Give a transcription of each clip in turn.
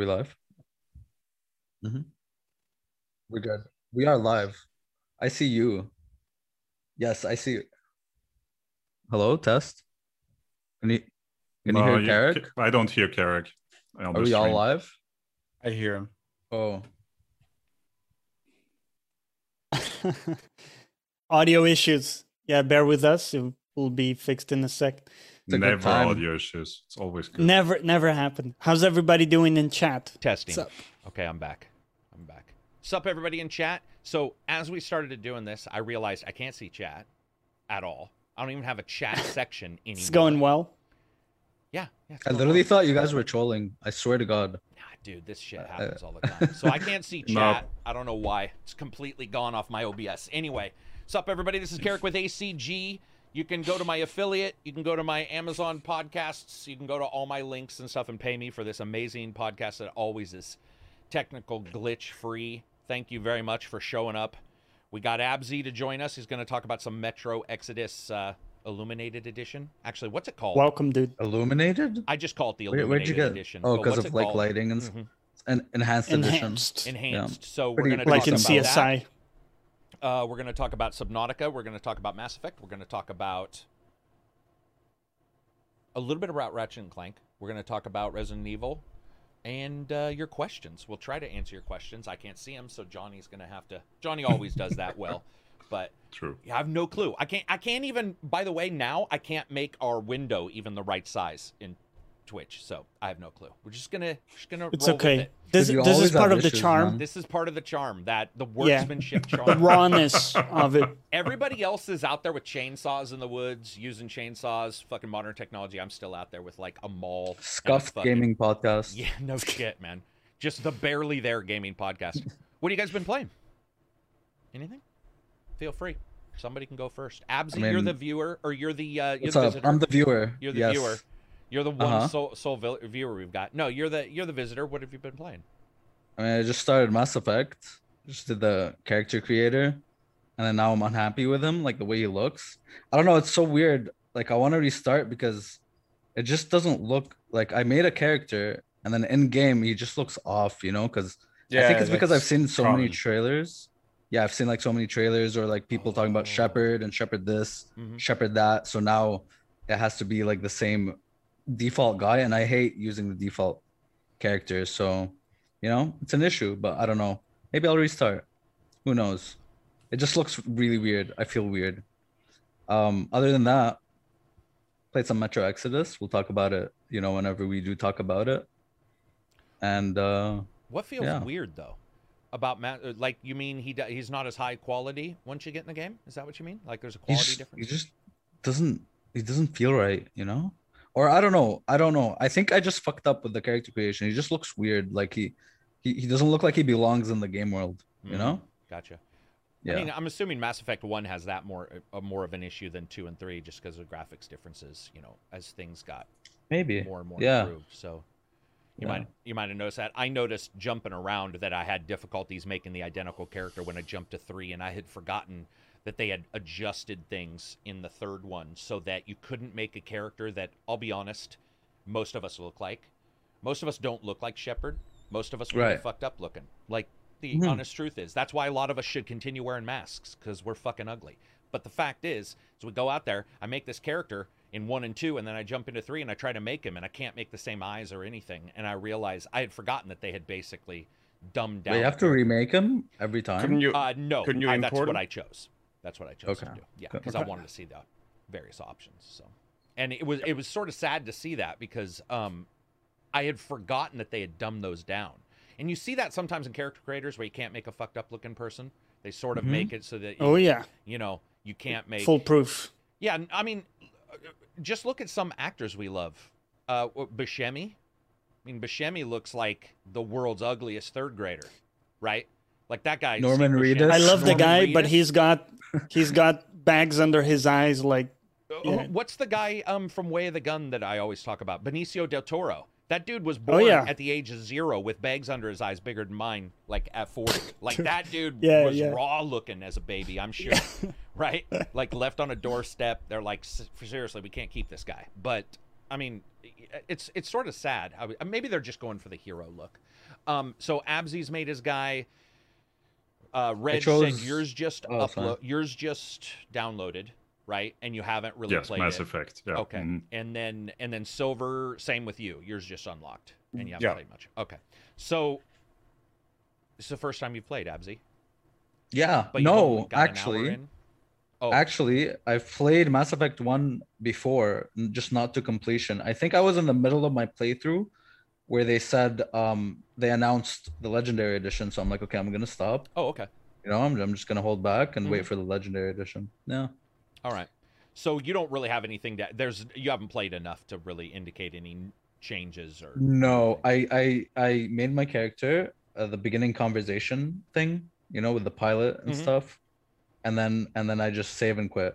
we live? Mm-hmm. We're good. We are live. I see you. Yes, I see. Hello, test. Can you can you No, hear Carrick? I don't hear Carrick. Are the we all stream. live? I hear him. Oh, Audio issues. Yeah, bear with us. It will be fixed in a sec. It's a good Never time. audio issues. It's always good. Never, never happened. How's everybody doing in chat? Testing. Sup? Okay, I'm back. I'm back. Sup, everybody in chat. So as we started doing this, I realized I can't see chat at all. I don't even have a chat section anymore. It's going well. Yeah, yeah. it's I literally well. thought you guys were trolling. I swear to God. Nah, dude, this shit Uh, happens all the time. So I can't see No. chat. I don't know why. It's completely gone off my OBS. Anyway, sup, everybody? This is Carrick with ACG. You can go to my affiliate. You can go to my Amazon podcasts. You can go to all my links and stuff and pay me for this amazing podcast that always is technical glitch free. Thank you very much for showing up. We got Abzy to join us. He's going to talk about some Metro Exodus uh, Illuminated Edition. Actually, what's it called? Welcome, dude. Illuminated? I just call it the Illuminated where'd you get? Edition. Oh, because of like called? lighting and s- Mhm. an enhanced edition. Enhanced. enhanced. So we're going to Like talk in about CSI. That. Uh, we're going to talk about Subnautica. We're going to talk about Mass Effect. We're going to talk about a little bit about Ratchet and Clank. We're going to talk about Resident Evil and uh, your questions. We'll try to answer your questions. I can't see them, so Johnny's going to have to. Johnny always does that well, but True. I have no clue. I can't. I can't even. By the way, now I can't make our window even the right size in Twitch, so I have no clue. We're just gonna just gonna. It's roll with okay. it. This, this is part have of the charm, man. This is part of the charm that the Yeah. workmanship the charm. rawness of it. Everybody else is out there with chainsaws in the woods, using chainsaws, fucking modern technology. I'm still out there with like a maul. and a fucking- gaming podcast. Yeah, no shit, man. Just the barely there gaming podcast. What have you guys been playing? Anything? Feel free. Somebody can go first. Absy, I you're the viewer, or you're the uh, you're What's the up? visitor. I'm the viewer. You're the yes. viewer. You're the one Uh-huh. sole, sole vil- viewer we've got. No, you're the you're the visitor. What have you been playing? I mean, I just started Mass Effect. Just did the character creator, and then now I'm unhappy with him, like the way he looks. I don't know. It's so weird. Like I want to restart because it just doesn't look like I made a character, and then in game he just looks off. You know, because I think it's because I've seen so many trailers. Yeah, I've seen like so many trailers or like people talking about Oh. Shepard and Shepard this, Mhm. Shepard that. So now it has to be like the same default guy, and I hate using the default characters. So, you know, it's an issue, but I don't know. Maybe I'll restart. Who knows? It just looks really weird. I feel weird. Um, other than that, played some Metro Exodus. We'll talk about it, you know, whenever we do talk about it. And uh What feels Yeah. weird though about Matt? uh, Like you mean he he's not as high quality once you get in the game? Is that what you mean? Like there's a quality difference. he just doesn't he doesn't feel right, you know? Or I don't know. I don't know. I think I just fucked up with the character creation. He just looks weird. Like he he, he doesn't look like he belongs in the game world, you Mhm. know? Gotcha. Yeah. I mean, I'm assuming Mass Effect One has that more uh, more of an issue than two and three, just because of graphics differences. You know, as things got Maybe. more and more Yeah. improved. So you Yeah. might you might have noticed that. I noticed jumping around that I had difficulties making the identical character when I jumped to three, and I had forgotten that they had adjusted things in the third one so that you couldn't make a character that I'll be honest, most of us look like. Most of us don't look like Shepard. Most of us are really Right. fucked up looking. Like the Mhm. honest truth is, that's why a lot of us should continue wearing masks because we're fucking ugly. But the fact is, as we go out there, I make this character in one and two, and then I jump into three and I try to make him, and I can't make the same eyes or anything. And I realize I had forgotten that they had basically dumbed down. Wait, you have to remake him every time. Couldn't you? Uh, no, Couldn't you I, that's import what? I chose. That's what I chose to do. Yeah, Okay. because I wanted to see the various options. So, and it was it was sort of sad to see that because um, I had forgotten that they had dumbed those down. And you see that sometimes in character creators where you can't make a fucked up looking person. They sort of Mhm. make it so that you, Oh yeah, you know you can't make foolproof. yeah, I mean, just look at some actors we love. Uh, Buscemi. I mean, Buscemi looks like the world's ugliest third grader, right? Like that guy. Norman Steve Reedus? Buscemi. I love the Norman guy, but he's got he's got bags under his eyes. Like Uh, yeah. What's the guy um from Way of the Gun that I always talk about? Benicio del Toro. That dude was born Oh, yeah. at the age of zero with bags under his eyes bigger than mine, like at 40. Like that dude Yeah, was yeah. raw looking as a baby, I'm sure. right? Like left on a doorstep. They're like, seriously, we can't keep this guy. But I mean, it's it's sort of sad. Maybe they're just going for the hero look. Um, so Absy's made his guy. Uh, Red chose- said yours just oh, upload. Yours just downloaded, right? And you haven't really yes, played Mass it. Effect. Yeah. Okay. mhm. And then and then Silver, same with you. Yours just unlocked, and you haven't Yeah. played much. Okay. So it's the first time you've played Absy. Yeah. But no, got an hour actually. Oh, actually, I've played Mass Effect One before, just not to completion. I think I was in the middle of my playthrough where they said um they announced the Legendary Edition, so I'm like, okay, I'm gonna stop. oh, okay. You know, I'm, I'm just gonna hold back and Mm-hmm. wait for the Legendary Edition. Yeah. All right. So you don't really have anything that there's you haven't played enough to really indicate any changes or No, I I I made my character uh, the beginning conversation thing, you know, with the pilot and Mhm. stuff, and then and then I just save and quit,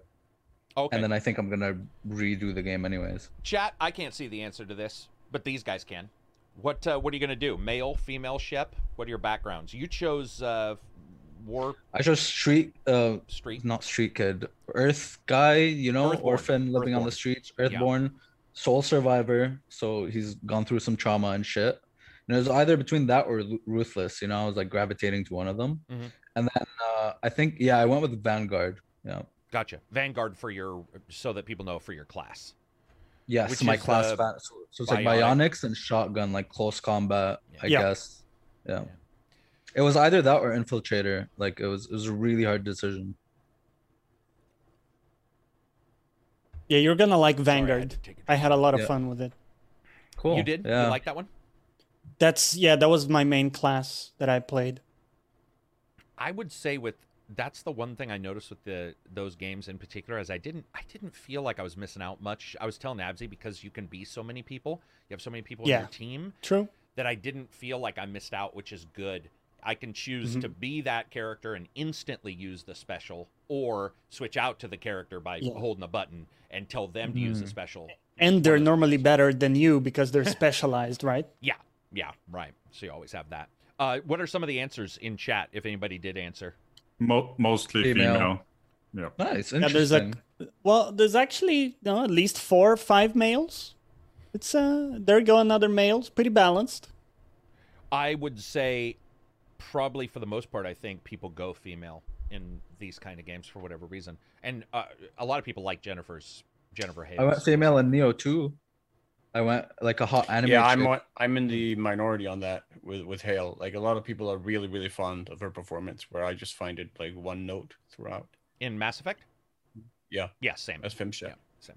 Okay. and then I think I'm gonna redo the game anyways. Chat, I can't see the answer to this, but these guys can. What uh, what are you gonna do? Male, female, ship? What are your backgrounds? You chose uh, War I just street uh Street. not street kid, Earth guy, you know, Earthborn. orphan living on the streets, Earthborn, sole survivor. So he's gone through some trauma and shit. And it was either between that or ruthless. You know, I was like gravitating to one of them. Mhm. And then uh, I think yeah, I went with Vanguard. Yeah. Gotcha. Vanguard for your so that people know for your class. Yes, Which my class. uh, fa- so, so it's like biotic. biotics and shotgun, like close combat. I Yeah. guess. Yeah. Yeah. It was either that or infiltrator. Like it was, it was a really hard decision. Yeah, you're gonna like Sorry, I had Vanguard. to take a I had a lot of Yeah. fun with it. Cool. You did? Yeah. You like that one? That's yeah, that was my main class that I played. I would say with that's the one thing I noticed with the those games in particular is I didn't I didn't feel like I was missing out much. I was telling Absy because you can be so many people, you have so many people in Yeah. your team True. that I didn't feel like I missed out, which is good. I can choose Mhm. to be that character and instantly use the special, or switch out to the character by Yeah. holding a button and tell them to use the Mhm. special. And they're One of the normally better than you because they're specialized, right? Yeah, yeah, right. So you always have that. Uh, what are some of the answers in chat if anybody did answer? Mo- mostly Female. female. Nice. Yeah, there's a- Interesting. Well, there's actually no, at least four or five males. It's uh there go, another males, pretty balanced. I would say probably for the most part, I think people go female in these kind of games for whatever reason, and uh, a lot of people like Jennifer's Jennifer Hale. I went female in Nioh too. I went like a hot anime. yeah, I'm I'm in the minority on that with with Hale. Like a lot of people are really really fond of her performance, where I just find it like one note throughout. in Mass Effect. Yeah. Yeah, same. As Fimshit. Yeah, same.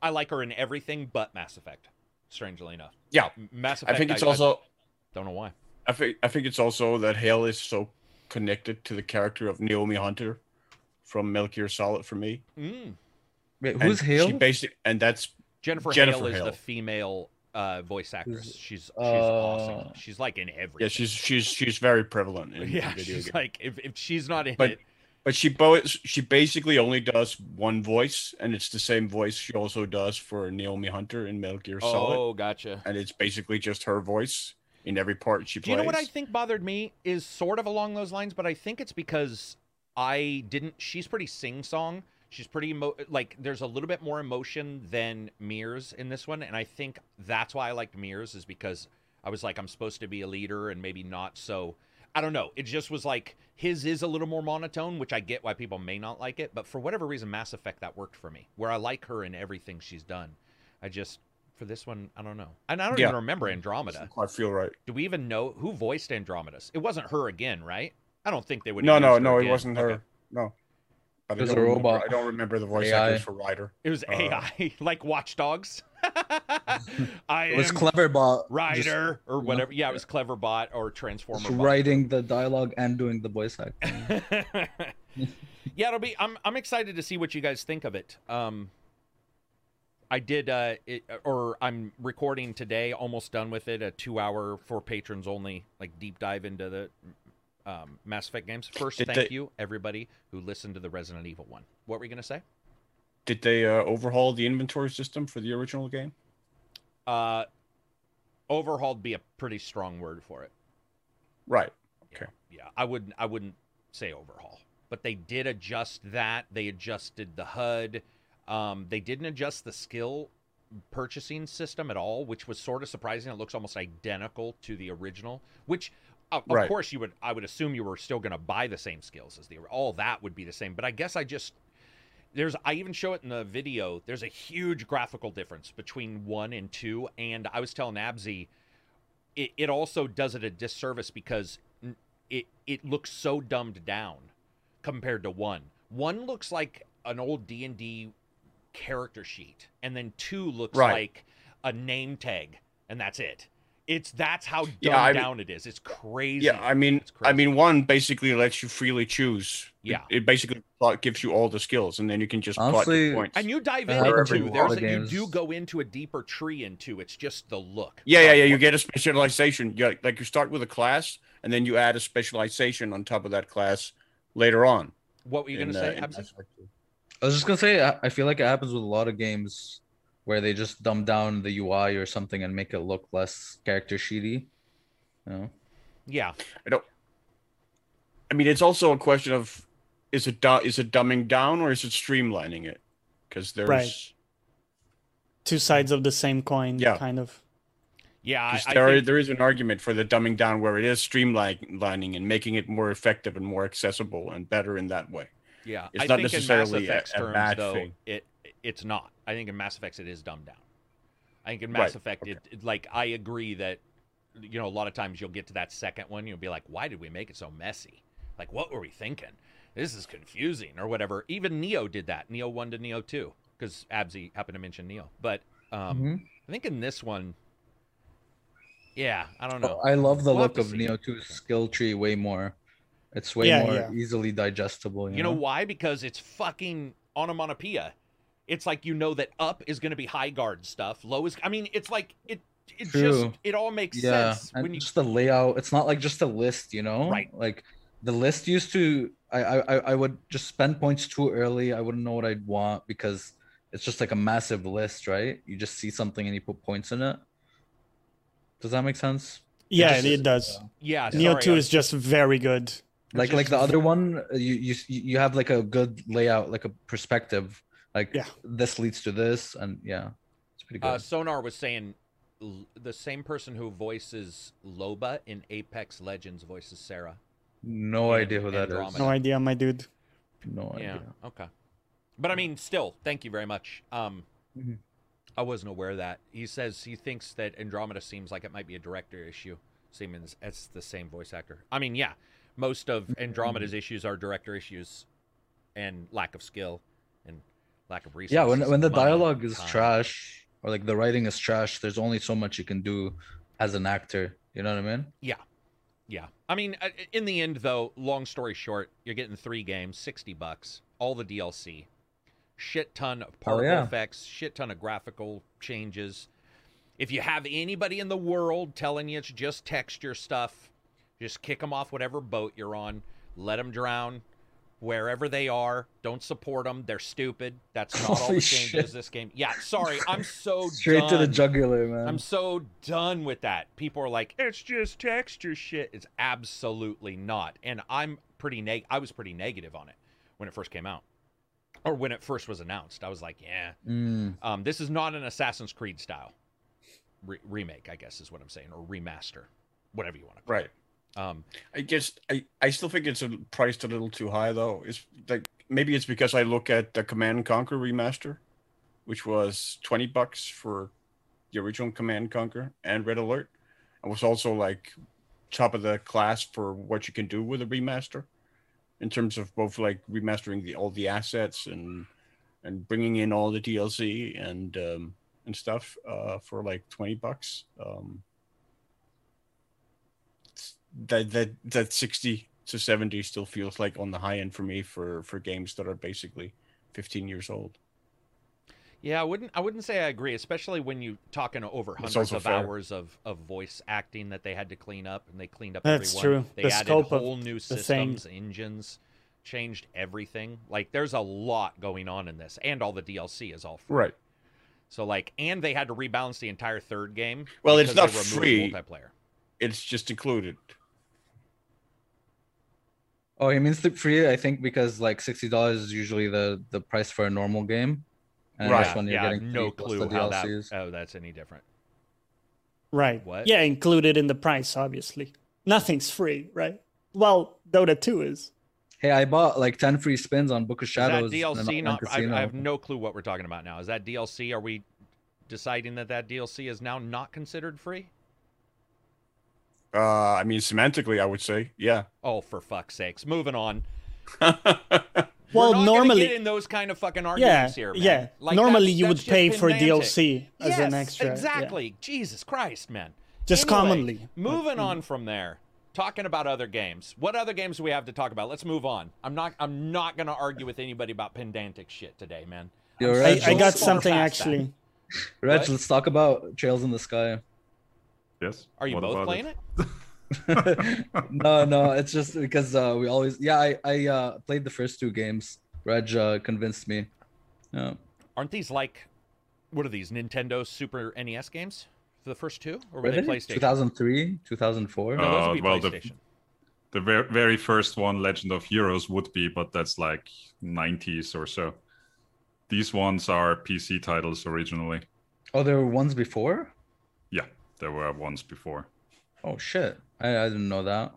I like her in everything but Mass Effect. Strangely enough, Yeah, M- Mass Effect. I think it's also don't know why. I think I think it's also that Hale is so connected to the character of Naomi Hunter from Metal Gear Solid for me. Mm. Wait, And who's Hale? She basic and that's Jennifer, Jennifer Hale is the female uh, voice actress. She's she's uh, awesome. She's like in everything. yeah, she's she's she's very prevalent in, in yeah. video She's games. like if, if she's not in But- it, But she bo- she basically only does one voice, and it's the same voice she also does for Naomi Hunter in Metal Gear Solid, oh, gotcha. and it's basically just her voice in every part she Do plays. you know what I think bothered me is sort of along those lines, but I think it's because I didn't. She's pretty sing song. She's pretty emo- like. There's a little bit more emotion than Meer's in this one, and I think that's why I liked Meer's is because I was like, I'm supposed to be a leader and maybe not so. I don't know. It just was like his is a little more monotone, which I get why people may not like it, but for whatever reason, Mass Effect that worked for me, where I like her in everything she's done. I just for this one, I don't know, and I don't Yeah. even remember mm. Andromeda. I feel right. Do we even know who voiced Andromedas? It wasn't her again, right? I don't think they would. No, have no, used her no, it wasn't her. Okay. No. But It was I a don't remember- robot. I don't remember the voice AI. actors for Ryder. It was Uh, AI, like Watch Dogs. I It was am Cleverbot. just- Ryder or whatever. Yeah, it was Cleverbot or Just, Transformer. Bot. writing the dialogue and doing the voice acting. yeah, it'll be. I'm I'm excited to see what you guys think of it. Um, I did, uh, it, or I'm recording today. Almost done with it. A two-hour for patrons only, like deep dive into the um, Mass Effect games. First, Did thank they- you everybody who listened to the Resident Evil one. What were you gonna say? Did they uh, overhaul the inventory system for the original game? Uh, overhauled be a pretty strong word for it. Right. Yeah, Okay. Yeah, I wouldn't. I wouldn't say overhaul, but they did adjust that. They adjusted the HUD. Um, they didn't adjust the skill purchasing system at all, which was sort of surprising. It looks almost identical to the original, which of, Right. course you would I would assume you were still going to buy the same skills as the all that would be the same. But I guess I just there's I even show it in the video. There's a huge graphical difference between 1 and 2 and I was telling Abzi, it, it also does it a disservice because it it looks so dumbed down compared to 1. 1 looks like an old D&D character sheet and then 2 looks Right. like a name tag and that's it. It's that's how dumbed Yeah, I mean- down it is. It's crazy. Yeah, I mean, It's I mean, one basically lets you freely choose. Yeah. it, basically gives you all the skills, and then you can just plot Honestly, points. And you dive I into every there's lot a, you do go into a deeper tree into it's just the look. yeah, yeah, yeah. You get a specialization. You like you start with a class, and then you add a specialization on top of that class later on. What were you gonna say? uh, in Absi? Mass Effect 2. I was just gonna say I I feel like it happens with a lot of games where they just dumb down the UI or something and make it look less character sheety. You know? Yeah, I don't. I mean, it's also a question of is it du- is it dumbing down or is it streamlining it? Because there's Right. Two sides of the same coin, Yeah. kind of. yeah. I there think, are- there is an argument for the dumbing down where it is streamlining and making it more effective and more accessible and better in that way. yeah. it's I not think in Mass necessarily a- a terms, bad though, thing. it it's not. I think in Mass Effect it is dumbed down. I think in Mass Right, Effect, it, it like I agree that you know a lot of times you'll get to that second one, you'll be like, why did we make it so messy? Like, what were we thinking? This is confusing or whatever. Even Nioh did that. Nioh one to Nioh two because Absy happened to mention Nioh, but um, Mhm. I think in this one, yeah, I don't know. Oh, I love the We'll look of. Nioh 2's skill tree way more. It's way Yeah, more yeah. easily digestible. You, You know why? Because it's fucking onomatopoeia. It's like you know that up is going to be high guard stuff. Low is. I mean, it's like it. It just it all makes yeah, sense and when you. just the layout. It's not like just a list, you know. Right. Like the list used to. I I I- I would just spend points too early. I wouldn't know what I'd want because it's just like a massive list, right? You just see something and you put points in it. Does that make sense? Yeah, just- it does. Yeah, Nioh sorry, 2 I- is just very good. Like like the other one, uh, you you you have like a good layout, like a perspective. Like Yeah. this leads to this, and yeah, it's pretty good. Uh, Sonar was saying the same person who voices Loba in Apex Legends voices Sara. no and idea who that is. Andromeda. No idea, my dude. No idea. Yeah. idea. Okay. But I mean, still, thank you very much. Um, Mhm. I wasn't aware of that. He says he thinks that Andromeda seems like it might be a director issue. Siemens, it's the same voice actor. I mean, yeah, most of Mm-hmm. Andromeda's issues are director issues, and lack of skill, and lack of resources. Yeah, when when the money, dialogue is time. trash or like the writing is trash, there's only so much you can do as an actor. You know what I mean? Yeah. Yeah. I mean, uh, in the end, though, long story short, you're getting three games, 60 bucks, all the DLC, shit ton of particle yeah. effects, shit ton of graphical changes. If you have anybody in the world telling you it's just texture stuff, just kick them off whatever boat you're on, let them drown wherever they are. Don't support them. They're stupid. That's not all Holy the shit. changes this game. Yeah, sorry. I'm so Straight to the jugular, man. I'm so done with that. People are like, it's just texture shit. It's absolutely not. And I'm pretty neg. I was pretty negative on it when it first came out, or when it first was announced. I was like, yeah, Mm, um, this is not an Assassin's Creed style re- remake. I guess is what I'm saying, or remaster, whatever you want to call Right. it. Um, I guess I, I still think it's a, priced a little too high though. It's like maybe it's because I look at the Command and Conquer remaster, which was twenty bucks for the original Command and Conquer and Red Alert, and was also like top of the class for what you can do with a remaster, in terms of both like remastering the all the assets and and bringing in all the DLC and um, and stuff uh, for like twenty bucks. Um, that that that 60 to 70 still feels like on the high end for me for for games that are basically 15 years old Yeah, I wouldn't. I wouldn't say I agree, especially when you talking over hundreds of fair. hours of, of voice acting that they had to clean up, and they cleaned up That's everyone. true. They The added scope of whole new the same. systems, engines, changed everything. Like, there's a lot going on in this, and all the DLC is all free. right So, like, and they had to rebalance the entire third game. Well, it's not free. Multiplayer. it's just included Oh, he means the free. I think because like sixty dollars is usually the the price for a normal game, And Right. this one you're yeah, getting no free plus clue the how that. Oh, that's any different. Right. What? Yeah, included in the price, obviously. Nothing's free, right? Well, Dota 2 is. Hey, I bought like ten free spins on Book of Shadows. Is Shadows. that DLC? and Not. I, I have no clue what we're talking about now. Is that DLC? Are we deciding that that DLC is now not considered free? Uh, I mean, semantically, I would say, yeah. Oh, for fuck's sakes! Moving on. Well, We're not normally, get in those kind of fucking yeah, arguments here, man. yeah. Like, normally, that's- you would that's just pay for pedantic. DLC as an Yes, extra. yeah. Exactly. Jesus Christ, man. Just Anyway, commonly. Moving on from there, talking about other games. What other games do we have to talk about? Let's move on. I'm not. I'm not going to argue with anybody about pedantic shit today, man. Yo, I'm Reg, I, I got something actually. Reg, What? let's talk about Trails in the Sky. Yes. Are you What both playing it? no, no, it's just because uh, we always, yeah, I, I uh, played the first two games. Reg uh, convinced me. Yeah. Aren't these like, what are these Nintendo Super NES games for the first two, or were Were they they? PlayStation? 2003, 2004. No, those would be well, the- PlayStation. The ver- very first one, Legend of Heroes, would be, but that's like 90s or so. These ones are PC titles originally. Oh, there were ones before? Yeah, there were ones before. Oh, shit. I, I didn't know that.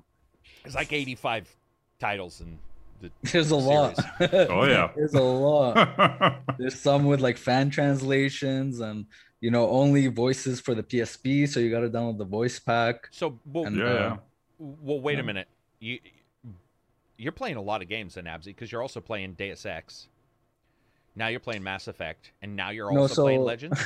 It's like 85 titles in the. There's a lot. Oh, yeah. There's a lot. There's some with like fan translations and, you know, only voices for the PSP. So you got to download the voice pack. So, well, And, yeah, uh, yeah. well wait a minute. You you're playing a lot of games then, Absy, because you're also playing Deus Ex. Now you're playing Mass Effect, and now you're No, also playing so- Legends.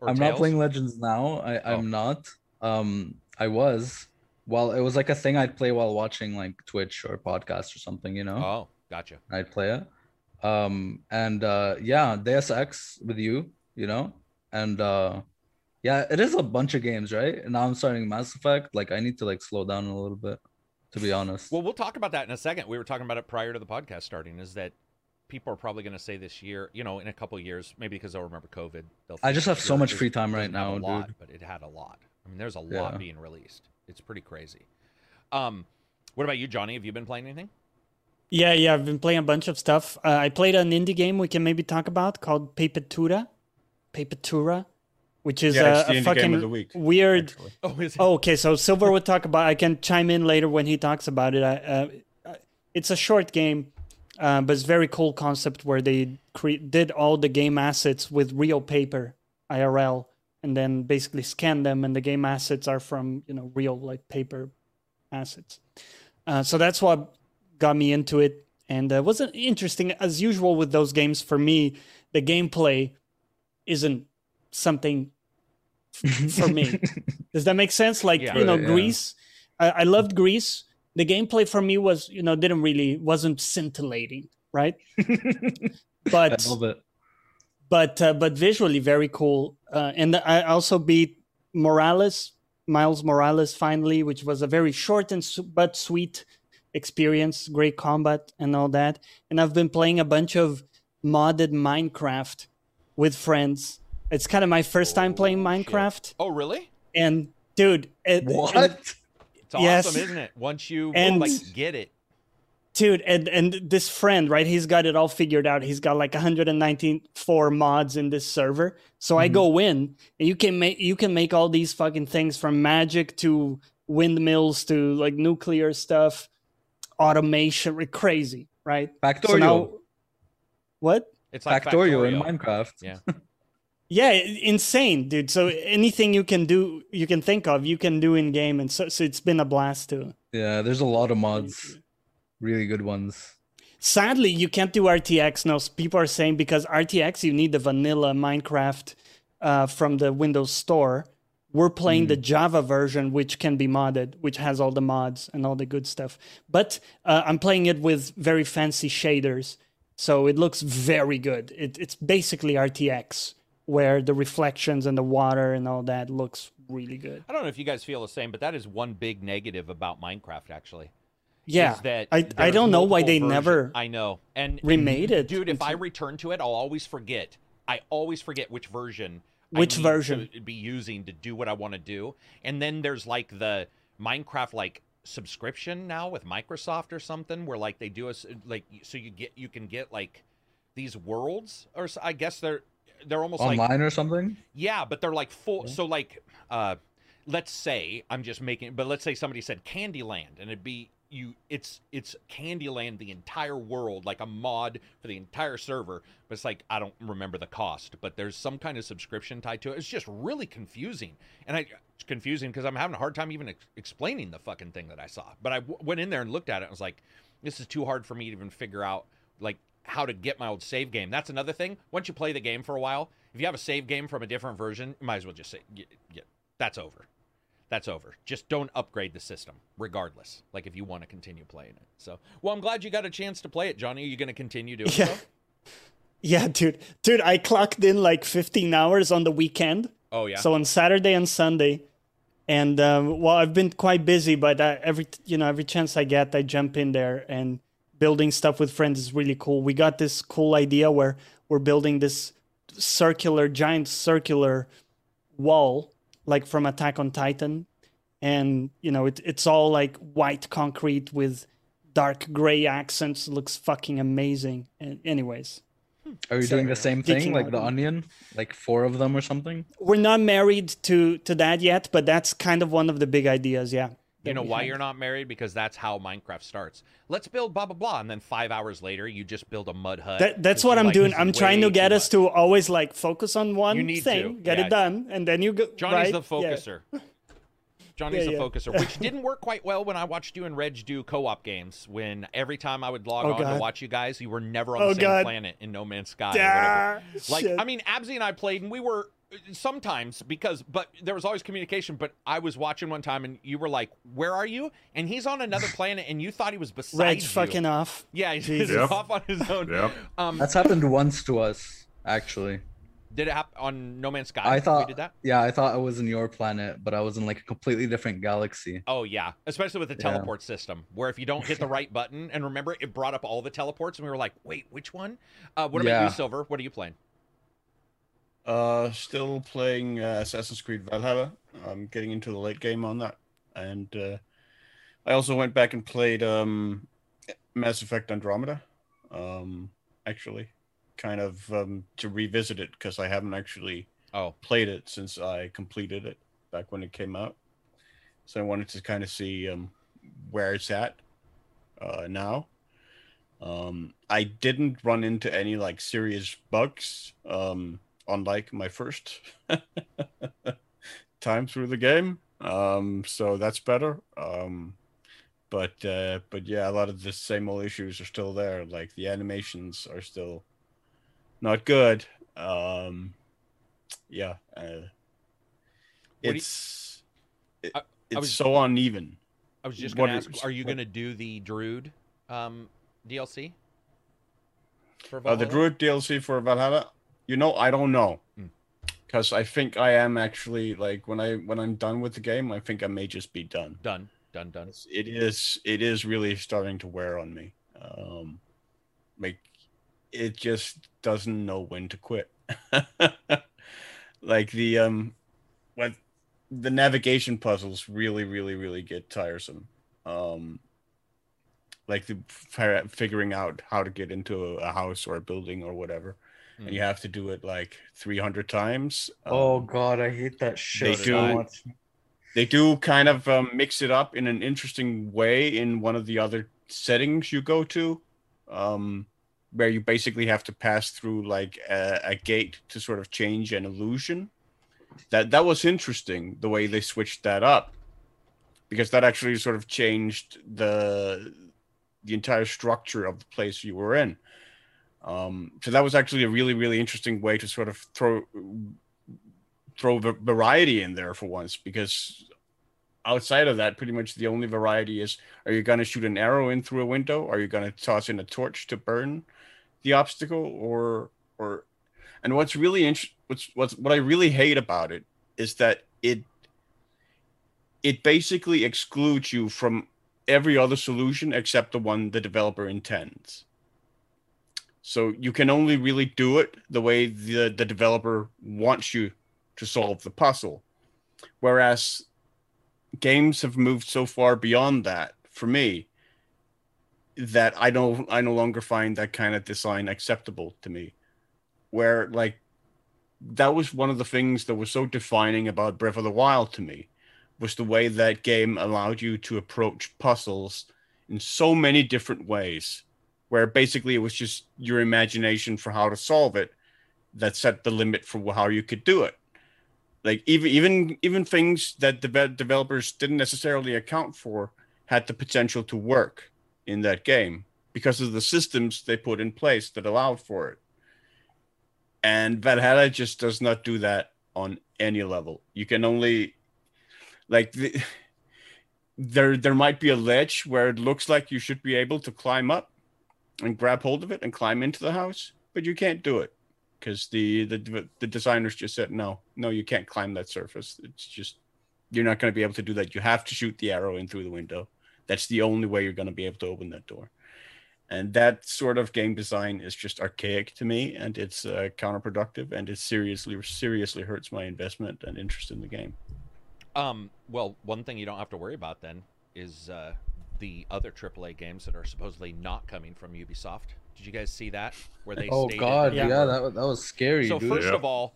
Or I'm not playing Legends now. I, Oh. I'm not. Um, I was. Well, it was like a thing I'd play while watching like Twitch or podcast or something, you know. Oh, gotcha. I'd play it. Um, and uh, yeah, Deus Ex with you, you know, and uh, yeah, it is a bunch of games, right? And now I'm starting Mass Effect. Like, I need to like slow down a little bit, to be honest. Well, we'll talk about that in a second. We were talking about it prior to the podcast starting. Is that people are probably going to say this year, you know, in a couple of years, maybe because they'll remember COVID. They'll I just have so much free time right doesn't a now, lot, dude. But it had a lot. I mean, there's a lot Yeah. being released. It's pretty crazy. Um, what about you, Johnny? Have you been playing anything? Yeah, yeah, I've been playing a bunch of stuff. Uh, I played an indie game we can maybe talk about called Papetura. Papetura, which is Yeah, a, a fucking game of the week, weird. Oh, is it? Oh, okay. So Silver would talk about. I can chime in later when he talks about it. I, uh, uh, it's a short game, uh, but it's very cool concept where they cre- did all the game assets with real paper, IRL, and then basically scan them, and the game assets are from you know real like paper assets. Uh, so that's what got me into it, and uh, wasn't interesting as usual with those games. For me, the gameplay isn't something f- for me. Does that make sense? Like Yeah. you know, yeah. Gris. I, I loved Gris. The gameplay for me was you know didn't really wasn't scintillating, right? I But love it. but uh, but visually very cool. Uh, and I also beat Morales, Miles Morales finally, which was a very short and su- but sweet experience. Great combat and all that. And I've been playing a bunch of modded Minecraft with friends. It's kind of my first time playing Oh, shit. Minecraft, Oh, really? and dude, it, What? And- It's awesome, Yes. isn't it? Once you And- like get it. dude and and this friend right he's got it all figured out he's got like 194 mods in this server so i mm-hmm. go in and you can make you can make all these fucking things from magic to windmills to like nuclear stuff automation like crazy right Factorio. what It's like Factorio in Minecraft. Yeah. yeah insane dude so anything you can do you can think of you can do in game and so, so it's been a blast too Yeah, there's a lot of mods. Really good ones. Sadly, you can't do RTX. No, s- people are saying because RTX, you need the vanilla Minecraft uh, from the Windows Store. We're playing the Java version, which can be modded, which has all the mods and all the good stuff. But uh, I'm playing it with very fancy shaders, so it looks very good. It, it's basically RTX, where the reflections and the water and all that looks really good. I don't know if you guys feel the same, but that is one big negative about Minecraft, actually. Yeah, that I, I don't know why they versions- never. I know, and remade and, it dude. If I return to it, I'll always forget. I always forget which version. I Which version? to be using to do what I want to do, and then there's like the Minecraft like subscription now with Microsoft or something, where like they do us like so you get you can get like these worlds or I guess they're they're almost like Online or something? yeah, but they're like full. So like, uh, let's say I'm just making, but let's say somebody said Candyland, and it'd be you. It's it's Candyland, the entire world, like a mod for the entire server. But it's like I don't remember the cost, but there's some kind of subscription tied to it. It's just really confusing, and I it's confusing because I'm having a hard time even ex- explaining the fucking thing that I saw. But I w- went in there and looked at it, and was like, this is too hard for me to even figure out like how to get my old save game. That's another thing. Once you play the game for a while, if you have a save game from a different version, you might as well just say, yeah, yeah, that's over. That's over. Just don't upgrade the system, regardless. Like if you want to continue playing it. So, well, I'm glad you got a chance to play it, Johnny. Are you going to continue doing Yeah. so? Yeah, dude. Dude, I clocked in like 15 hours on the weekend. Oh yeah. So on Saturday and Sunday, and um, well, I've been quite busy, but uh, every you know every chance I get, I jump in there and building stuff with friends is really cool. We got this cool idea where we're building this circular, giant circular wall, like from Attack on Titan, and you know it, it's all like white concrete with dark gray accents. It looks fucking amazing. And anyways, Are you So, doing the same thing, like the onion, like four of them or something? we're not married to to that yet, but that's kind of one of the big ideas. Yeah. You know why you're not married? Because that's how Minecraft starts. Let's build blah blah blah, and then five hours later, you just build a mud hut. That, that's what I'm like, doing. I'm trying to get us much." to always like focus on one thing, to, get yeah. it done, and then you go. Johnny's right? the Yeah. focuser. Johnny's Yeah, the yeah. focuser, which didn't work quite well when I watched you and Reg do co-op games. When every time I would log Oh, on to watch you guys, you were never on Oh, the same God. planet in No Man's Sky. or whatever. Ah, Like, shit. I mean, Abzi and I played, and we were sometimes because, but there was always communication. But I was watching one time, and you were like, "Where are you?" And he's on another planet, and you thought he was beside Reg you. fucking off. yeah, he's Jesus. Yep. off on his own. Yep. Um, That's happened once to us, actually. did it happen on No Man's Sky? I we thought, did that. yeah, I thought I was in your planet, but I was in like a completely different galaxy. Oh yeah, especially with the Yeah. teleport system, where if you don't hit the right button, and remember, it brought up all the teleports, and we were like, "Wait, which one?" Uh, what about Yeah. you, Silver? What are you playing? Uh, still playing uh, Assassin's Creed Valhalla. I'm getting into the late game on that, and uh, I also went back and played um, Mass Effect Andromeda. Um, actually, kind of um, to revisit it because I haven't actually Oh, played it since I completed it back when it came out. So I wanted to kind of see um, where it's at uh, now. Um, I didn't run into any like serious bugs, um, unlike my first time through the game. Um, so that's better. Um, but uh, but yeah, a lot of the same old issues are still there. Like the animations are still not good. Um, yeah, uh, do you- it's it- I- I it's was- so uneven. I was just What gonna is- are you gonna do the Druid um, DLC? For Uh, the Druid DLC for Valhalla, you know, I don't know, Hmm. because I think I am actually like when I when I'm done with the game, I think I may just be done. Done, done, done. It is it is really starting to wear on me. Um, like it just doesn't know when to quit. like the um, when the navigation puzzles really really really get tiresome. Um, like the figuring out how to get into a house or a building or whatever, and you have to do it like 300 times. Oh Um, god, I hate that shit they do- they do kind of um, mix it up in an interesting way in one of the other settings you go to um, where you basically have to pass through like a, a gate to sort of change an illusion that that was interesting the way they switched that up because that actually sort of changed the the entire structure of the place you were in um, so that was actually a really really interesting way to sort of throw throw va- variety in there for once because outside of that pretty much the only variety is are you going to shoot an arrow in through a window? Are you going to toss in a torch to burn the obstacle? Or or and what's really interesting, what's what's what i really hate about it is that it it basically excludes you from every other solution except the one the developer intends so you can only really do it the way the the developer wants you to solve the puzzle. Whereas games have moved so far beyond that for me that I don't I no longer find that kind of design acceptable to me. Where like that was one of the things that was so defining about Breath of the Wild to me was the way that game allowed you to approach puzzles in so many different ways where basically it was just your imagination for how to solve it that set the limit for how you could do it. Like even even even things that the developers didn't necessarily account for had the potential to work in that game because of the systems they put in place that allowed for it. And valhalla just does not do that on any level. You can only like the, there there might be a ledge where it looks like you should be able to climb up and grab hold of it and climb into the house but you can't do it because the, the the designers just said no no you can't climb that surface. It's just you're not going to be able to do that. You have to shoot the arrow in through the window. That's the only way you're going to be able to open that door. And that sort of game design is just archaic to me and it's uh, counterproductive and it seriously seriously hurts my investment and interest in the game. Um well one thing you don't have to worry about then is uh, the other AAA games that are supposedly not coming from Ubisoft did you guys see that? Where they oh god, yeah, yeah that, that was scary. So dude. first yeah. of all,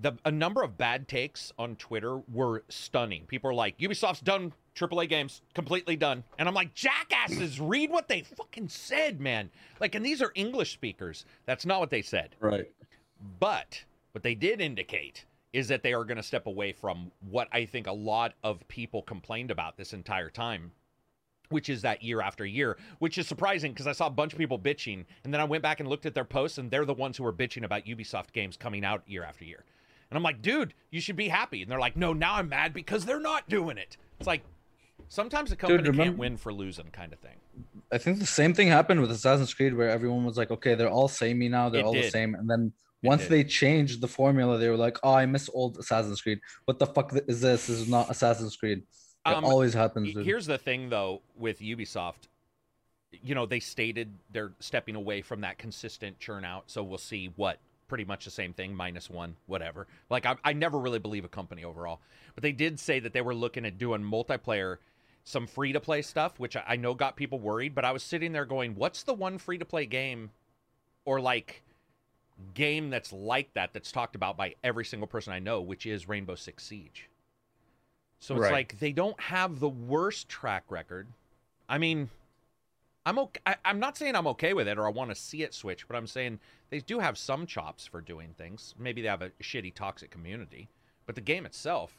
the a number of bad takes on Twitter were stunning. People are like, Ubisoft's done AAA games, completely done, and I'm like, jackasses, read what they fucking said, man. Like, and these are English speakers. That's not what they said. Right. But what they did indicate is that they are going to step away from what I think a lot of people complained about this entire time which is that year after year, which is surprising because I saw a bunch of people bitching, and then I went back and looked at their posts, and they're the ones who are bitching about Ubisoft games coming out year after year. And I'm like, dude, you should be happy. And they're like, no, now I'm mad because they're not doing it. It's like sometimes a company dude, remember, can't win for losing, kind of thing. I think the same thing happened with Assassin's Creed, where everyone was like, okay, they're all samey now, they're it all did. the same, and then once they changed the formula, they were like, "Oh, I miss old Assassin's Creed. What the fuck is this? This is not Assassin's Creed." It um, always happens. Dude. Here's the thing, though, with Ubisoft. You know, they stated they're stepping away from that consistent churn out. So we'll see what pretty much the same thing, minus one, whatever. Like, I, I never really believe a company overall. But they did say that they were looking at doing multiplayer, some free to play stuff, which I know got people worried. But I was sitting there going, what's the one free to play game or like game that's like that that's talked about by every single person I know, which is Rainbow Six Siege? So it's right. like they don't have the worst track record. I mean, I'm okay. I, am not saying I'm okay with it or I want to see it switch, but I'm saying they do have some chops for doing things. Maybe they have a shitty, toxic community, but the game itself.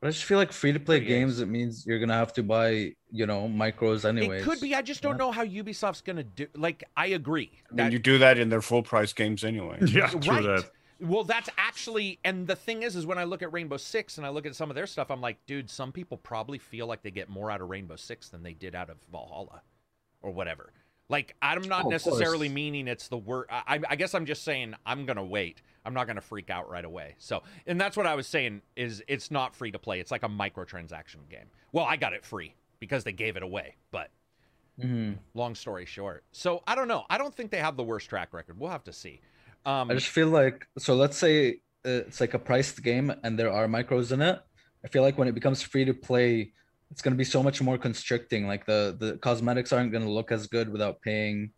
But I just feel like free to play games. It means you're gonna have to buy, you know, micros anyway. It could be. I just don't yeah. know how Ubisoft's gonna do. Like, I agree. I mean, you do that in their full price games anyway. Yeah, true right. that. Well, that's actually, and the thing is, is when I look at Rainbow Six and I look at some of their stuff, I'm like, dude, some people probably feel like they get more out of Rainbow Six than they did out of Valhalla, or whatever. Like, I'm not oh, necessarily course. meaning it's the word. I, I guess I'm just saying I'm gonna wait. I'm not gonna freak out right away. So, and that's what I was saying is it's not free to play. It's like a microtransaction game. Well, I got it free because they gave it away, but. Mm-hmm. Long story short. So I don't know. I don't think they have the worst track record. We'll have to see. Um, I just feel like so. Let's say it's like a priced game and there are micros in it. I feel like when it becomes free to play, it's going to be so much more constricting. Like the the cosmetics aren't going to look as good without paying.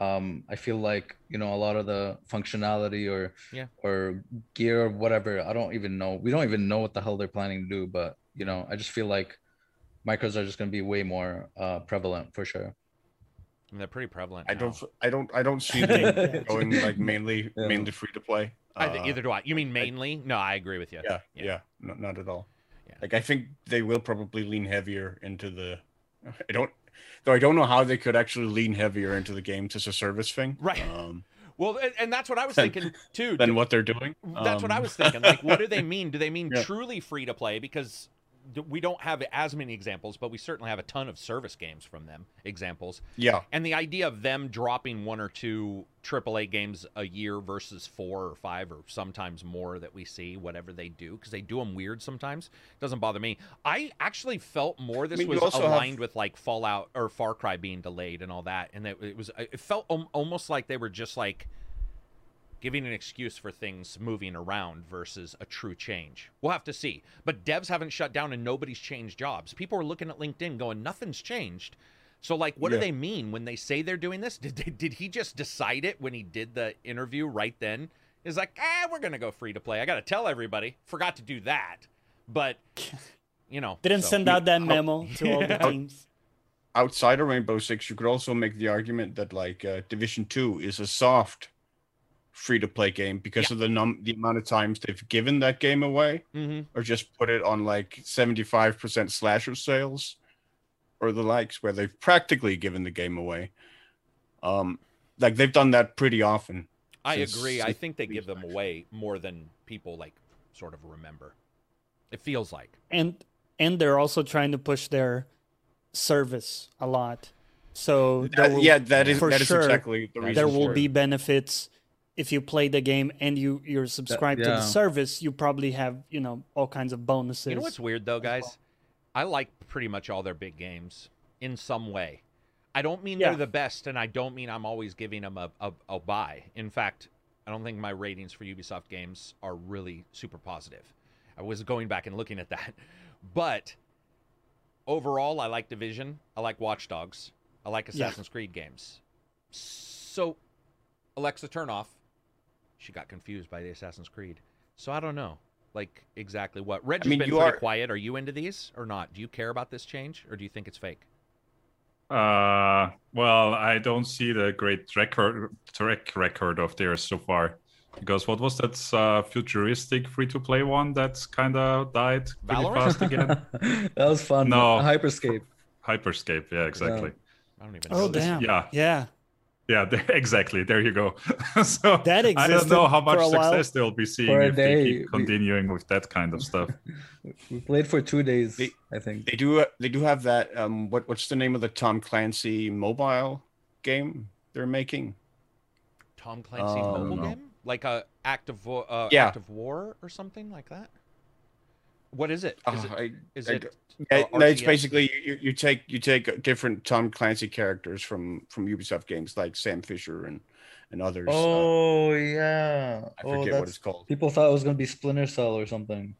Um, I feel like you know a lot of the functionality or yeah. or gear or whatever. I don't even know. We don't even know what the hell they're planning to do. But you know, I just feel like micros are just going to be way more uh, prevalent for sure. I mean, they're pretty prevalent. I don't. I don't. I don't see them going like mainly yeah. mainly free to play. Uh, I, either do I. You mean mainly? I, no, I agree with you. Yeah. Yeah. yeah no, not at all. Yeah. Like I think they will probably lean heavier into the. I don't. Though I don't know how they could actually lean heavier into the games as a service thing. Right. Um, well, and, and, that's what I was thinking too. Than what they're doing. That's um, what I um, was thinking. Like, what do they mean? Do they mean yeah. truly free to play? Because we don't have as many examples, but we certainly have a ton of service games from them examples. Yeah. And the idea of them dropping one or two AAA games a year versus four or five or sometimes more that we see, whatever they do, because they do them weird sometimes, doesn't bother me. I actually felt more this I mean, was aligned have... with like Fallout or Far Cry being delayed and all that, and it, it was it felt almost like they were just like giving an excuse for things moving around versus a true change. We'll have to see. But devs haven't shut down and nobody's changed jobs. People are looking at LinkedIn going, nothing's changed. So, like, what yeah. do they mean when they say they're doing this? Did, they, did he just decide it when he did the interview right then? is like, ah, we're gonna go free to play. I gotta tell everybody. Forgot to do that, but you know, Didn't so- send out that memo to all the teams. Outside of Rainbow Six, you could also make the argument that like uh, Division Two is a soft free to play game because of the num the amount of times they've given that game away Mhm. or just put it on like 75% slasher sales or the likes where they've practically given the game away. Um like they've done that pretty often. I agree. I think they give them away more than people like sort of remember. It feels like. and and they're also trying to push their service a lot. So there Uh, will- yeah, that is for that is sure, exactly the reason. there will for be benefits if you play the game and you you're subscribed to yeah. the service. You probably have you know all kinds of bonuses. You know what's weird though, guys? I like pretty much all their big games in some way. I don't mean Yeah. they're the best, and I don't mean I'm always giving them a, a, a buy. In fact, I don't think my ratings for Ubisoft games are really super positive. I was going back and looking at that. But overall, I like Division. I like Watch Dogs. I like Yeah. Assassin's Creed games. So, Alexa, turn off. She got confused by the Assassin's Creed. So I don't know, like exactly what. Reg has mean, been you pretty are- quiet. Are you into these or not? Do you care about this change, or do you think it's fake? Uh, well, I don't see the great record track record of theirs so far. Because what was that uh, futuristic free-to-play one that's kind of died pretty Valorant? fast again? that was fun. No. Hyperscape. Hyperscape, yeah, exactly. I don't even. know Oh this. damn! Yeah. yeah. Yeah, there, exactly. There you go. so That I don't know how much a while. success they'll be seeing For a if they day, keep we- continuing with that kind of stuff. We played for two days, They- I think. They do they do have that um what what's the name of the Tom Clancy mobile game they're making? Tom Clancy Um, mobile game, like a active Wa- uh, Yeah. active war or something like that. What is it? Is Uh, it? I- Is I it? uh, no, it's basically you, you take you take different Tom Clancy characters from from Ubisoft games like Sam Fisher and and others. uh, Oh yeah. I oh, forget what it's called. People thought it was gonna be Splinter Cell or something.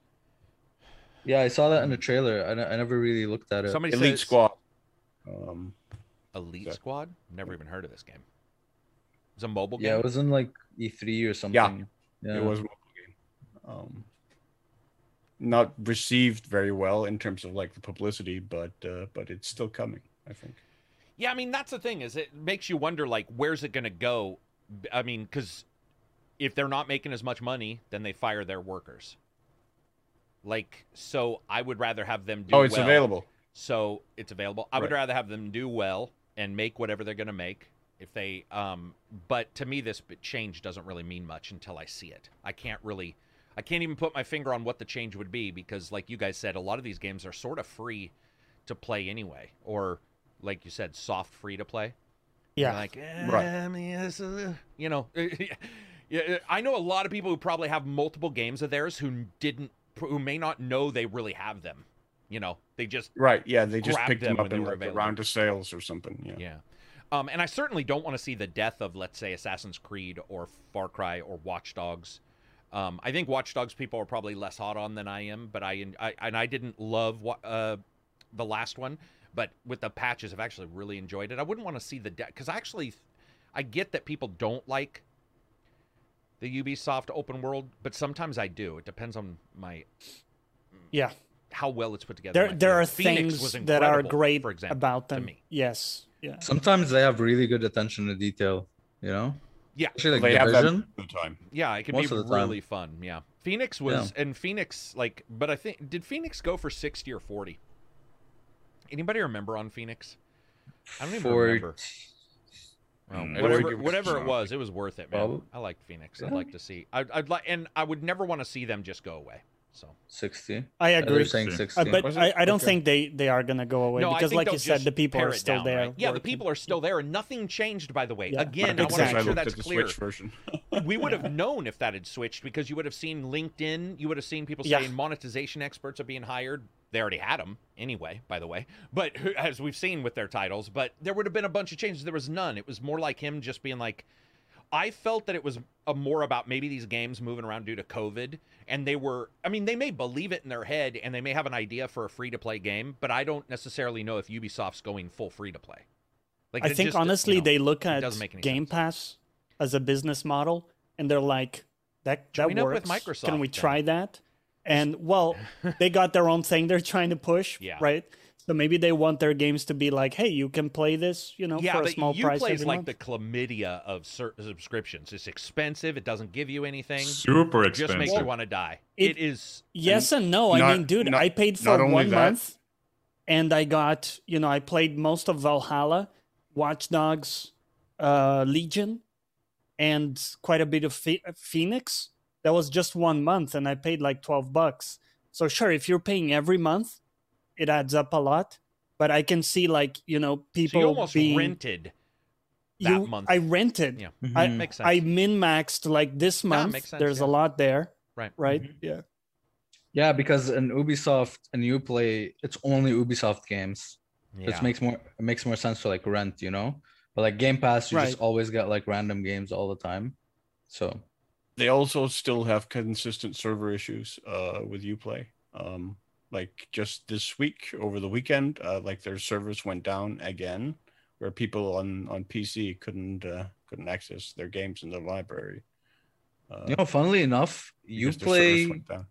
Yeah, I saw that in the trailer. I, I never really looked at it. Somebody Elite says Squad. Um, Elite So- Squad. Never even heard of this game. It's a mobile game. yeah, game. it was in like E3 or something. Yeah. It was a mobile game. Um, not received very well in terms of like the publicity, but uh, but it's still coming. I think. Yeah, I mean that's the thing is it makes you wonder like where's it going to go? I mean cuz if they're not making as much money, then they fire their workers. Like so I would rather have them do Oh, it's well. available. So it's available. I would rather have them do well and make whatever they're going to make if they um but to me this change doesn't really mean much until I see it. I can't really I can't even put my finger on what the change would be because like you guys said a lot of these games are sort of free to play anyway or like you said soft free to play. You're Yeah. like eh, Right. I mean, this is, uh, you know yeah, I know a lot of people who probably have multiple games of theirs who didn't who may not know they really have them. You know, they just Right. Yeah, they just picked them them up when they in like a round of sales or something. Yeah. Yeah. Um, and I certainly don't want to see the death of, let's say, Assassin's Creed or Far Cry or Watch Dogs. Um, I think Watch Dogs people are probably less hot on than I am, but I, I and I didn't love wa- uh, the last one, but with the patches, I've actually really enjoyed it. I wouldn't want to see the death because actually, I get that people don't like the Ubisoft open world, but sometimes I do. It depends on my Yeah. how well it's put together. There there are feelings. Phoenix was things that are great for example, about to them. me. Yes. Yeah. Sometimes they have really good attention to detail. You know. Yeah. Especially like they have that the time. Yeah, it can Most be of the time. really fun. Yeah. Phoenix was and Phoenix like but I think did Phoenix go for 60 or 40? Anybody remember on Phoenix? I don't even For remember. Well, Mm. Whatever it was whatever it was, it was worth it, man. Probably. I liked Phoenix. I'd like to see. I'd, I'd like and I would never want to see them just go away. So sixty. I agree. Saying Uh, sixty. Uh, but I, I don't Okay. think they, they are gonna go away no, because, like you said, the people are still down, there. right? Yeah, the people are still there, and nothing changed. By the way, Yeah. again, I want to make sure that's clear. Version. we would have known if that had switched because you would have seen LinkedIn. You would have seen people Yeah. saying monetization experts are being hired. They already had them anyway, by the way. But as we've seen with their titles, but there would have been a bunch of changes. There was none. It was more like him just being like, I felt that it was a more about maybe these games moving around due to COVID, and they were. I mean, they may believe it in their head, and they may have an idea for a free to play game, but I don't necessarily know if Ubisoft's going full free to play. Like, I think just, you honestly know, they look at Game sense. Pass as a business model and they're like, that that Join works. Microsoft, Can we then." try that? And well, they got their own thing they're trying to push, Yeah. right? So maybe they want their games to be like, hey, you can play this, you know, yeah, for a but small you price plays like month. the chlamydia of cer- subscriptions. It's expensive. It doesn't give you anything. Super expensive. Just makes you want to die. It- it is. Yes and no. I not- mean, dude, not- I paid for one that- month, and I got, you know, I played most of Valhalla, Watch Dogs, uh, Legion, and quite a bit of Phoenix. That was just one month, and I paid like twelve bucks. So sure, if you're paying every month, it adds up a lot. But I can see like you know people So you almost being rented that you- month. I rented. Yeah. I Mhm. Makes sense. I min maxed like this Yeah, month. makes sense, There's yeah. a lot there, right. right? Mhm. Yeah. Yeah, because in Ubisoft and Uplay, it's only Ubisoft games. Yeah. It makes more it makes more sense to like rent, you know. But like Game Pass, you just always get like random games all the time. So They also still have consistent server issues uh, with UPlay. Um, like just this week, over the weekend, uh, like their servers went down again, where people on on PC couldn't uh, couldn't access their games in the library. Uh, you know, funnily enough, because their Uplay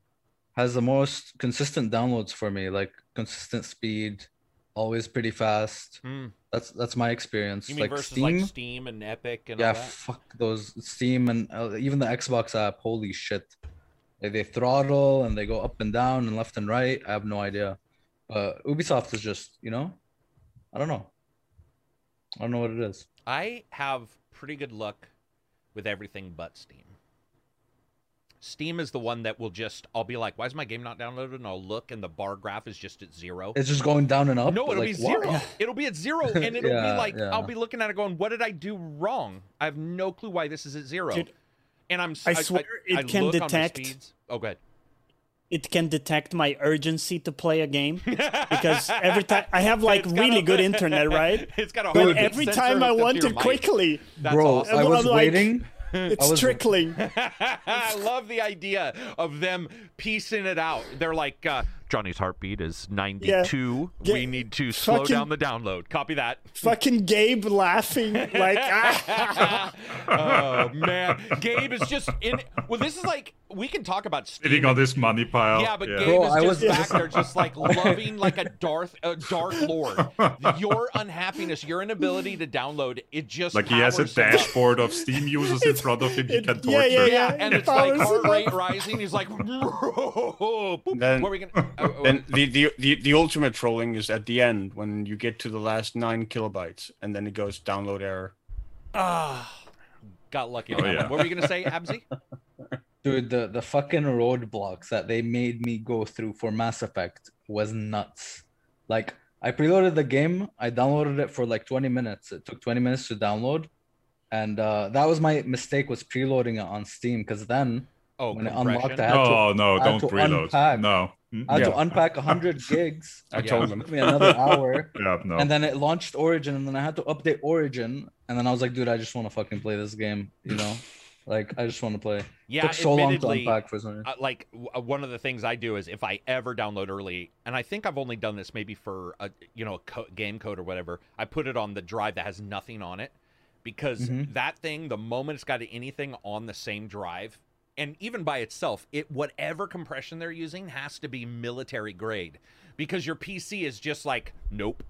has the most consistent downloads for me, like consistent speed, always pretty fast. Hmm. That's that's my experience. You mean like versus Steam, like Steam and Epic and yeah, all that? fuck those Steam and uh, even the Xbox app. Holy shit, like, they throttle and they go up and down and left and right. I have no idea, but Ubisoft is just you know, I don't know. I don't know what it is. I have pretty good luck with everything but Steam. Steam is the one that will just I'll be like, why is my game not downloaded? And I'll look and the bar graph is just at zero. It's just going down and up. no, it'll like, be why? zero. It'll be at zero, and it'll Yeah, be like yeah. I'll be looking at it going, "What did I do wrong? I have no clue why this is at zero. Dude, and I'm s- I swear it I can look on my detect- Oh, good. it can detect my urgency to play a game because every time I have like It's really a- good internet, right? It's got a But heartbeat every time I want your to quickly, That's Bro, awesome. I I'm was like- waiting. it's was- trickling. I love the idea of them piecing it out. They're like, uh, Johnny's heartbeat is 92. Yeah. We need to slow Fucking- down the download. Copy that. Fucking Gabe laughing like ah. oh, man. Gabe is just in. Well, this is like, we can talk about Steam. Sitting on this money pile. Yeah, but Gabe Bro, is just was- back there, just like loving like a Darth, a Dark Lord. Your unhappiness, your inability to download, it just Like he has a powers him up. dashboard of Steam users in front of him he can torture. yeah, yeah, Yeah, yeah. and it's like heart rate rising. He's like, boop. Then- what we gonna? oh, oh, the, the the the ultimate trolling is at the end when you get to the last nine kilobytes, and then it goes download error. Ah, got lucky. Oh, yeah. What were you gonna say, Absy? Dude, the, the fucking roadblocks that they made me go through for Mass Effect was nuts. Like, I preloaded the game, I downloaded it for like 20 minutes. It took 20 minutes to download. And uh, that was my mistake was preloading it on Steam because then Oh, When it compression. unlocked that- Oh no, I had don't to preload. unpack. No. I had to Yeah. unpack 100 gigs. I Yeah. told It them. took me another hour. Yeah, no. And then it launched Origin, and then I had to update Origin. And then I was like, dude, I just want to fucking play this game, you know? Like, I just want to play. Yeah, it took so long to unpack for some reason. uh, like w- uh, one of the things I do is if I ever download early, and I think I've only done this maybe for a you know a co- game code or whatever, I put it on the drive that has nothing on it because Mhm. that thing, the moment it's got anything on the same drive, and even by itself, it whatever compression they're using has to be military grade because your PC is just like nope,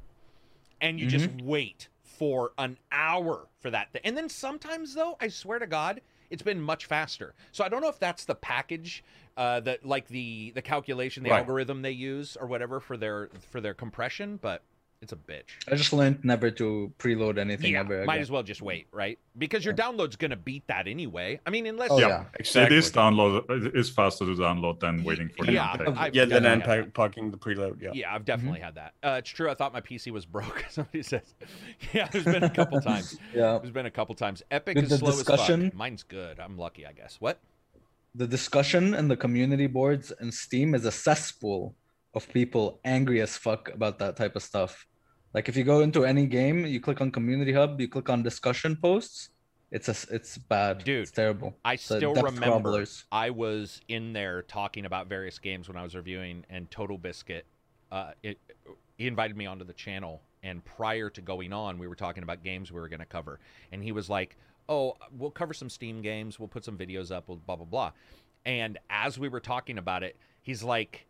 and you just wait for an hour for that thing, and then sometimes though, I swear to God it's been much faster. So I don't know if that's the package, uh, that like the the calculation, the Right. algorithm they use or whatever for their for their compression, but it's a bitch. I just learned never to preload anything Yeah, ever. might as well just wait, right? Because your download's gonna beat that anyway. I mean, unless Oh, Yeah. yeah. Exactly. It is download. It is faster to download than waiting for the Yeah. I've yeah, then definitely had that. unpacking the preload. Yeah. Yeah, I've Mm-hmm. definitely had that. Uh, it's true. I thought my PC was broke. Somebody says, "Yeah, there's been a couple times. Yeah. There's been a couple times. Epic Dude, is the slow as discussion- fuck. Mine's good. I'm lucky, I guess. What? the discussion in the community boards and Steam is a cesspool of people angry as fuck about that type of stuff. Like if you go into any game, you click on Community Hub, you click on discussion posts, it's a, it's bad, Dude, It's terrible. I still remember cobblers. I was in there talking about various games when I was reviewing, and Total Biscuit, uh, it, he invited me onto the channel, and prior to going on, we were talking about games we were going to cover, and he was like, "Oh, we'll cover some Steam games. We'll put some videos up. We'll blah blah blah." And as we were talking about it, he's like,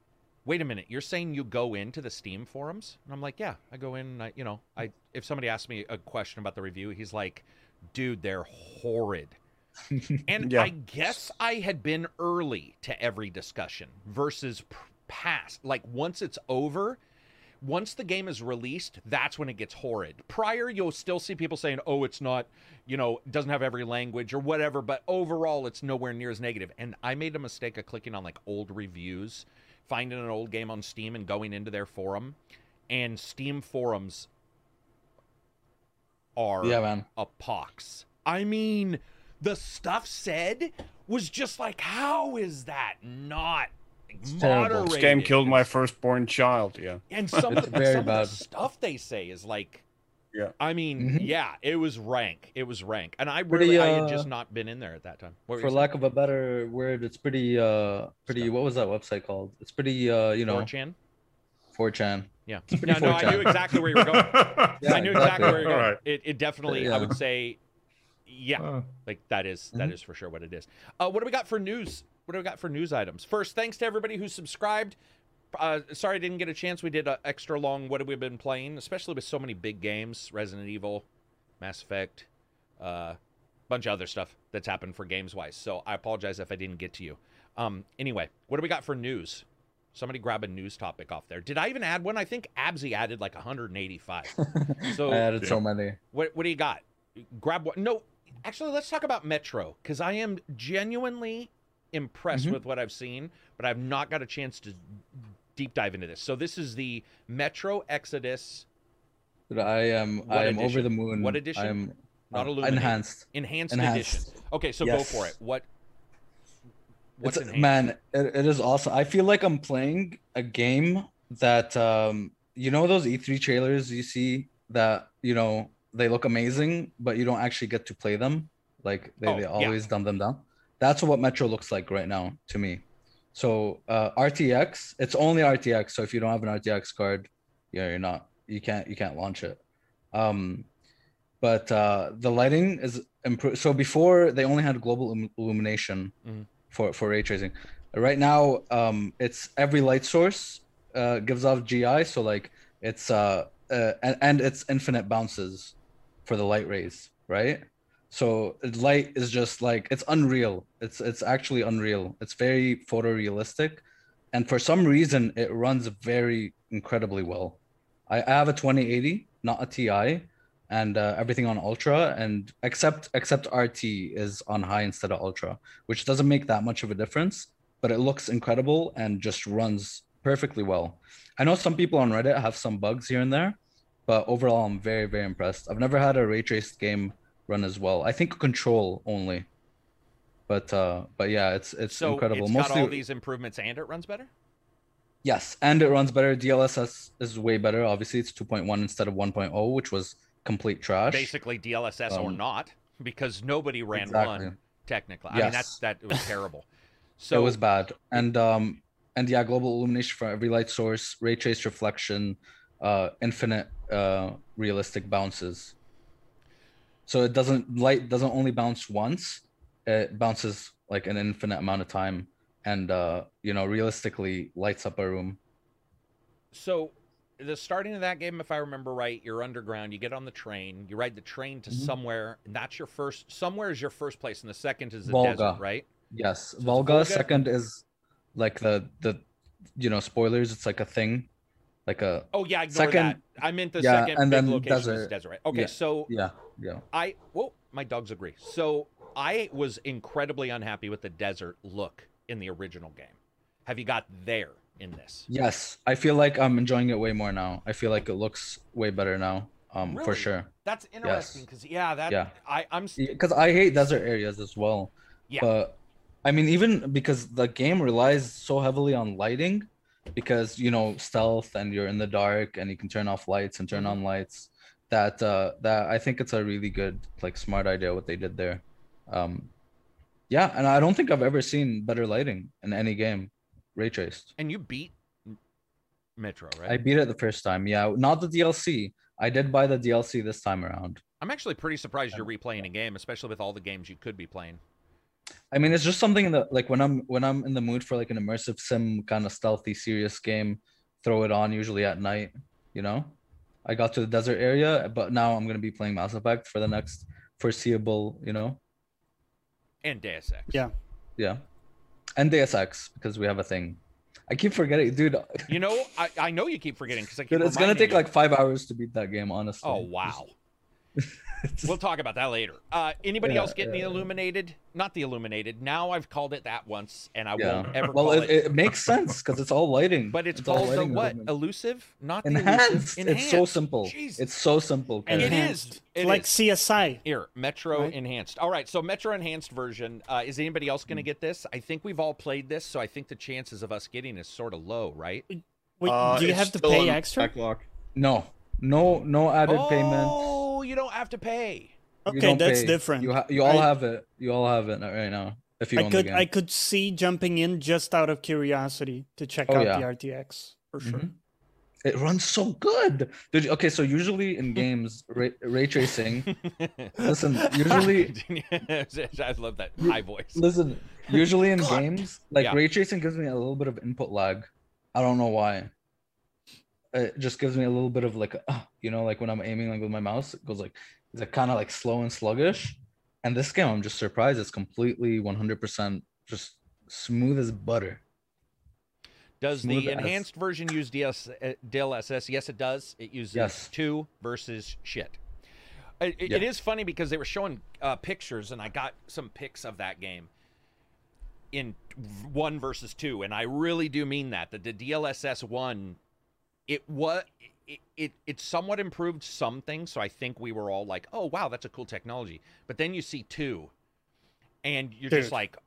"Wait a minute, you're saying you go into the Steam forums?" And I'm like, "Yeah, I go in. I, you know, I if somebody asks me a question about the review, he's like, dude, they're horrid." and Yeah. I guess I had been early to every discussion versus past. Like once it's over, once the game is released, that's when it gets horrid. Prior, you'll still see people saying, "Oh, it's not, you know, doesn't have every language or whatever," but overall, it's nowhere near as negative. And I made a mistake of clicking on like old reviews, finding an old game on Steam and going into their forum, and Steam forums are Yeah, man. a pox. I mean, the stuff said was just like, how is that not terrible. This game killed my firstborn child. Yeah. And some of the, very some of the stuff they say is like, Yeah. I mean, Mhm. yeah, it was rank. It was rank, and I Pretty, really, I had uh, just not been in there at that time. What For lack of a better word, it's pretty uh pretty Stuff. what was that website called? It's pretty uh you know 4chan? 4chan. Yeah. pretty No, no, I knew exactly where you were going. Yeah, I knew exactly exactly. where you were going. Alright. It, it definitely, I would say, yeah, Uh, like that is that Mhm. is for sure what it is. Uh, what do we got for news? What do we got for news items? First, thanks to everybody who subscribed. Uh, sorry I didn't get a chance. We did a extra long. What have we been playing? Especially with so many big games: Resident Evil, Mass Effect, a uh, bunch of other stuff that's happened for games wise. So I apologize if I didn't get to you. Um, anyway, what do we got for news? Somebody grab a news topic off there. Did I even add one? I think Absy added like 185. So I added so many. what what do you got? Grab one. No, actually, let's talk about Metro because I am genuinely impressed Mhm. with what I've seen, but I've not got a chance to deep dive into this. So this is the Metro Exodus I am What I am over the moon. What edition? I am Not uh, illuminated. enhanced. Enhanced, Enhanced. Edition. Okay, so go for it. What? What's It's, enhanced? man, it, it is awesome. I feel like I'm playing a game that um you know those E3 trailers you see that you know they look amazing, but you don't actually get to play them. Like they, Oh, they yeah. always dumb them down. That's what Metro looks like right now to me. So uh RTX, it's only RTX. So if you don't have an RTX card, yeah, you're not you can't you can't launch it. Um but uh the lighting is improved. So before they only had global illum- illumination Mhm. for for ray tracing. Right now, um, it's every light source uh, gives off GI, so like it's uh, uh and, and it's infinite bounces for the light rays, right? So light is just like it's unreal. It's it's actually unreal. It's very photorealistic, and for some reason it runs very incredibly well. I, I have a 2080, not a TI, and uh, everything on ultra, and except except RT is on high instead of ultra, which doesn't make that much of a difference, but it looks incredible and just runs perfectly well. I know some people on Reddit have some bugs here and there, but overall I'm very very impressed. I've never had a ray traced game run as well. I think Control only, but uh, but yeah, it's it's so incredible. it's Mostly got all these improvements and it runs better. Yes, and it runs better. DLSS is way better. Obviously, it's 2.1 instead of 1.0, which was complete trash. Basically, DLSS or Um, not, because nobody ran exactly. one technically. I mean, Yes. that's that was terrible. So it was bad. And um and yeah, global illumination for every light source, ray trace reflection, uh infinite uh realistic bounces. So it doesn't light doesn't only bounce once, it bounces like an infinite amount of time and uh you know realistically lights up a room. So the starting of that game, if I remember right, you're underground. You get on the train. You ride the train to Mhm. somewhere, and that's your first. Somewhere is your first place, and the second is the Volga. desert, right? Yes, it's Volga, Volga? second is like the the you know spoilers, it's like a thing. Like a Oh yeah, ignore Second- that. I meant the yeah, second and big then location desert. desert. Okay, Yeah, so yeah, yeah. I whoa, my dogs agree. So I was incredibly unhappy with the desert look in the original game. Have you got there in this? Yes, I feel like I'm enjoying it way more now. I feel like it looks way better now. Um, for sure. That's interesting because yeah, that Yeah. I I'm Because I hate desert areas as well. Yeah. But I mean, even because the game relies so heavily on lighting, because you know stealth and you're in the dark and you can turn off lights and turn on lights. That uh, that I think it's a really good, like, smart idea what they did there. Um, yeah, and I don't think I've ever seen better lighting in any game, ray traced. and you beat Metro, right? I beat it the first time. Yeah, not the DLC. I did buy the DLC this time around. I'm actually pretty surprised you're replaying a game, especially with all the games you could be playing. I mean, it's just something that like when I'm when I'm in the mood for like an immersive sim kind of stealthy serious game, throw it on usually at night. You know, I got to the desert area, but now I'm gonna be playing Mass Effect for the next foreseeable. You know, And Deus Ex. Yeah. yeah, and Deus Ex because we have a thing. I keep forgetting, dude. You know, I, I know you keep forgetting because I keep Dude, it's gonna take you. like five hours to beat that game, honestly. Oh wow. It's- We'll talk about that later. Uh, anybody Yeah, else getting the yeah. illuminated? Not the illuminated. Now I've called it that once, and I yeah. won't ever well, call it, it. it makes sense because it's all lighting. But it's, all called the what? movement. Elusive? Not the Enhanced. elusive. It's so simple. Jesus. It's so simple. And Karen. it Enhanced. like is. CSI. Here, Metro Right. Enhanced. All right, so Metro Enhanced version. Uh, is anybody else going to get this? I think we've all played this, so I think the chances of us getting is sort of low, right? Wait, Uh, do you have to pay extra? Backlog. No, no, no added payment. Oh, you don't have to pay. Okay, that's pay. different. You ha- you all I- have it. You all have it right now. If you I could. I could see jumping in just out of curiosity to check Oh, out yeah. the RTX for sure. Mhm. It runs so good. Dude, okay, so usually in games, ray, ray tracing. listen, usually, I love that high voice. listen, usually in God. games, like Yeah. ray tracing gives me a little bit of input lag. I don't know why. It just gives me a little bit of like, uh, you know, like when I'm aiming like with my mouse, it goes like, it's like kind of like slow and sluggish. And this game, I'm just surprised it's completely 100% just smooth as butter. Does Smooth the as- enhanced version use DS, uh, DLSS? Yes, it does. It uses Yes. two versus shit. It, it- Yeah. it is funny because they were showing uh, pictures, and I got some pics of that game in one versus two, and I really do mean that. That the DLSS one, it was. It, it it somewhat improved some things, so I think we were all like, "Oh wow, that's a cool technology." But then you see two, and you're just like,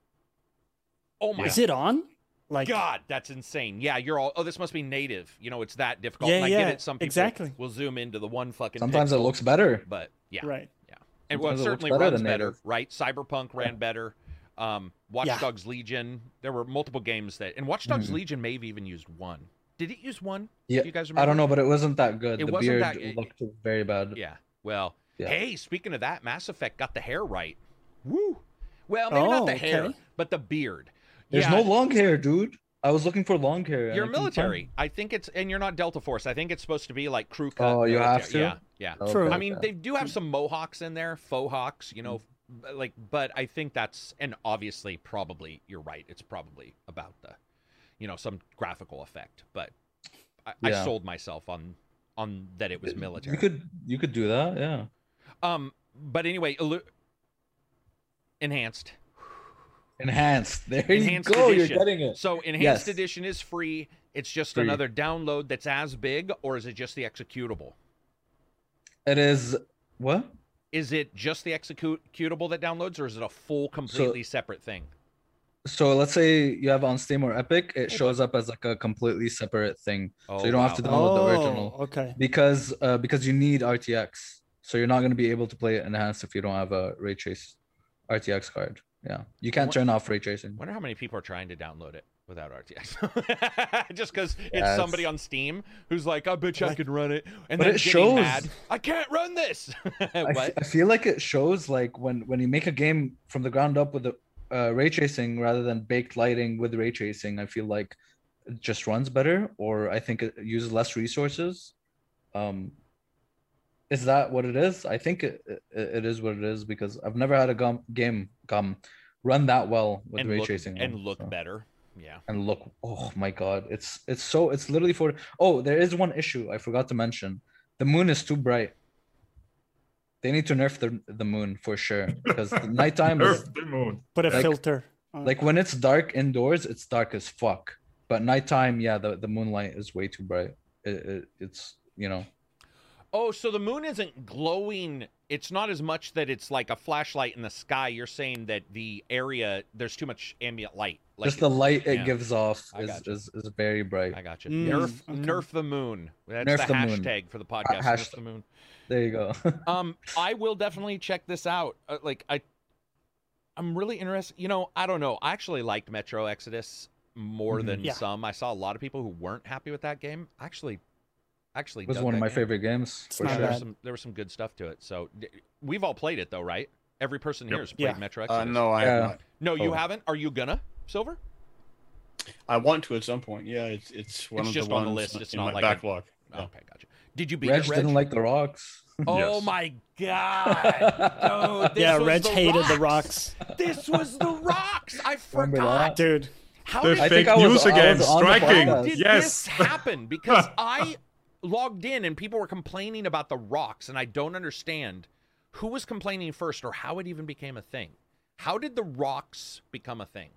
"Oh my Is it on? Like God, that's insane. Yeah, you're all. Oh, this must be native. You know, it's that difficult. Yeah, and I yeah, get it. Some people exactly. will zoom into the one fucking. Sometimes it looks better. but yeah, right. Yeah and well, it sometimes it looks certainly better runs better, native. right? Cyberpunk ran better. Um, Watch Yeah. Dogs Legion. There were multiple games that, and Watch Dogs Mhm. Legion may have even used one. Did it use one? Yeah, you guys remember? I don't know, but it wasn't that good. It the wasn't beard that- it- looked very bad. Yeah. Well, Yeah. hey, speaking of that, Mass Effect got the hair right. Woo. Well, maybe not Oh, the hair, okay. but the beard. There's yeah, no long hair, dude. I was looking for long hair. You're I military. I think it's, and you're not Delta Force. I think it's supposed to be like crew cut. Oh, you have to? Yeah, yeah. it. True. Okay, I mean, okay. they do have some mohawks in there, faux hawks, you know, b- like. But I think that's, and obviously, probably you're right. It's probably about the, you know, some graphical effect. But I, I sold myself on on that it was military. You could you could do that, yeah. Um, but anyway, enhanced. Enhanced. There Enhanced you go. edition. You're getting it. So enhanced Yes. edition is free. It's just Free. another download that's as big, or is it just the executable? It is what? Is it just the executable that downloads, or is it a full, completely separate thing? So let's say you have on Steam or Epic, it shows up as like a completely separate thing Oh, so you don't have to download the Oh, original okay. because uh, because you need RTX. So you're not going to be able to play it enhanced if you don't have a ray trace RTX card. Yeah, you can't turn off ray tracing. Wonder how many people are trying to download it without RTX. Just because it's Yes. somebody on Steam who's like, I bet you I can run it, and But then it getting shows- mad. I can't run this. I, f- what? I feel like it shows like when when you make a game from the ground up with the uh, ray tracing rather than baked lighting with ray tracing. I feel like it just runs better, or I think it uses less resources. Um, is that what it is? I think it, it, it is what it is because I've never had a gum, game gum run that well with and ray look, tracing and on, look so- better. Yeah. and look oh my god it's it's so it's literally for oh there is one issue i forgot to mention the moon is too bright they need to nerf the, the moon for sure because the nighttime is the moon. Put a Like- filter. on. like when it's dark indoors it's dark as fuck but nighttime yeah the, the moonlight is way too bright it, it, it's you know Oh, so the moon isn't glowing. It's not as much that it's like a flashlight in the sky. You're saying that the area there's too much ambient light. Like just the it's- light it yeah. gives off is, gotcha. is is very bright I got you. Mm, nerf, okay. nerf the moon. That's Nerf the, the moon. hashtag for the podcast. Nerf hashtag. the moon. There you go Um, I will definitely check this out. Uh, like I, I'm really interested. You know, I don't know. I actually liked Metro Exodus more Mhm. than Yeah. some. I saw a lot of people who weren't happy with that game. Actually Actually, It was one of my game. favorite games for sure. There was some there was some good stuff to it. So d- we've all played it though, right? Every person Yep. here has played Yeah. Metro Uh, Exodus. no, I Yeah. have not. no, you Oh. haven't. Are you gonna Silver? I want to at some point. Yeah, it's it's one It's of just the on the list, it's in not my like a- backlog. Oh, yeah. Okay, gotcha. Did you beat Reg it, Reg? didn't like the rocks. Oh Yes. my god, dude! This yeah, was Reg the hated the rocks. rocks. This was the rocks. I Remember forgot. Dude, How The did I fake think I was- news I again, was striking. How did yes. this happen? Because I logged in and people were complaining about the rocks, and I don't understand who was complaining first or how it even became a thing. How did the rocks become a thing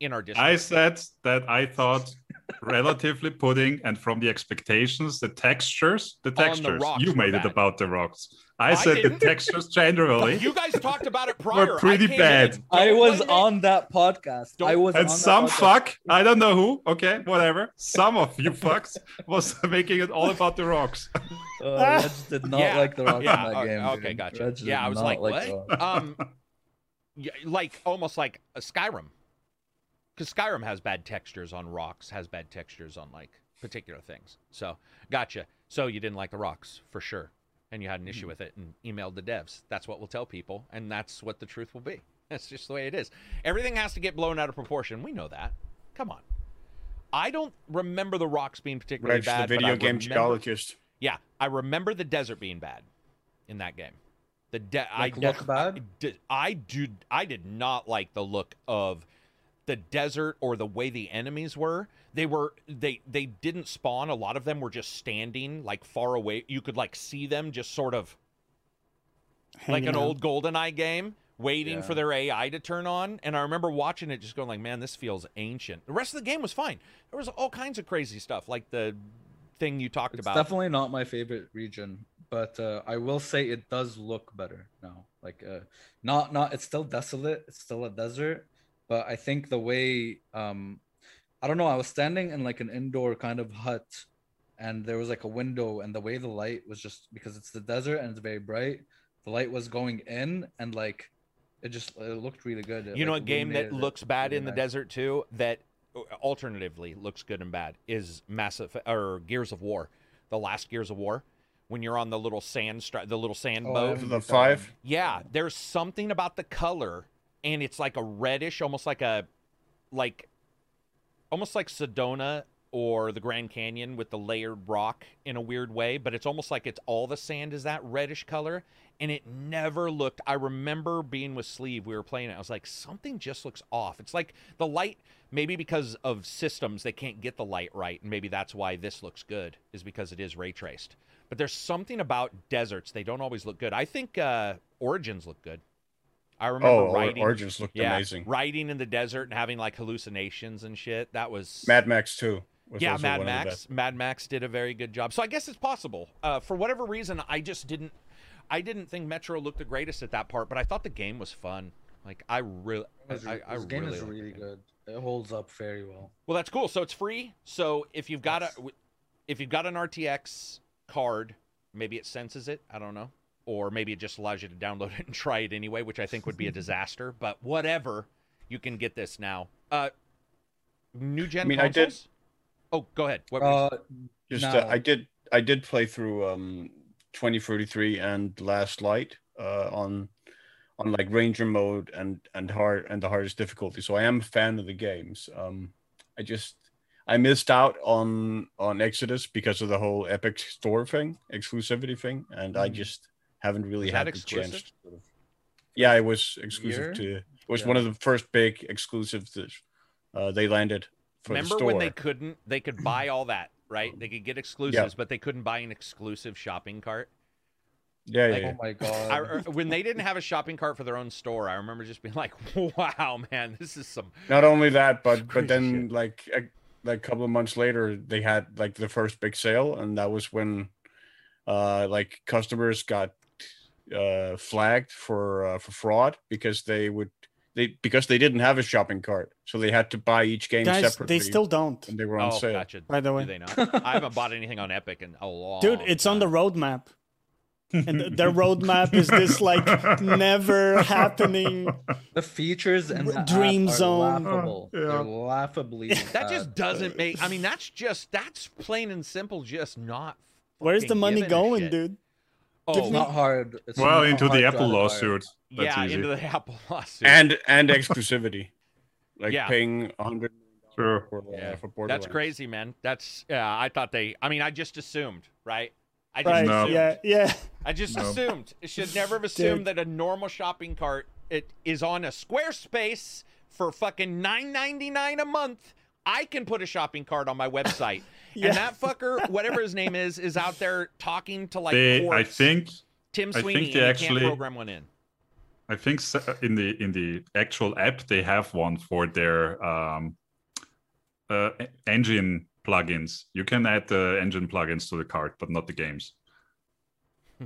in our Discord? I said that I thought relatively pudding and from the expectations, the textures, the the textures. rocks you were made bad. it about the rocks. I I said the didn't. textures generally. you guys talked about it prior. I pretty came bad. I was blame me. on that podcast. I Don't- was and that some podcast. fuck, I don't know who, okay, whatever. Some of you fucks was making it all about the rocks. Uh, Reg did not Yeah. like the rocks Yeah, in that o- game. okay, dude. gotcha. Reg Yeah, I was not like, what? um, yeah, like almost like a Skyrim, because Skyrim has bad textures on rocks, has bad textures on like particular things. So, gotcha. So you didn't like the rocks for sure, and you had an issue hmm. with it, and emailed the devs. That's what we'll tell people, and that's what the truth will be. That's just the way it is. Everything has to get blown out of proportion. We know that. Come on. I don't remember the rocks being particularly Reg, the bad. but video I game remember- geologist. yeah, I remember the desert being bad in that game. The de- I Like, look bad? I did, I did I did not like the look of the desert or the way the enemies were. They were they they didn't spawn. A lot of them were just standing like far away. You could like see them just sort of like an out. old GoldenEye game, waiting Yeah. for their AI to turn on. And I remember watching it, just going like, "Man, this feels ancient." The rest of the game was fine. There was all kinds of crazy stuff, like the thing you talked It's about. definitely not my favorite region, but uh, I will say it does look better now. Like, uh, not not it's still desolate. It's still a desert, but I think the way um, I don't know. I was standing in like an indoor kind of hut, and there was like a window, and the way the light was just because it's the desert and it's very bright. The light was going in, and like it just it looked really good. It, You know, a game that looks bad really in the nice. desert too. That uh, alternatively looks good and bad is Massive or Gears of War, the last Gears of War, when you're on the little sand stri- the little sand Oh, boat. The beat that one. five. Yeah, there's something about the color, and it's like a reddish, almost like a, like, almost like Sedona or the Grand Canyon with the layered rock in a weird way. But it's almost like it's all the sand is that reddish color, and it never looked. I remember being with Sleeve, we were playing it. I was like, something just looks off. It's like the light, maybe because of systems they can't get the light right, and maybe that's why this looks good, is because it is ray traced. But there's something about deserts; they don't always look good. I think uh, Origins look good. I remember Oh, riding, Origins looked yeah, amazing. riding in the desert and having like hallucinations and shit. That was Mad Max too. Was yeah, Mad one of the Max. Mad Max did a very good job. So I guess it's possible. Uh, for whatever reason, I just didn't. I didn't think Metro looked the greatest at that part, but I thought the game was fun. Like I really, It was I, re- I this game really is really game. good. It holds up very well. Well, that's cool. So it's free. So if you've got a, if you've got an RTX card, maybe it senses it. I don't know, or maybe it just allows you to download it and try it anyway, which I think would be a disaster. But whatever, you can get this now. Uh, new gen I mean, I did- Oh, go ahead. What Uh, Just No. uh, I did I did play through um 2033 and Last Light uh, on on like Ranger mode and and hard and the hardest difficulty. So I am a fan of the games. Um, I just I missed out on on Exodus because of the whole Epic Store thing, exclusivity thing, and I Mhm. just haven't really Was had that the chance. exclusive? to sort of- Yeah, it was exclusive Year? to. It was Yeah. one of the first big exclusives that uh, they landed for Remember the store. when they couldn't? They could buy all that, right? They could get exclusives, but they couldn't buy an exclusive shopping cart. yeah, yeah, like, yeah. oh my god. I, when they didn't have a shopping cart for their own store, I remember just being like, "Wow, man, this is some." not only that but but then shit. like a, like a couple of months later they had like the first big sale and that was when uh like customers got uh flagged for uh, for fraud because they would they because they didn't have a shopping cart so they had to buy each game Guys, separately they still don't. when they were on Oh, sale gotcha. By the way. Do they not? I haven't bought anything on Epic in a long. Dude, it's on the roadmap. and their roadmap is this like never happening. The features and the Dream app are Zone. laughable. Yeah. They're laughably. That just doesn't make. I mean, that's just that's plain and simple. Just not. Where's the money going, dude? Oh, It's not hard. It's well, not into hard the Apple lawsuit. That's yeah, easy. into the Apple lawsuit. and and exclusivity, like Yeah. paying hundred Sure. for, uh, Yeah. for That's crazy, man. That's yeah. I thought they. I mean, I just assumed, right? I just Right? No. assumed. Yeah, yeah. I just No. assumed. It should never have assumed that a normal shopping cart it is on a Squarespace for fucking nine ninety nine a month. I can put a shopping cart on my website, Yeah. and that fucker, whatever his name is, is out there talking to like They, I think, Tim I Sweeney, think they actually- can't program one in. I think in the in the actual app they have one for their um, uh, engine plugins. You can add the engine plugins to the cart, but not the games.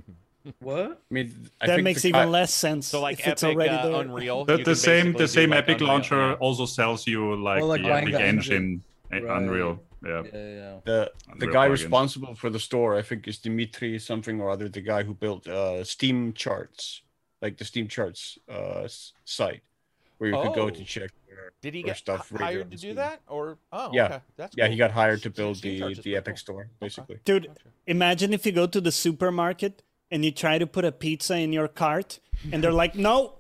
What? I mean, I that think makes the even guy- less sense So like if it's Epic, already uh, there. Unreal. The, the same the same like, Epic Unreal, launcher also sells you like, Oh, like the buying Epic the engine, engine. uh, Right. Unreal. Yeah. Yeah, yeah. the the guy plugins. responsible for the store, I think, is Dimitri something or other. The guy who built uh, Steam charts, like the Steam charts uh, site, where you could go to Oh. check. Where, Did he get stuff h- hired to do Steam. that, or oh, Yeah. okay. that's Yeah, cool. he got hired to build Steam the the Epic cool. store, basically. Dude, Gotcha. imagine if you go to the supermarket and you try to put a pizza in your cart and they're like, no,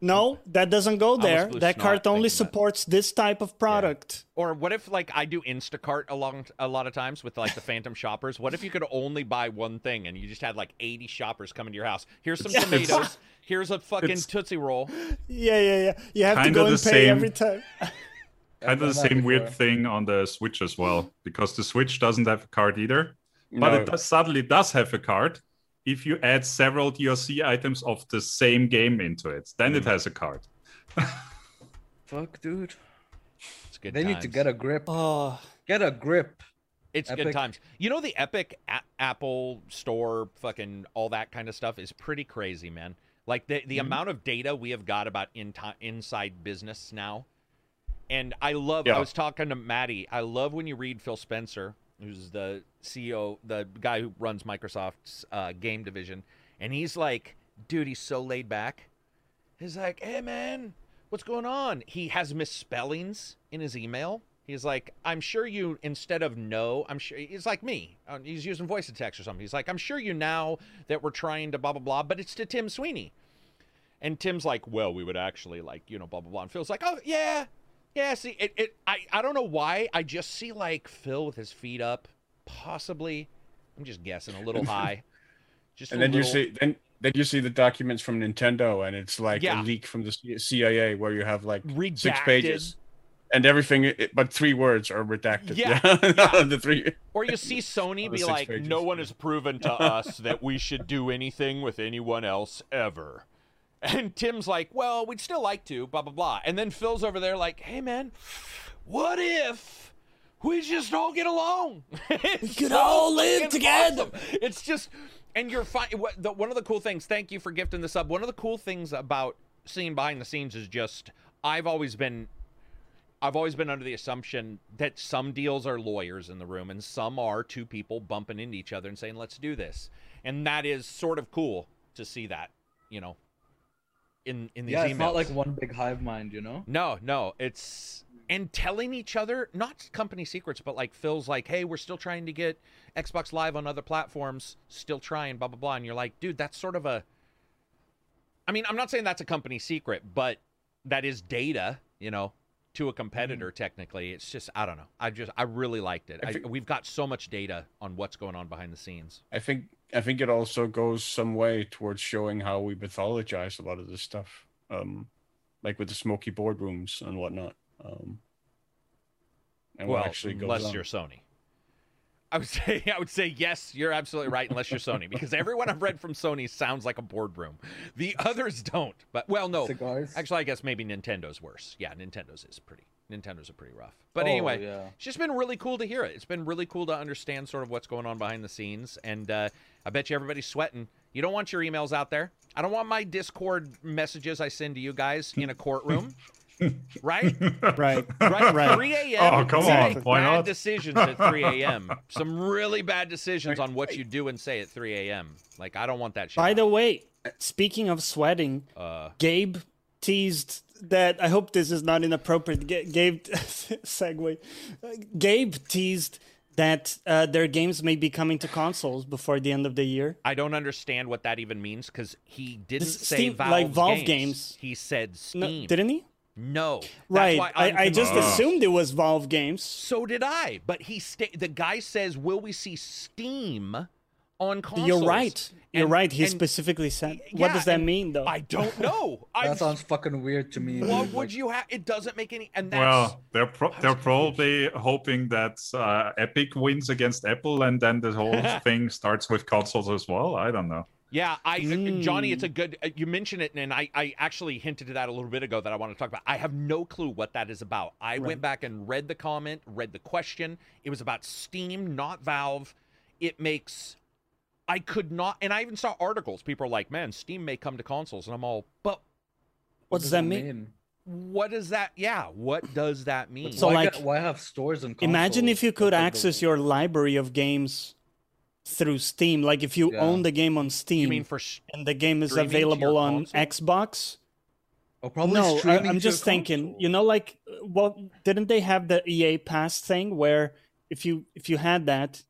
no, that doesn't go there. That cart only thinking that. supports this type of product. Or what if like I do Instacart along a lot of times with like the Phantom shoppers? What if you could only buy one thing and you just had like 80 shoppers coming to your house? Here's some Yes. tomatoes. Here's a fucking It's- Tootsie Roll. Yeah, yeah, yeah. You have to Kinda go and pay same- every time. Kind of the done that same weird thing on the Switch as well, because the Switch doesn't have a card either, but No, it does, suddenly does have a card. If you add several DLC items of the same game into it, then Mm. it has a card. Fuck, dude. It's good. They need to get a grip. Oh, Get a grip. It's good times. You know the Epic a- Apple Store, fucking all that kind of stuff is pretty crazy, man. Like the the amount of data we have got about in inside business now, and I love. yeah. I was talking to Maddie. I love when you read Phil Spencer, who's the CEO, the guy who runs Microsoft's uh, game division, and he's like, dude, he's so laid back. He's like, hey man, what's going on? He has misspellings in his email. He's like, I'm sure you, instead of no, I'm sure, he's like me. Uh, He's using voice to text or something. He's like, I'm sure you now that we're trying to blah, blah, blah, but it's to Tim Sweeney. And Tim's like, well, we would actually like, you know, blah, blah, blah. And Phil's like, oh, yeah. Yeah, see, it, it I, I don't know why. I just see like Phil with his feet up, possibly. I'm just guessing, a little high. Just and then you see then then you see the documents from Nintendo, and it's like Yeah. a leak from the CIA where you have like six pages, and everything, but three words are redacted. Yeah, yeah. the three. Or you see Sony be like, pages. no one has proven to us that we should do anything with anyone else ever. And Tim's like, well, we'd still like to, blah, blah, blah. And then Phil's over there like, hey, man, what if we just all get along? we could all live together. It's just, and you're fine. One of the cool things, thank you for gifting the sub. One of the cool things about seeing behind the scenes is just, I've always been I've always been under the assumption that some deals are lawyers in the room and some are two people bumping into each other and saying, let's do this. And that is sort of cool to see that, you know, in, in these Yeah, emails. it's not like one big hive mind, you know? No, no, it's and telling each other not company secrets, but like Phil's like, "Hey, we're still trying to get Xbox Live on other platforms, still trying, blah blah blah," and you're like, "Dude, that's sort of a. I mean, I'm not saying that's a company secret, but that is data, you know, to a competitor. Mm-hmm. Technically, it's just I don't know. I just I really liked it. I I, we've got so much data on what's going on behind the scenes. I think I think it also goes some way towards showing how we mythologize a lot of this stuff, um, like with the smoky boardrooms and whatnot. Um, and well, what actually goes unless on. you're Sony. I would say I would say yes, you're absolutely right unless you're Sony because everyone I've read from Sony sounds like a boardroom. The others don't. But well no. Cigars. Actually I guess maybe Nintendo's worse. Yeah, Nintendo's is pretty Nintendo's are pretty rough. But Oh, anyway, yeah. it's just been really cool to hear it. It's been really cool to understand sort of what's going on behind the scenes and uh, I bet you everybody's sweating. You don't want your emails out there. I don't want my Discord messages I send to you guys in a courtroom. right? Right. Right, Right. 3 a.m. Oh, come on. make Why bad not? decisions at 3 a.m. Some really bad decisions on what you do and say at 3 a.m. Like I don't want that shit. By the way, speaking of sweating, uh, Gabe teased that I hope this is not inappropriate. Ga- Gabe segue. Gabe teased that uh, their games may be coming to consoles before the end of the year. I don't understand what that even means because he didn't This say Steam- Valve's like Valve games. games. He said No, Steam. didn't he? No. Right. I, I just assumed it was Valve games. So did I. But he sta- the guy says, "Will we see Steam on consoles?" You're right. You're And- right. He specifically said. what does that mean, though? I don't know. I That sounds fucking weird to me. What dude. would Like, you have? It doesn't make any. And that's Well, they're pro- they're confused. probably hoping that uh, Epic wins against Apple, and then the whole thing starts with consoles as well. I don't know. Yeah, I uh, Johnny, it's a Mm. good. Uh, you mentioned it, and I, I actually hinted to that a little bit ago that I want to talk about. I have no clue what that is about. I Right. went back and read the comment, read the question. It was about Steam, not Valve. It makes. I could not, and I even saw articles. People are like, "Man, Steam may come to consoles," and I'm all, "But what does that mean? what does that? Yeah, what does that mean?" So, why like, get- why have stores and Imagine if you could That's like the- access your library of games through Steam. Like if you Yeah. own the game on Steam you mean for s- and the game is streaming to your available on console? Xbox. Oh, probably no, I, streaming I'm just thinking. console. You know, like well, didn't they have the EA Pass thing where if you if you had that,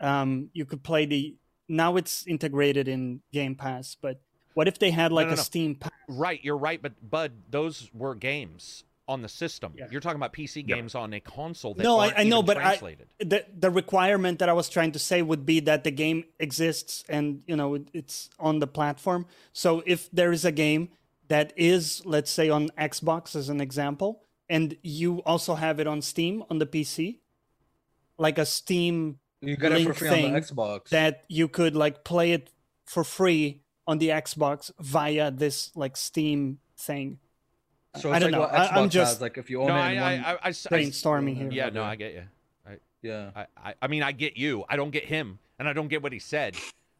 um, you could play the. Now it's integrated in Game Pass, but what if they had like no, a no. Steam Pass? right, you're right, but Bud, those were games on the system. Yeah. You're talking about PC Yeah. games on a console that No, I, aren't I know, even but I, the the requirement that I was trying to say would be that the game exists and you know it, it's on the platform. So if there is a game that is, let's say, on Xbox as an example, and you also have it on Steam on the PC, like a Steam You get it for link free on thing the Xbox. that you could like play it for free on the Xbox via this like Steam thing. so I don't like know. what I- I'm just- has, like if you own No, it I, in I, one, I, I, I, Brainstorming here. yeah, no, I get you. yeah. I, I, I mean, I get you. I don't get him, and I don't get what he said.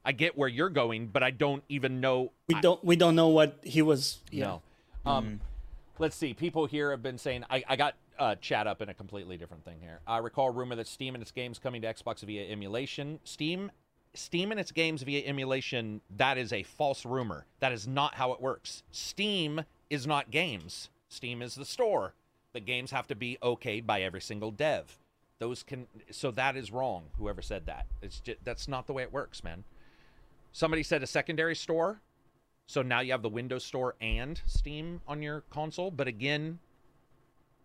I get where you're going, but I don't even know. We I- don't we don't know what he was. Yeah. No. Um, Let's see. People here have been saying I, I got uh, chat up in a completely different thing here. I recall rumor that Steam and its games coming to Xbox via emulation. Steam, Steam and its games via emulation. That is a false rumor. That is not how it works. Steam is not games. Steam is the store. The games have to be okayed by every single dev. Those can. So that is wrong. Whoever said that. It's just, that's not the way it works, man. Somebody said a secondary store. So now you have the Windows Store and Steam on your console. But again,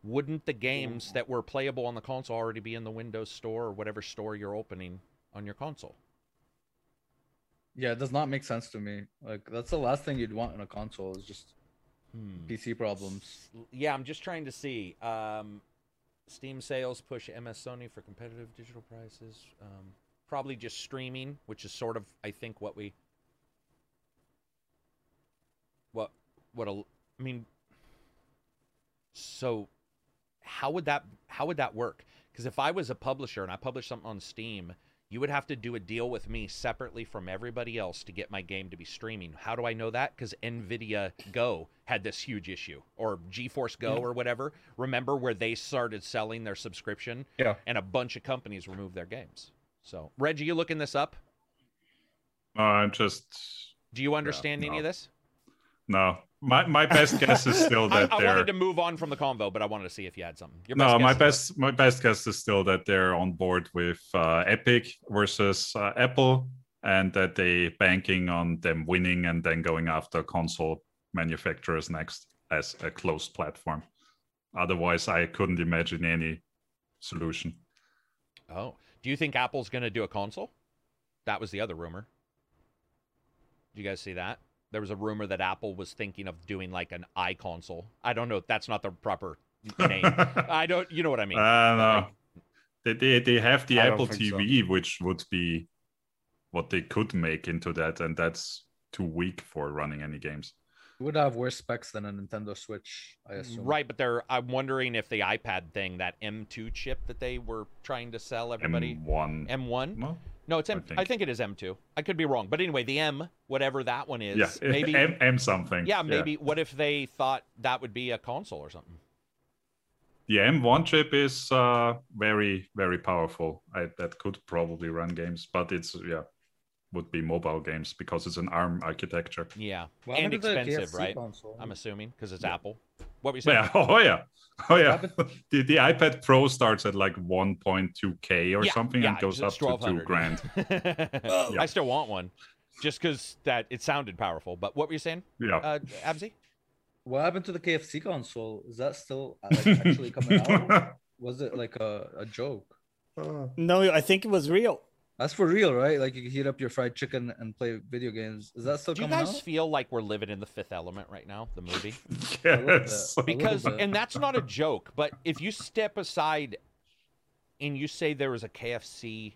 wouldn't the games that were playable on the console already be in the Windows Store or whatever store you're opening on your console? Yeah, it does not make sense to me. Like that's the last thing you'd want in a console is just Hmm. PC problems. Yeah, I'm just trying to see. Um, Steam sales push MS Sony for competitive digital prices. Um, probably just streaming, which is sort of, I think, what we. What what a I mean. So, how would that how would that work? Because if I was a publisher and I published something on Steam, you would have to do a deal with me separately from everybody else to get my game to be streaming. How do I know that? Because NVIDIA Go had this huge issue, or GeForce Go, Yeah. or whatever. Remember where they started selling their subscription, Yeah. and a bunch of companies removed their games. So, Reggie, you looking this up? No, I'm just Do you understand any no. of this? no. My my best guess is still that I they're wanted to move on from the convo, but I wanted to see if you had something. No. My best my best guess is still that they're on board with uh, Epic versus uh, Apple, and that they banking on them winning and then going after console manufacturers next as a closed platform. Otherwise, I couldn't imagine any solution. Oh, do you think Apple's going to do a console? That was the other rumor. Do you guys see that? There was a rumor that Apple was thinking of doing like an iConsole. I don't know. That's not the proper name. I don't. You know what I mean? I don't know. They, they, they have the I Apple think so. TV, which would be what they could make into that, and that's too weak for running any games. It would have worse specs than a Nintendo Switch, I mm, assume. Right, but they're. I'm wondering if the iPad thing, that M2 chip that they were trying to sell everybody, M1. M1. no? No, it's M. I think. think it is M2. I could be wrong, but anyway, the M, whatever that one is, Yeah, maybe. M, M something. yeah, maybe. What if they thought that would be a console or something? the M1 chip is uh, very very powerful. I, that could probably run games, but it's yeah would be mobile games because it's an ARM architecture. Yeah, What and happened to the expensive, right? console? I'm assuming because it's Apple. What were you saying? Yeah. Oh yeah. Oh yeah. The, the iPad Pro starts at like 1.2k or Yeah, something yeah, and goes up to two 1200. grand. I still want one, just because that it sounded powerful. But what were you saying, Yeah. uh, Absy? What happened to the KFC console? Is that still uh, like, actually coming out? Was it like a, a joke? No, I think it was real. That's for real, right? Like you can heat up your fried chicken and play video games. Is that still Do you guys out? feel like we're living in the Fifth Element right now, the movie? yes. bit. A little Because, and that's not a joke, but if you step aside and you say there was a KFC,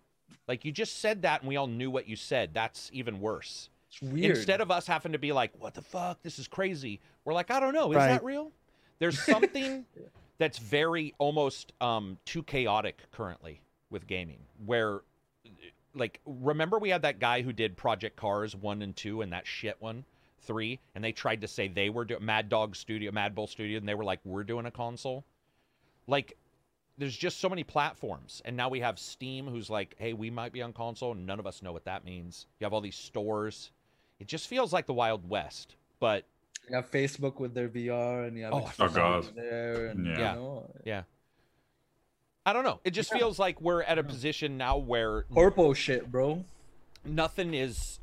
like you just said that and we all knew what you said, that's even worse. It's weird. Instead of us having to be like, what the fuck? This is crazy. We're like, I don't know. Is Right. that real? There's something that's very almost um, too chaotic currently with gaming where like remember we had that guy who did Project Cars 1 and 2 and that shit one 3 and they tried to say they were doing Mad Dog Studio Mad Bull Studio and they were like we're doing a console like there's just so many platforms and now we have Steam who's like hey we might be on console and none of us know what that means you have all these stores it just feels like the wild west but you have Facebook with their VR, and you have Oh, Xbox oh, God. there, and Yeah. you Yeah. Know, I don't know it just feels like we're at a position now where corpo shit, bro. nothing is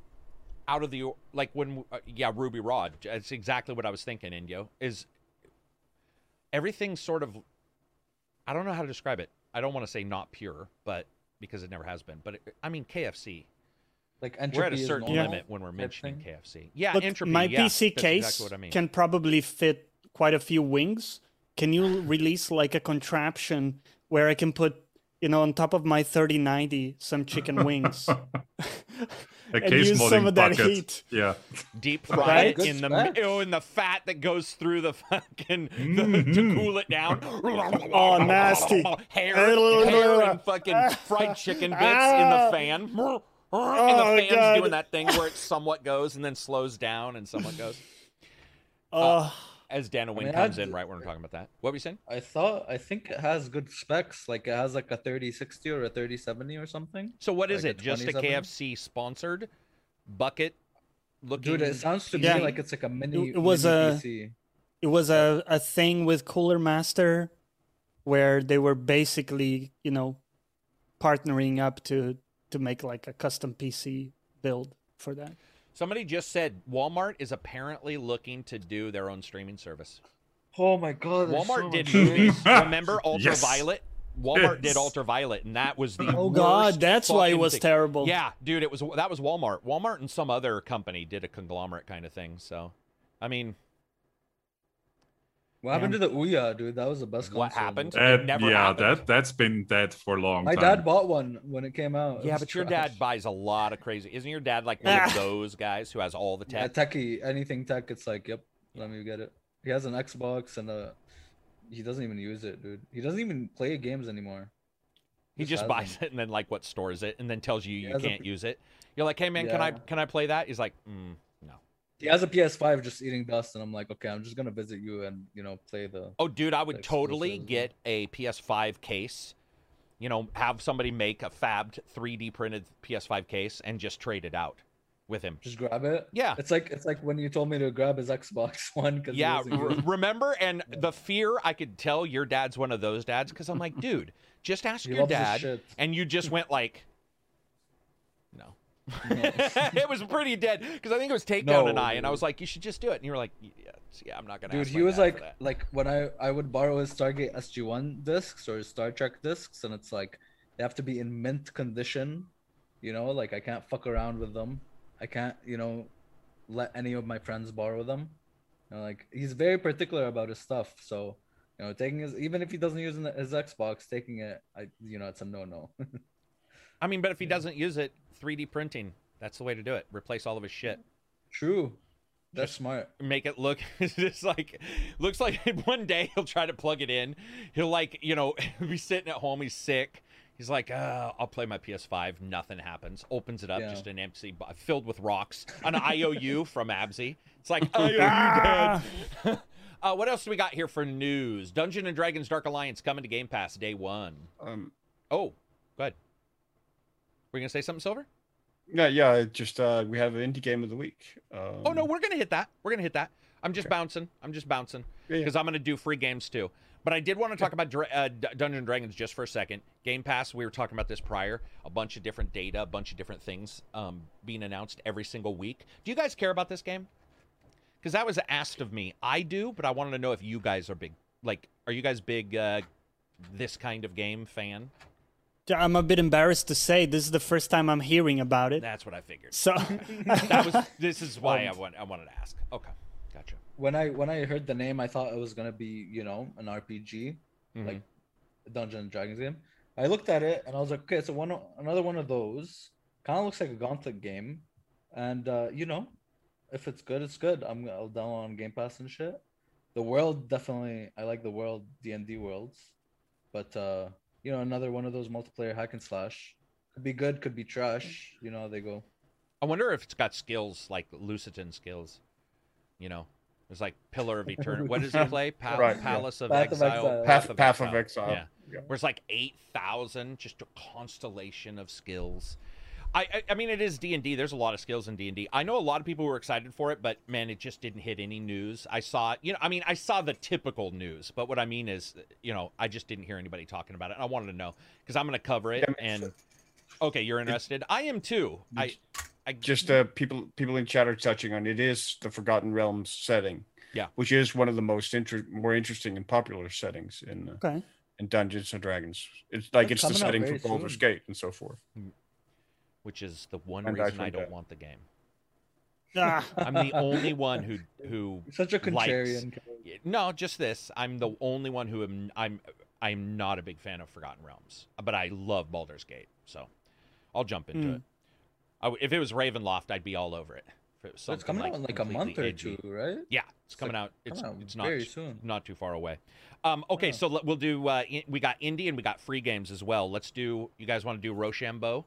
out of the like when uh, yeah Ruby Rhod That's exactly what i was thinking indio is everything's sort of i don't know how to describe it i don't want to say not pure but because it never has been but it, i mean kfc Like entropy we're at a certain normal limit when we're mentioning kfc yeah Look, entropy my yeah, PC case exactly what I mean. can probably fit quite a few wings. Can you release like a contraption where I can put, you know, on top of my 3090 some chicken wings A and use some of that bucket. heat? Yeah. deep fry it in the oh, in the fat that goes through the fucking the, Mhm. to cool it down. Oh, nasty. hair, hair and fucking fried chicken bits in the fan. Oh, and the fan's God. doing that thing where it somewhat goes and then slows down and somewhat goes. Oh, As Dana Wynn mean, comes I'd- in right when we're talking about that. What were you saying? I thought I think it has good specs. Like it has like a 3060 or a 3070 or something. So what is Like a it? Just a KFC sponsored bucket looking Dude, it sounds to Yeah. me like it's like a mini. It was mini a- PC. it was a, a thing with Cooler Master where they were basically, you know, partnering up to to make like a custom PC build for that. Somebody just said Walmart is apparently looking to do their own streaming service. Oh my god! Walmart so did much movies. shit. Remember Yes. Ultraviolet? Walmart did Ultraviolet, and that was the Oh god, that's why it was thing. terrible. Yeah, dude, it was that was Walmart. Walmart and some other company did a conglomerate kind of thing. So, I mean, What happened to the Ouya, dude? That was the best. What console, happened? man. It Uh, never yeah, happened. that that's been dead for a long My time. dad bought one when it came out. It yeah, was but your dad buys a lot of crazy. Isn't your dad like one of Ah. those guys who has all the Yeah, tech? techie, anything tech, it's like, yep, let me get it. He has an Xbox and a. He doesn't even use it, dude. He doesn't even play games anymore. he just has buys them. it and then like what stores it and then tells you He you can't p- use it. You're like, hey man, can I can I play that? He's like, mm, no. He has a PS5 just eating dust, and I'm like, okay, I'm just gonna visit you and you know play the. Oh, dude, I would totally get a PS5 case. You know, have somebody make a fabbed 3D printed PS5 case and just trade it out with him. Just grab it. Yeah. It's like it's like when you told me to grab his Xbox One because Yeah, he wasn't r- using it. remember? And the fear, I could tell your dad's one of those dads because I'm like, dude, just ask He your dad. And you just went like. it was pretty dead because I think it was Takedown No, and I, and I was like, you should just do it. And you were like, yeah, yeah I'm not gonna. Dude, he was like, like when I I would borrow his Stargate SG One discs or his Star Trek discs, and it's like they have to be in mint condition. You know, like I can't fuck around with them. I can't, you know, let any of my friends borrow them. You know, like he's very particular about his stuff. So, you know, taking his even if he doesn't use his Xbox, taking it, I you know, it's a no no. I mean, but if he doesn't use it, 3D printing, that's the way to do it. Replace all of his shit. True, that's Just- smart. make it look it's just like looks like one day he'll try to plug it in he'll like you know be sitting at home he's sick he's like uh, i'll play my ps5 nothing happens opens it up Yeah. just an empty bo- filled with rocks an iou from absy it's like iou dad Uh, what else do we got here for news? Dungeon and Dragons Dark Alliance coming to Game Pass day one. Um, Oh, go ahead. Were gonna say something, Silver? yeah, yeah. Just uh, we have an indie game of the week. Um, Oh no, we're gonna hit that. We're gonna hit that. I'm just Okay. bouncing. I'm just bouncing Yeah, yeah. because I'm gonna do free games too. But I did want to talk about uh, Dungeon Dragons just for a second. Game Pass. We were talking about this prior. A bunch of different data, a bunch of different things um, being announced every single week. Do you guys care about this game? Because that was asked of me. I do, but I wanted to know if you guys are big. Like, are you guys big uh, this kind of game fan? I'm a bit embarrassed to say this is the first time I'm hearing about it. That's what I figured. So That was. This is why I want. I wanted to ask. Okay, gotcha. When I when I heard the name, I thought it was gonna be you know an RPG, Mhm. like a Dungeons and Dragons game. I looked at it and I was like, okay, so one another one of those. Kind of looks like a Gauntlet game, and uh, you know, if it's good, it's good. I'm I'll download on Game Pass and shit. The world definitely, I like the world D and D worlds, but uh, you know, another one of those multiplayer hack and slash could be good, could be trash. You know how they go. I wonder if it's got skills like Lucitan skills. You know, it's like Pillar of Eternity. What does he play? Pa- Right, yeah. Palace of Path of Exile. Exile. Path, Path of Exile. Yeah. Where it's like eight thousand, just a constellation of skills. I, I, I mean, it is D and D. There's a lot of skills in D and D. I know a lot of people were excited for it, but man, it just didn't hit any news. I saw, you know, I mean, I saw the typical news, but what I mean is, you know, I just didn't hear anybody talking about it. And I wanted to know because I'm going to cover it. Yeah, I mean, and okay, you're interested. I am too. I, I just uh, people people in chat are touching on it is the Forgotten Realms setting. Yeah. which is one of the most inter- more interesting and popular settings in uh, okay. in Dungeons and Dragons. It's like That's it's the setting for very Baldur's soon. Gate and so forth. Which is the one And reason I actually don't want the game. I'm the only one who who Such a likes- no, just this. I'm the only one who am I'm I'm not a big fan of Forgotten Realms, but I love Baldur's Gate, so I'll jump into Hmm. it. I w if it was Ravenloft, I'd be all over it. It So it's something coming out in like a month or edgy. two, right? Yeah, it's It's coming like out. It's coming out it's not very soon. not too far away. Um, okay, Yeah. so we'll do. Uh, we got indie and we got free games as well. Let's do. You guys want to do Rochambeau?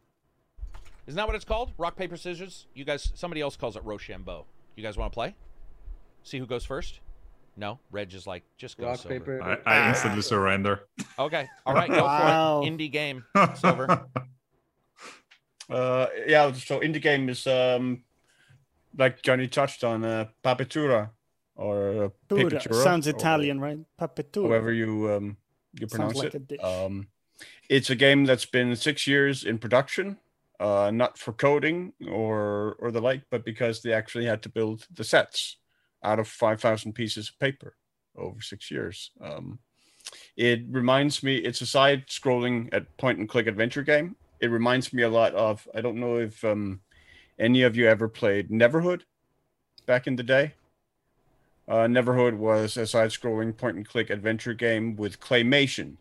Isn't that what it's called? Rock paper scissors. You guys. Somebody else calls it Rochambeau. You guys want to play? See who goes first? No. Reg is like just go Rock silver. paper. I, I instantly surrender. Okay. All right. Go Wow. for it. Indie game. Silver. Uh, yeah, so indie game is um, like Johnny touched on uh, Papetura or uh, Papetura, Sounds or Italian, right? Papetura. However you um, you pronounce like a it. dish. Um, it's a game that's been six years in production, uh, not for coding or or the like, but because they actually had to build the sets out of five thousand pieces of paper over six years. Um, it reminds me. It's a side-scrolling at point-and-click adventure game. It reminds me a lot of. I don't know if um, any of you ever played Neverhood back in the day. Uh, Neverhood was a side-scrolling point-and-click adventure game with claymation,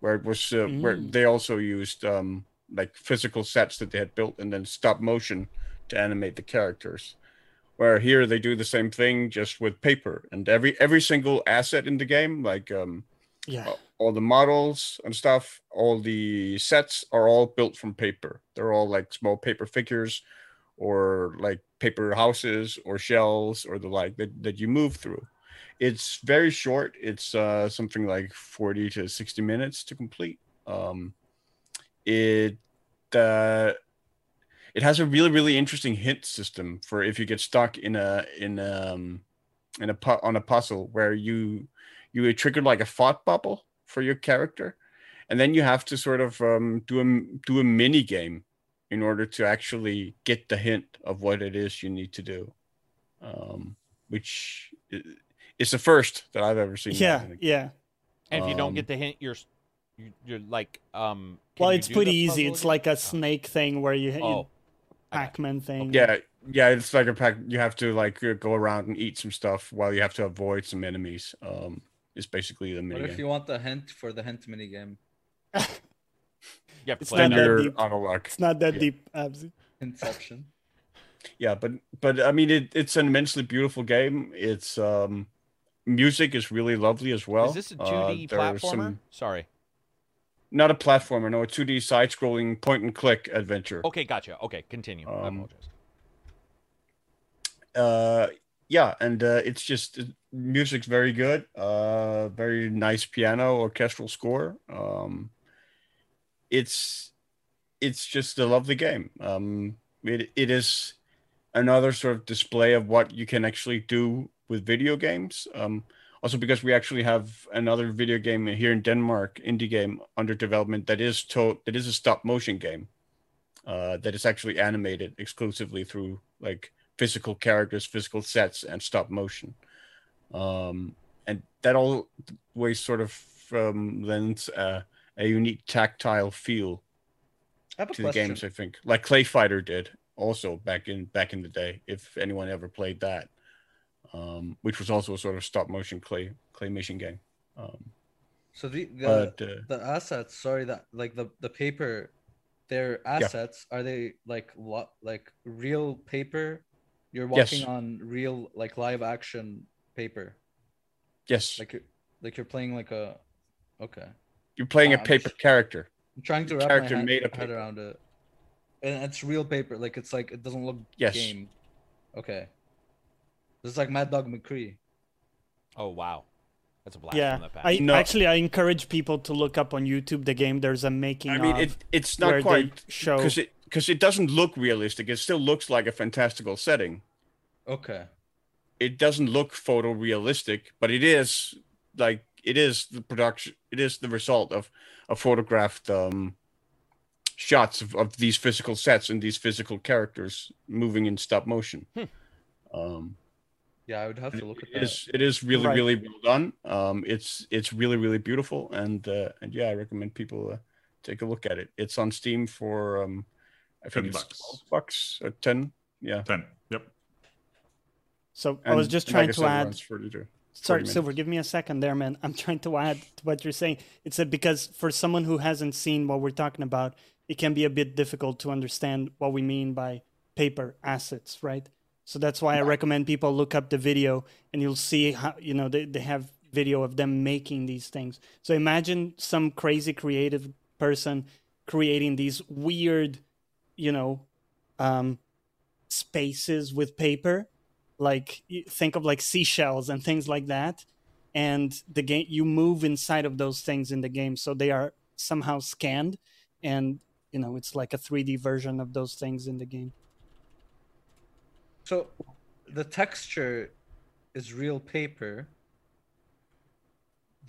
where it was uh, where Mm. they also used um, like physical sets that they had built and then stop motion to animate the characters. Where here they do the same thing just with paper and every every single asset in the game, like um, yeah. all- the models and stuff, all the sets are all built from paper. They're all like small paper figures or like paper houses or shells or the like that, that you move through. It's very short. It's uh, something like 40 to 60 minutes to complete. Um, it uh, it has a really really interesting hint system for if you get stuck in a in um in a pu- on a puzzle where you you would trigger like a thought bubble for your character and then you have to sort of um, do a do a mini game in order to actually get the hint of what it is you need to do um, which is the first that i've ever seen Yeah. Yeah. And if you don't Um, get the hint, you're you're like um. Can Well, it's pretty easy. puzzle It's like a snake thing where you, you Oh. okay. Pac-Man thing. yeah yeah it's like a pack you have to like uh, go around and eat some stuff while you have to avoid some enemies um it's basically the What if you want the hint for the hint mini game? yeah, have to It's not that. that deep. out of luck It's not that Yeah. deep, Absy. Inception. yeah but but i mean it, it's an immensely beautiful game it's um music is really lovely as well Is this a Uh, 2D there are platformer? some- Sorry. Not a platformer no a 2d side-scrolling point and click adventure Okay, gotcha. Okay, continue. I Um, apologize. uh yeah and uh it's just music's very good. Uh, very nice piano orchestral score. Um, it's it's just a lovely game. Um, it it is another sort of display of what you can actually do with video games. Um, also because we actually have another video game here in Denmark, indie game under development that is to- that is a stop motion game uh, that is actually animated exclusively through like physical characters, physical sets, and stop motion. Um, and that always sort of um, lends a, a unique tactile feel I have a to the games. I think, like Clay Fighter did also back in back in the day. If anyone ever played that, um, which was also a sort of stop motion clay claymation game. Um, So the the, but uh, the assets, sorry, that like the the paper, their assets are they like lo- like real paper? You're Yes. walking on real like live action paper, yes, like you're like you're playing like a. Okay, you're playing a I'm paper just- character. I'm trying to wrap character my hand, made of head around it, and it's real paper. Like it's like it doesn't look Yes. game. Okay, this is like Mad Dog McCree. Oh wow, that's a blast Yeah, from the past. I No. actually I encourage people to look up on YouTube the game. There's a making I mean, of it it's not quite they show. because it because it doesn't look realistic. It still looks like a fantastical setting. Okay, It doesn't look photorealistic, but it is like it is the production. It is the result of a photographed um, shots of, of these physical sets and these physical characters moving in stop motion. Hmm. Um, yeah, I would have to look at it that. is it is really Right. really well done. Um, it's it's really really beautiful, and uh, and yeah, I recommend people uh, take a look at it. It's on Steam for um, I think it's bucks. twelve bucks or ten. Yeah, Ten. Yep. so I was And just like trying I to said, it add. runs 42. Sorry, 40 Silver, give me a second there, man. I'm trying to add to what you're saying. It's a, because for someone who hasn't seen what we're talking about, it can be a bit difficult to understand what we mean by paper assets, right? So that's why I recommend people look up the video and you'll see how, you know, they, they have video of them making these things. So imagine some crazy creative person creating these weird, you know, um, spaces with paper. Like you think of like seashells and things like that. And the game you move inside of those things in the game. So they are somehow scanned and you know it's like a 3d version of those things in the game So the texture is real paper.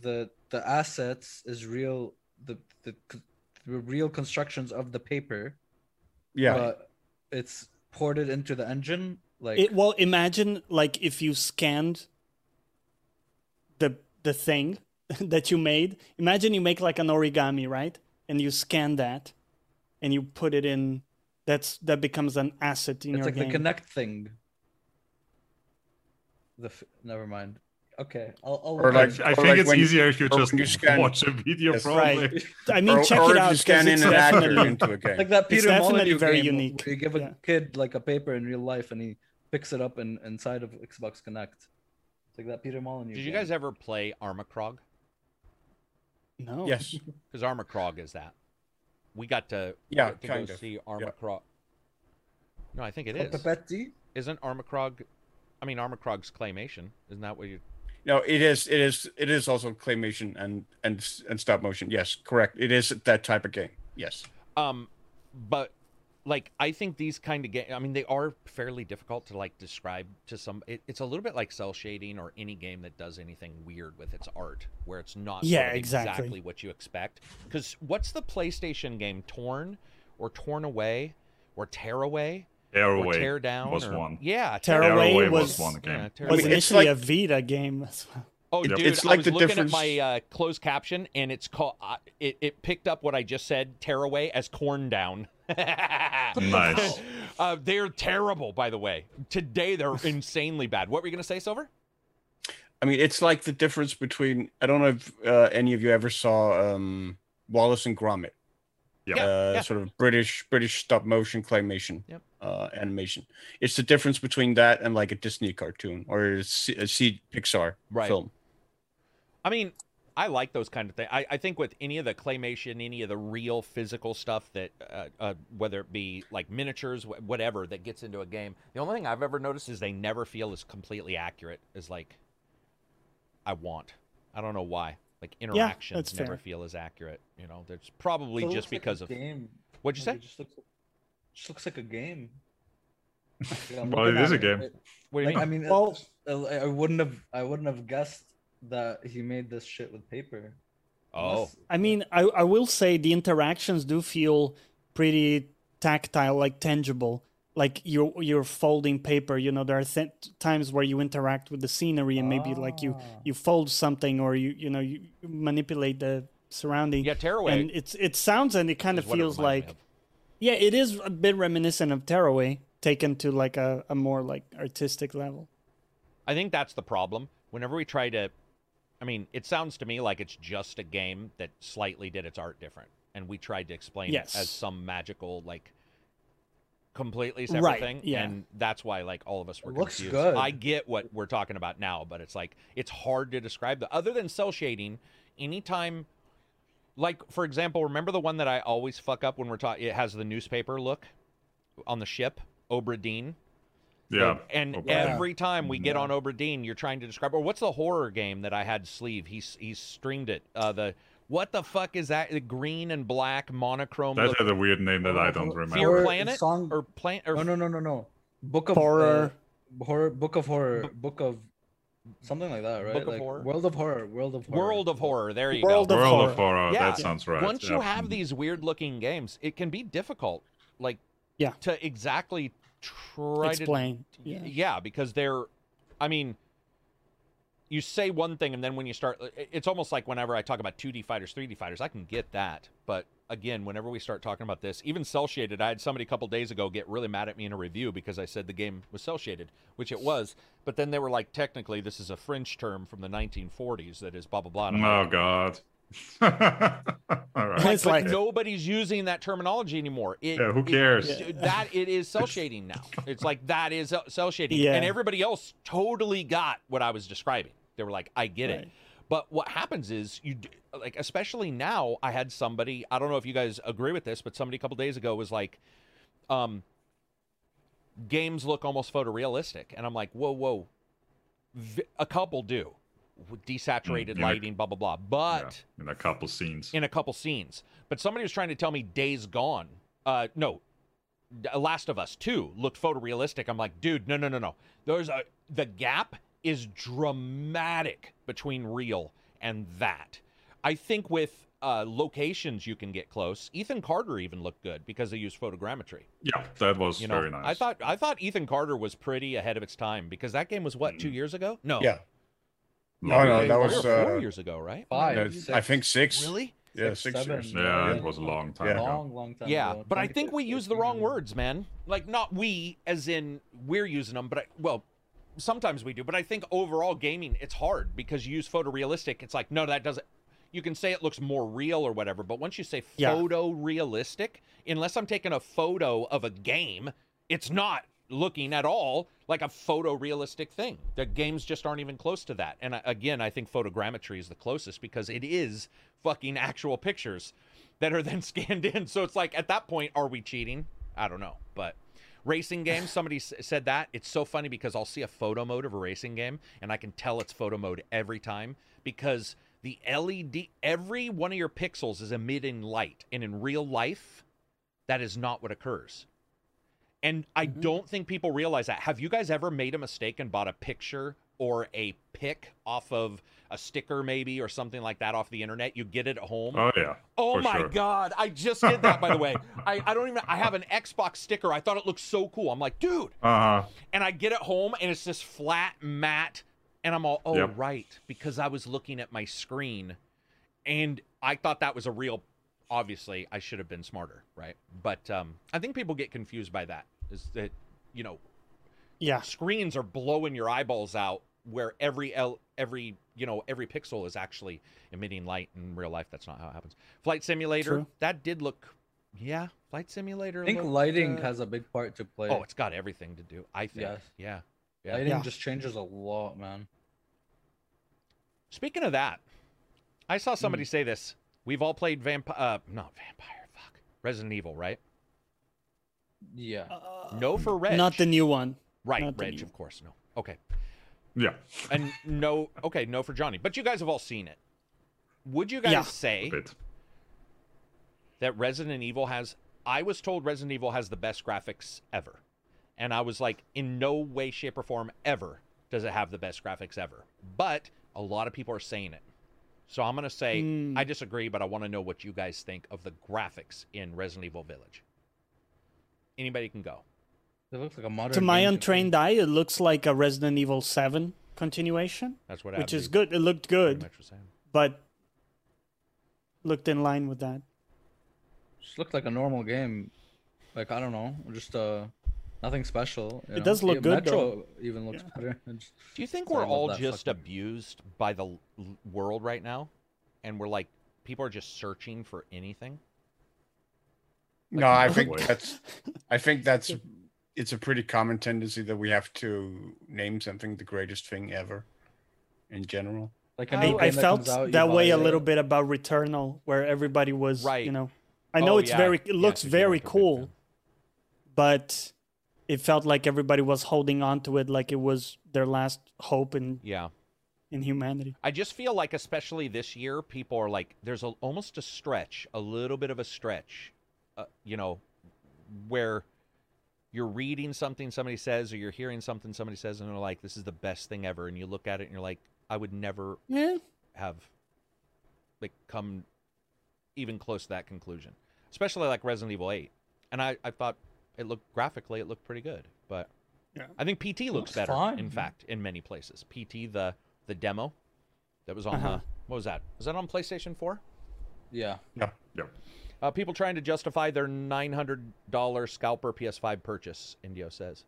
The the assets is real the the, the real constructions of the paper. Yeah, But it's ported into the engine like it, well imagine like if you scanned the the thing that you made imagine you make like an origami right and you scan that and you put it in that's that becomes an asset in it's your like game the Kinect thing. The f- never mind. Okay, I'll, I'll Or like- I or think like it's easier if you just you scan- watch a video. Yes. Probably. Right. I mean, or, check or it if out you 'cause scan it's in an actor definitely- into a game. like that It's Peter definitely Molyneux very game unique. you give a Yeah. kid like a paper in real life and he picks it up in, inside of Xbox Kinect. It's like that Peter Molyneux. Did you guys ever play Armikrog? no yes, Because Armikrog is that. We got to Yeah, to go kind of. see Armikrog. No, I think it is. Papetti? Isn't Armikrog? I mean, Armikrog's claymation. Isn't that what you? no, it is. It is. It is also claymation and and and stop motion. Yes, correct. It is that type of game. Yes. Um, but like I think these kind of games. I mean, they are fairly difficult to like describe to some. It, it's a little bit like cell shading or any game that does anything weird with its art, where it's not Yeah, sort of exactly. what you expect. Because what's the PlayStation game? Torn or Torn Away or Tear Away Tear or away Tear Down was or- one. Yeah, Tear Tear Away Away was- was one game. Yeah, Tear was Away. it's initially like- a Vita game as well. Oh, Yep. dude, It's I like was the looking difference- at my uh, closed caption, and it's called. Uh, it, it picked up what I just said, tearaway, as corn down. Nice. Uh, they're terrible, by the way. Today they're insanely bad. What were you gonna say, Silver? I mean, it's like the difference between. I don't know if uh, any of you ever saw um, Wallace and Gromit. Yep. Yeah, uh, yeah. sort of British British stop motion claymation Yep. uh, animation. It's the difference between that and like a Disney cartoon or a C, a C Pixar Right. film. I mean, I like those kind of things. I, I think with any of the claymation, any of the real physical stuff that, uh, uh, whether it be like miniatures, wh- whatever, that gets into a game, the only thing I've ever noticed is they never feel as completely accurate as like I want. I don't know why. Like interactions that's never fair. feel as accurate. You know, there's probably So just looks like because of game. what'd you Like, say? It just looks, just looks like a game. Yeah, Well, it is a game. It- What do you Like, I mean? mean, Well- well, I wouldn't have, I wouldn't have guessed that he made this shit with paper. Oh, I mean, I, I will say the interactions do feel pretty tactile, like tangible. Like you're you're folding paper. You know, there are th- times where you interact with the scenery, and maybe like you Ah. you fold something, or you you know you manipulate the surrounding. yeah, Tearaway. and it's it sounds and it kind of is what it feels like of. yeah, it is a bit reminiscent of Tearaway, taken to like a, a more like artistic level. I think that's the problem. Whenever we try to, I mean, it sounds to me like it's just a game that slightly did its art different, and we tried to explain Yes. it as some magical, like, completely separate Right, thing. yeah. And that's why, like, all of us were It looks confused. good. I get what we're talking about now, but it's like it's hard to describe. The other than cell shading, anytime. Like for example, remember the one that I always fuck up when we're talking? It has the newspaper look on the ship, Obra Dinn. Yeah. And Obra Dinn. every time we get Yeah. on Obra Dinn, you're trying to describe. Or what's the horror game that I had sleeve? He's he's streamed it. Uh, the what the fuck is that? The green and black monochrome. That look- had a weird name that I don't remember. Fear Planet song- or Planet or No, no, no, no, no. Book of Horror. uh, horror, book of horror, book of something like that, right? Book of like Horror? World of horror, world of horror. World of Horror. There you World go. of World Horror. of Horror. Yeah. That sounds right. Once you have these weird looking games, it can be difficult, like Yeah. to exactly try Explain. to Yeah. yeah, because they're, I mean, you say one thing and then when you start, it's almost like whenever I talk about 2D fighters, 3D fighters, I can get that, but again, whenever we start talking about this, even cel shaded, I had somebody a couple days ago get really mad at me in a review because I said the game was cel shaded, which it was, but then they were like, technically, this is a French term from the 1940s that is blah blah blah. and I'm oh, like, Oh God. All right. It's but like- nobody's using that terminology anymore. It, Yeah, who cares? it- that it is cell shading now. It's like that is cell shading, Yeah. and everybody else totally got what I was describing. They were like, "I get it." But what happens is you like, especially now. I had somebody. I don't know if you guys agree with this, but somebody a couple days ago was like, um, "Games look almost photorealistic," and I'm like, "Whoa, whoa." V- a couple do, with desaturated yeah. lighting, blah blah blah. But Yeah, in a couple scenes. in a couple scenes. But somebody was trying to tell me Days Gone. Uh, no, D- Last of Us Two looked photorealistic. I'm like, dude, no, no, no, no. There's a the gap is dramatic between real and that. I think with uh, locations you can get close. Ethan Carter even looked good because they used photogrammetry. yeah, that was You know, very nice. I thought I thought Ethan Carter was pretty ahead of its time because that game was what two Mm. years ago? No, Yeah. No, no, that was, or four uh, years ago, right? Five, No, six, I think six. Really? Yeah, six, six seven, years. Yeah, yeah. it was a long time Yeah. ago. long, long time. Yeah, ago. but I think we use the wrong words, man. Like not we, as in we're using them, but I, well, sometimes we do. But I think overall gaming, it's hard because you use photorealistic. It's like no, that doesn't. You can say it looks more real or whatever, but once you say Yeah. photorealistic, unless I'm taking a photo of a game, it's not looking at all like a photorealistic thing. The games just aren't even close to that. And uh, again, I think photogrammetry is the closest because it is fucking actual pictures that are then scanned in. So it's like at that point, are we cheating? I don't know, but racing games. Somebody said that it's so funny because I'll see a photo mode of a racing game and I can tell it's photo mode every time because the LED, every one of your pixels is emitting light, and in real life, that is not what occurs. And I don't think people realize that. Have you guys ever made a mistake and bought a picture or a pick off of a sticker, maybe, or something like that off the internet? You get it at home. Oh yeah. Oh my sure. god! I just did that, by the way. I, I don't even. I have an Xbox sticker. I thought it looked so cool. I'm like, dude, Uh huh. and I get it home and it's just flat matte, and I'm all, oh Yep. right, because I was looking at my screen, and I thought that was a real. Obviously, I should have been smarter, right? But um, I think people get confused by that. Is that you know Yeah. screens are blowing your eyeballs out where every L, every you know every pixel is actually emitting light in real life that's not how it happens flight simulator True. that did look yeah flight simulator I think looked, lighting uh, has a big part to play. oh it's got everything to do i think Yes. yeah yeah lighting Yeah. just changes a lot, man. speaking of that i saw somebody say this we've all played vampire uh not vampire fuck resident evil right Yeah. no for reg Not the new one. Right, Not Reg, of course. No. Okay. Yeah. And no, okay, no for Johnny. But you guys have all seen it. Would you guys Yeah. say that Resident Evil has? I was told Resident Evil has the best graphics ever, and I was like, in no way, shape, or form ever does it have the best graphics ever. But a lot of people are saying it, so I'm gonna say Hmm. I disagree. But I want to know what you guys think of the graphics in Resident Evil Village. Anybody can go. It looks like a modern. To my untrained eye, it looks like a Resident Evil 7 continuation, That's what. which is good. It looked good, much was saying. but looked in line with that. Just looked like a normal game. Like I don't know, just uh, nothing special. you It know? does look Yeah, good, Metro though. even looks Yeah. better. Just- Do you think we're all just fucking- abused by the l- world right now, and we're like people are just searching for anything? No, I think way. that's. I think that's. It's a pretty common tendency that we have to name something the greatest thing ever, in general. Like a I- I, I felt comes out, that way a it. little bit about Returnal, where everybody was, Right. you know, I know Oh, it's yeah. very, it Yeah, looks 'cause you very weren't a big cool, but it felt like everybody was holding on to it like it was their last hope in Yeah, in humanity. I just feel like especially this year, people are like there's a, almost a stretch, a little bit of a stretch, uh, you know, where you're reading something somebody says or you're hearing something somebody says and they're like this is the best thing ever. And you look at it and you're like I would never Yeah, have like come even close to that conclusion. Especially like resident evil 8 and i, I thought it looked graphically it looked pretty good but Yeah. i think pt looks, Looks better fine. in fact in many places pt the the demo that was on Uh-huh. the what was that was that on playstation 4 Yeah. Yeah. uh, people trying to justify their $900 scalper ps5 purchase indio says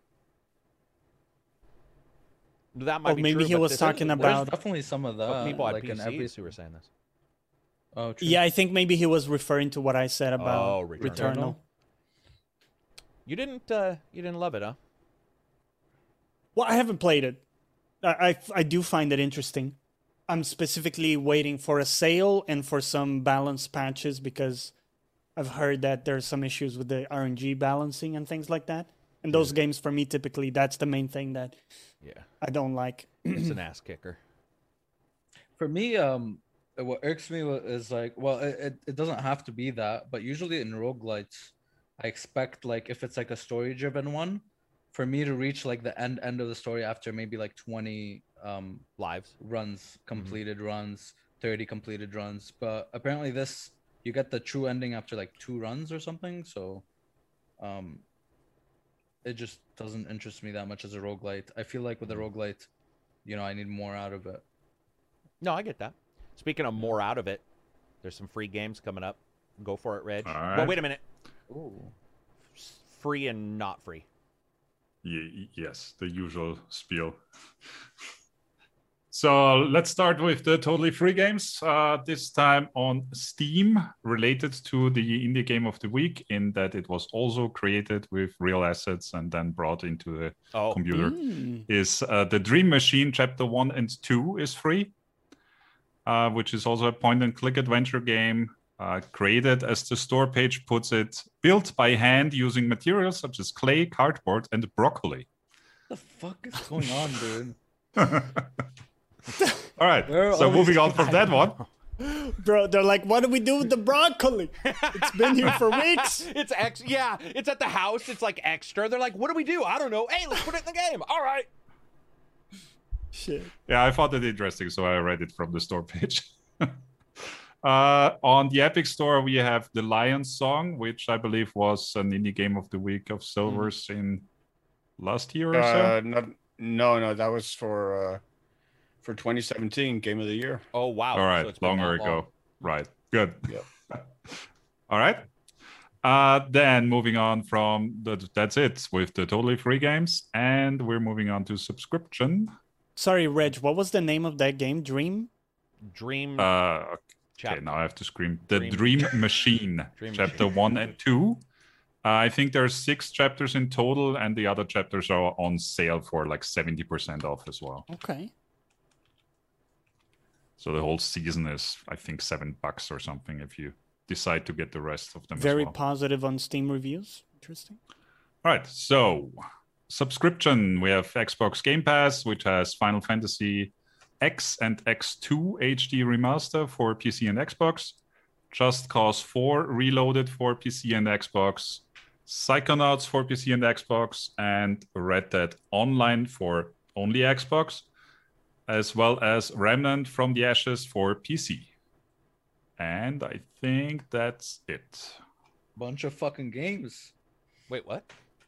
that might Oh, be maybe true, he was talking There's about. definitely some of the people had like in PCs every. who were saying this Oh, true. Yeah, I think maybe he was referring to what I said about Oh, Returnal. Returnal. You didn't uh you didn't love it huh Well, I haven't played it. I, I I do find it interesting. I'm specifically waiting for a sale and for some balance patches because I've heard that there's some issues with the RNG balancing and things like that. And those games for me typically that's the main thing that yeah I don't like. it's an ass kicker For me, um, what irks me is like, well, it, it, it doesn't have to be that, but usually in roguelites, I expect like if it's like a story driven one, for me to reach like the end end of the story after maybe like 20 um lives runs, completed runs, 30 completed runs. But apparently this you get the true ending after like two runs or something. So um it just doesn't interest me that much as a roguelite. I feel like with a roguelite, you know, I need more out of it. No, I get that. Speaking of more out of it, there's some free games coming up. Go for it, Reg. All Well, wait a minute. Ooh. S- Free and not free. Ye- yes, the usual spiel. So let's start with the totally free games. Uh, this time on Steam, related to the indie game of the week, in that it was also created with real assets and then brought into the Oh, computer. Mm. Is uh, the Dream Machine Chapter One and Two is free, uh, which is also a point-and-click adventure game. Uh, created, as the store page puts it, built by hand using materials such as clay, cardboard, and broccoli. What the fuck is going on, dude? All right. Where So all these moving on from that one. Bro, they're like, what do we do with the broccoli? It's been here for weeks. it's ex. Yeah, it's at the house. It's like extra. They're like, what do we do? I don't know. Hey, let's put it in the game. All right. Shit. Yeah, I found it interesting, so I read it from the store page. Uh, on the Epic Store, we have the Lion Song, which I believe was an indie game of the week of Silvers in last year or so. Uh, not, no, no, that was for uh, for 2017 Game of the Year. Oh wow. All right, So right, it's been longer that ago. long. Right, good. Yep. All right. Uh, then moving on from the, that's it with the totally free games, and we're moving on to subscription. Sorry, Reg, what was the name of that game? Dream? Dream. Uh, okay, now I have to scream. The Dream- Dream, Machine, Dream chapter one and two. Uh, I think there are six chapters in total, and the other chapters are on sale for like 70% off as well. Okay. So the whole season is, I think, seven bucks or something if you decide to get the rest of them. Very as well. positive on Steam reviews. Interesting. All right. So subscription, we have Xbox Game Pass, which has Final Fantasy X and X2 HD remaster for PC and Xbox, Just Cause 4 Reloaded for PC and Xbox, Psychonauts for PC and Xbox, and Red Dead Online for only Xbox, as well as Remnant from the Ashes for PC. And I think that's it. Bunch of fucking games. Wait, what?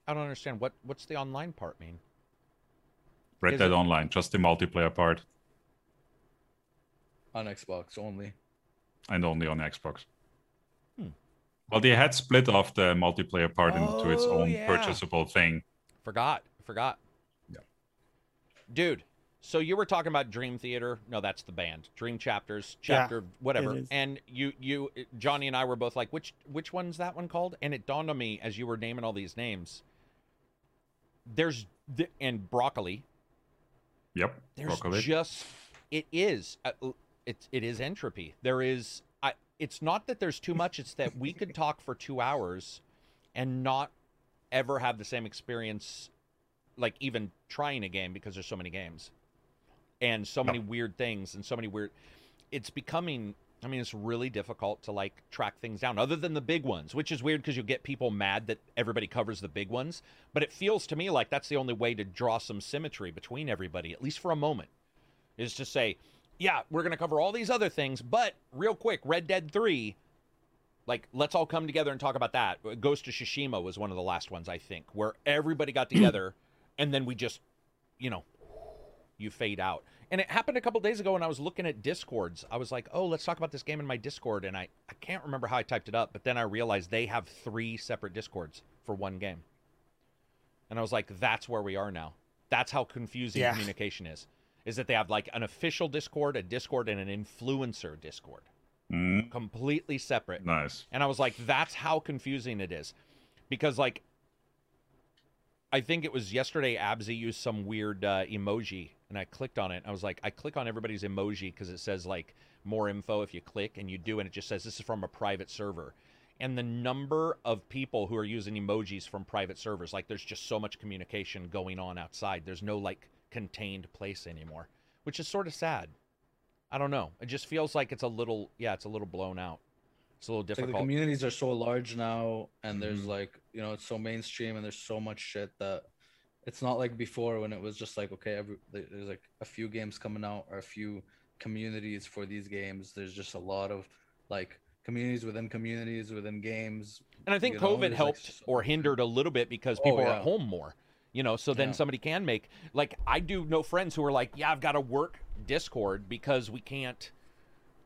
I don't understand. What what's the online part mean? Red Is Dead it- Online, just the multiplayer part, on Xbox only. and only on Xbox. Hmm. Well, they had split off the multiplayer part into its Oh, own yeah. purchasable thing. Forgot. Forgot. Yeah. Dude, so you were talking about Dream Theater. No, that's the band. Dream Chapters, Yeah, chapter whatever. And you you Johnny and I were both like, which which one's that one called? And it dawned on me as you were naming all these names. There's th- and broccoli. Yep. There's Broccoli. just it is uh, it it is entropy. There is I it's not that there's too much, it's that we could talk for 2 hours and not ever have the same experience like even trying a game because there's so many games and so many weird things and so many weird it's becoming I mean, it's really difficult to like track things down, other than the big ones, which is weird because you get people mad that everybody covers the big ones. But it feels to me like that's the only way to draw some symmetry between everybody, at least for a moment, is to say, yeah, we're going to cover all these other things, but real quick, Red Dead 3, like, let's all come together and talk about that. Ghost of Tsushima was one of the last ones, I think, where everybody got together and then we just, you know, you fade out. And it happened a couple days ago when I was looking at Discords. I was like, oh, let's talk about this game in my Discord. And I, I can't remember how I typed it up, but then I realized they have three separate Discords for one game. And I was like, that's where we are now. That's how confusing Yeah. communication is. Is that they have like an official Discord, a Discord, and an influencer Discord. Mm, Completely separate. nice. And I was like, that's how confusing it is. Because, like, I think it was yesterday, Absy used some weird uh, emoji, and I clicked on it. I was like, I click on everybody's emoji because it says, like, more info if you click, and you do, and it just says this is from a private server. And the number of people who are using emojis from private servers, like, there's just so much communication going on outside. There's no, like, contained place anymore, which is sort of sad. I don't know. It just feels like it's a little, yeah, it's a little blown out. It's a little It's like difficult. the communities are so large now, and there's Mhm. like you know it's so mainstream, and there's so much shit that it's not like before when it was just like okay, every, there's like a few games coming out or a few communities for these games. There's just a lot of like communities within communities within games. And I think you know, COVID like, helped so or hindered a little bit because Oh, people are at home more. You know, so then Yeah. somebody can make like I do know friends who are like, yeah, I've got to work Discord because we can't.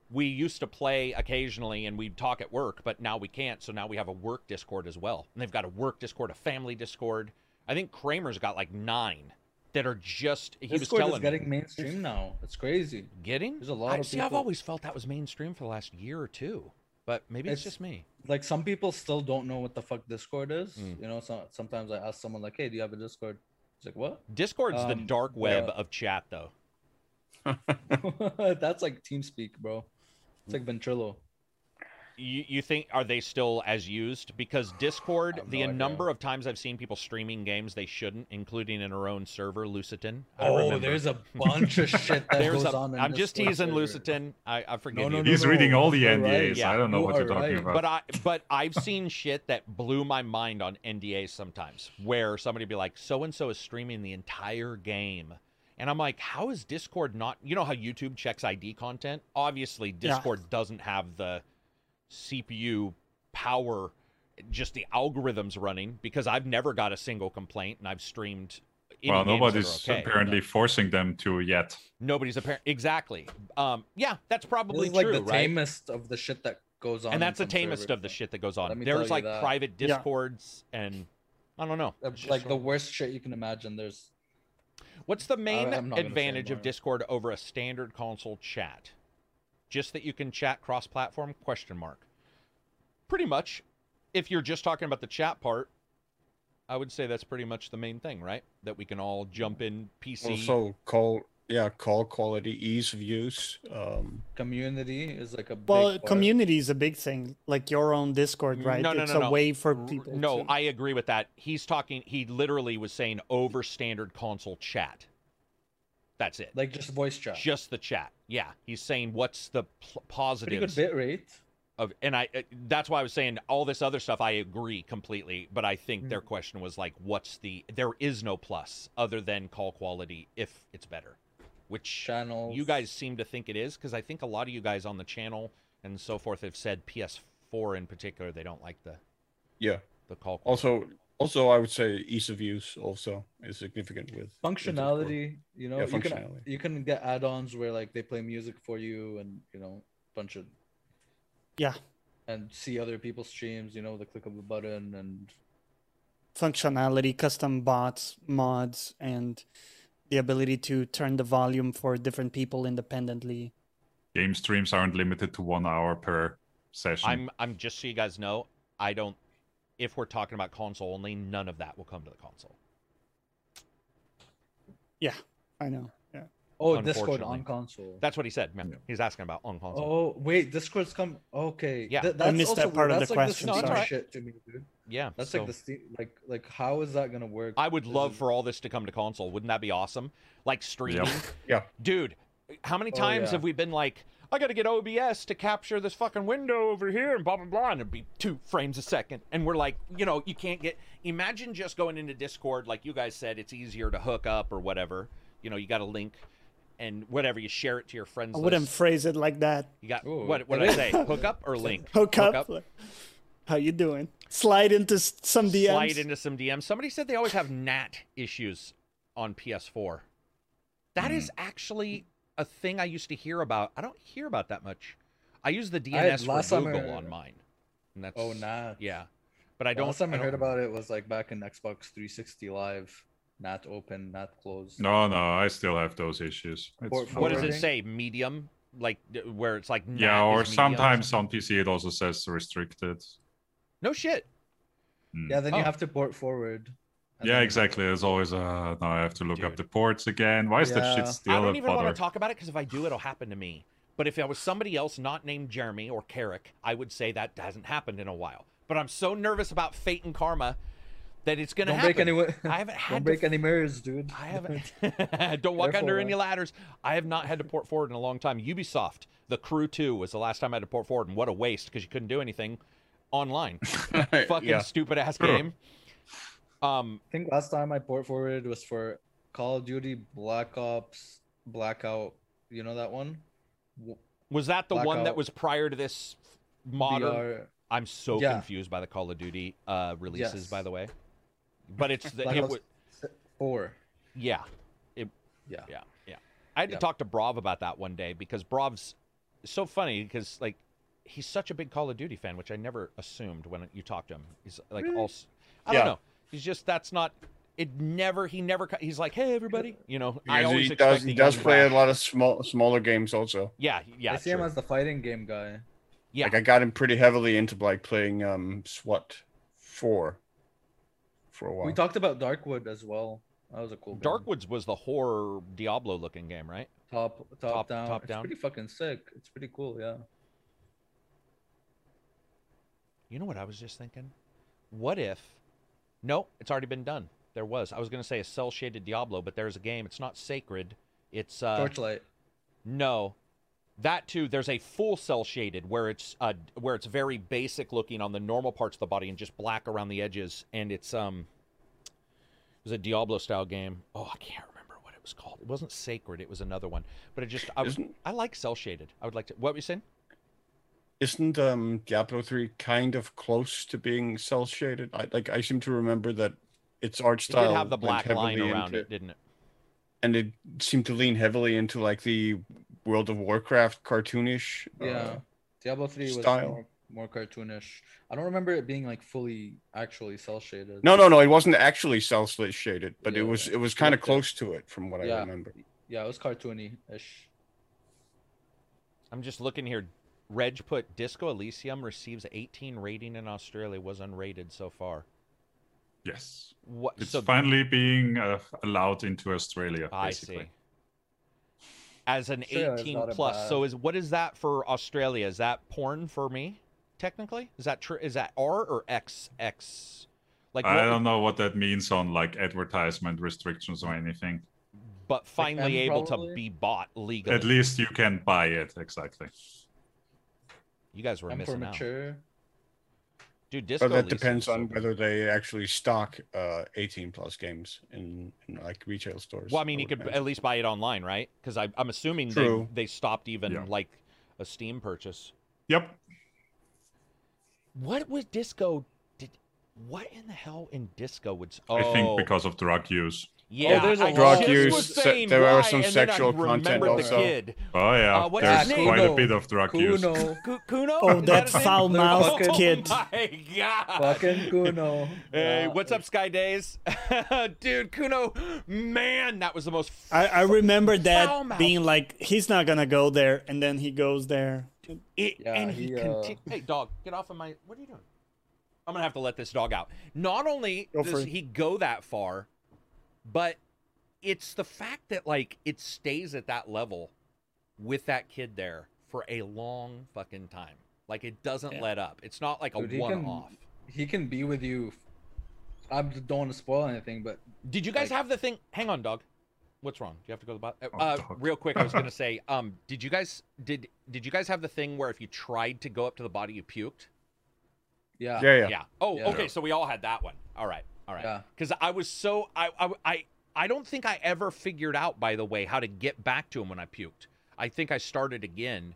We used to play occasionally and we'd talk at work, but now we can't. So now we have a work Discord as well, and they've got a work Discord, a family Discord. I think Kramer's got like nine that are just. He was Discord telling is me. getting mainstream now. It's crazy. getting. there's a lot I, of see. I've always felt that was mainstream for the last year or two, but maybe it's, It's- just me. Like some people still don't know what the fuck Discord is. Mm. You know, so, sometimes I ask someone like, "Hey, do you have a Discord?" It's like, "What?" Discord's the Um, dark web yeah. of chat, though. That's like TeamSpeak, bro. It's like Ventrilo. You, you think are they still as used because discord have the idea. number of times i've seen people streaming games they shouldn't including in our own server lucitan Oh, remember. there's a bunch of shit that there's goes a on. in i'm just teasing server. lucitan i, I forgive No, no, you no, He's reading all the you're right. NDAs. Yeah, I don't know you what you're talking right. about. but i but i've seen shit that blew my mind on ndas sometimes where somebody be like so and so is streaming the entire game and i'm like how is discord not you know how youtube checks id content obviously Yeah. discord doesn't have the cpu power just the algorithms running because i've never got a single complaint and i've streamed any well, nobody's okay. apparently forcing them to yet. nobody's apparent exactly um yeah that's This probably is like the right tamest of the shit that goes on. and that's the tamest servers, of the shit that goes on there's like that. private Yeah. discords and i don't know just Like the worst shit you can imagine. There's What's the main I'm not gonna say advantage of. Discord over a standard console chat? Just that you can chat cross-platform? Question mark. Pretty much. If you're just talking about the chat part, I would say that's pretty much the main thing, right? That we can all jump in PC. Also, call yeah, call quality, ease of use. Um, Community is like a big Well, part. community is a big thing, like your own Discord, right? No, no, it's no, a no. way for people. No, to... I agree with that. He's talking. He literally was saying over standard console chat. That's it. like just voice chat. Just the chat. Yeah, he's saying what's the pl- Pretty good bit rate. of, and I. uh, That's why I was saying all this other stuff. I agree completely, but I think Hmm. their question was like, what's the? There is no plus other than call quality if it's better, which Channels. you guys seem to think it is because I think a lot of you guys on the channel and so forth have said PS4 in particular they don't like the yeah. the call. quality. Also, also, I would say ease of use also is significant with with functionality. You know, Yeah, you can you can get add-ons where like they play music for you and you know bunch of Yeah, and see other people's streams. You know, the click of a button and functionality, custom bots, mods, and the ability to turn the volume for different people independently. Game streams aren't limited to one hour per session. I'm I'm just so you guys know, I don't if we're talking about console only, none of that will come to the console. Yeah, I know. Yeah. oh, Discord Unfortunately. on console. That's what he said, man. Yeah. He's asking about on console. Oh wait, Discord's come. Okay, Yeah. Th- I missed also that part weird. of the that's like question, The Steam sorry. shit to me, dude. yeah. That's so like the Steam. Like like how is that gonna work? I would Is love it- for all this to come to console. Wouldn't that be awesome? Like streaming. Yeah. Dude, how many Oh, times yeah. have we been like, I gotta get OBS to capture this fucking window over here and blah blah blah, and it'd be two frames a second. And we're like, you know, you can't get imagine just going into Discord, like you guys said, it's easier to hook up or whatever. You know, you got a link and whatever, you share it to your friends. I wouldn't list. phrase it like that. You got Ooh, what? What did I say? Hook up or link? Hook up. up. How you doing? Slide into some DMs. Slide into some DMs. Somebody said they always have NAT issues on PS4. That hmm. is actually a thing I used to hear about. I don't hear about that much. I use the DNS last for time I- Google on mine. And that's Oh nah. yeah. But I don't. Last time I, don't- heard about it was like back in Xbox 360 Live, not open, not closed. no, no, I still have those issues. It's Port fine. What does it say? Medium, like where it's like Yeah, or sometimes something? on PC it also says restricted. No shit. Yeah, then Oh. you have to port forward. And Yeah, then- exactly. There's always uh now I have to look up the ports again. Why is that shit still I don't a even want to talk about it because if I do, it'll happen to me. But if I was somebody else not named Jeremy or Carrick, I would say that hasn't happened in a while. But I'm so nervous about fate and karma that it's gonna Don't happen. break any. I haven't had Don't to break any mirrors, dude. I haven't. Don't walk Careful, under man. any ladders. I have not had to port forward in a long time. Ubisoft, The Crew 2 was the last time I had to port forward, and what a waste because you couldn't do anything online. Fucking yeah. stupid ass game. Um, I think last time I port forwarded was for Call of Duty Black Ops Blackout. You know that one? Was that the one that was prior to this modern? VR. I'm so Yeah. confused by the Call of Duty uh, releases, Yes. by the way. But it's the, Black it Ops wa- Four. yeah, it Yeah. yeah yeah. I had to talk to Brav about that one day because Brav's so funny because like he's such a big Call of Duty fan, which I never assumed when you talked to him. He's like all I don't Yeah. know. He's just that's not. It never. He never. He's like, hey everybody. You know. I Because always he does he does young play a lot of small smaller games also. Yeah, yeah. I see him as the fighting game guy. yeah. Like I got him pretty heavily into like playing um SWAT four for a while. We talked about Darkwood as well. That was a cool game. Darkwoods was the horror Diablo looking game, right? top top, Top- down. top it's down. pretty fucking sick. It's pretty cool, yeah. You know what I was just thinking? What if? No, it's already been done. There was. I was going to say a cell shaded Diablo, but there's a game. It's not sacred. It's uh Torchlight. no. That too. There's a full cell shaded where it's uh where it's very basic looking on the normal parts of the body and just black around the edges. And it's um. It was a Diablo style game. Oh, I can't remember what it was called. It wasn't sacred. It was another one. But it just I, was, Isn't- I like cell shaded. I would like to. What were you saying? Isn't um Diablo three kind of close to being cell shaded? I like I seem to remember that its art It style did have the black line around into- it, didn't it? and it seemed to lean heavily into like the World of Warcraft cartoonish. uh, Yeah. Diablo 3 was style. more, more cartoonish. I don't remember it being like fully actually cell shaded. No, no, no. It wasn't actually cell shaded, but it was yeah. it was kind of close to it from what I remember. Yeah, it was cartoony ish. I'm just looking here. Reg put Disco Elysium receives 18 rating in Australia, was unrated so far. Yes. What? It's so finally being uh, allowed into Australia, I basically. see. as an Australia is 18 plus. bad- So is what is that for Australia? Is that porn for me? Technically, is that true? Is that R or XX? Like, I don't know what that means on like advertisement restrictions or anything. but finally M able to be bought legally. At least you can buy it exactly. You guys were I'm for missing out, dude. Disco But that Elysium depends is so on whether they actually stock uh, 18 plus games in, in like retail stores. Well, I mean, you could imagine. at least buy it online, right? Because I'm assuming they, True. they stopped even Yeah. like a Steam purchase. Yep. What was disco? Did what in the hell in disco would? Oh, I think because of drug use. Yeah, there's a I Drug use, se- saying there are some and then I sexual content also. kid. Oh yeah, Uh, there's his name? quite a bit of drug use. Cuno. Cuno? Oh, that foul-mouthed Fucking- kid. Oh my god! Fucking Cuno. Hey, Yeah. what's up, Skydays? Dude, Cuno, man, that was the most. I, I remember that Foul-mouthed. being like, he's not gonna go there, and then he goes there. It, Yeah, and he, he, uh, Hey, dog, get off of my. What are you doing? I'm gonna have to let this dog out. Not only Go does it. he go that far, but it's the fact that like it stays at that level with that kid there for a long fucking time. Like it doesn't Yeah. let up. It's not like a Dude, he one off. He can be with you. I don't want to spoil anything, but Did you guys like- have the thing? Hang on, dog. What's wrong? Do you have to go to the bottom? Oh, Uh, real quick, I was gonna say, um, did you guys did did you guys have the thing where if you tried to go up to the body, you puked? yeah, Yeah, yeah. Oh, Yeah. okay. So we all had that one. All right. All right. Yeah. Because I was so I, I I I don't think I ever figured out, by the way, how to get back to him when I puked. I think I started again,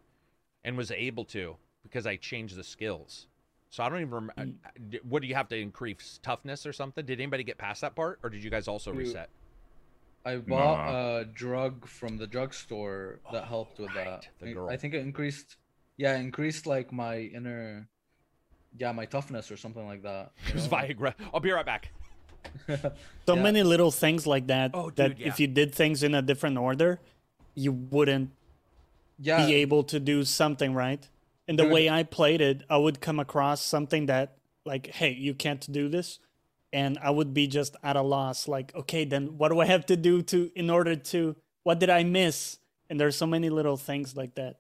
and was able to because I changed the skills. So I don't even remember. Mm. What do you have to increase toughness or something? Did anybody get past that part, or did you guys also You- reset? I bought Nah. a drug from the drugstore that Oh, helped with right, that. the I- girl. I think it increased. Yeah, it increased like my inner. Yeah, my toughness or something like that. It was? Viagra. I'll be right back. So Yeah. many little things like that. Oh, that yeah. if you did things in a different order, you wouldn't yeah, be able to do something right. And the Dude. way I played it, I would come across something that, like, hey, you can't do this, and I would be just at a loss. Like, okay, then what do I have to do to in order to? What did I miss? And there's so many little things like that.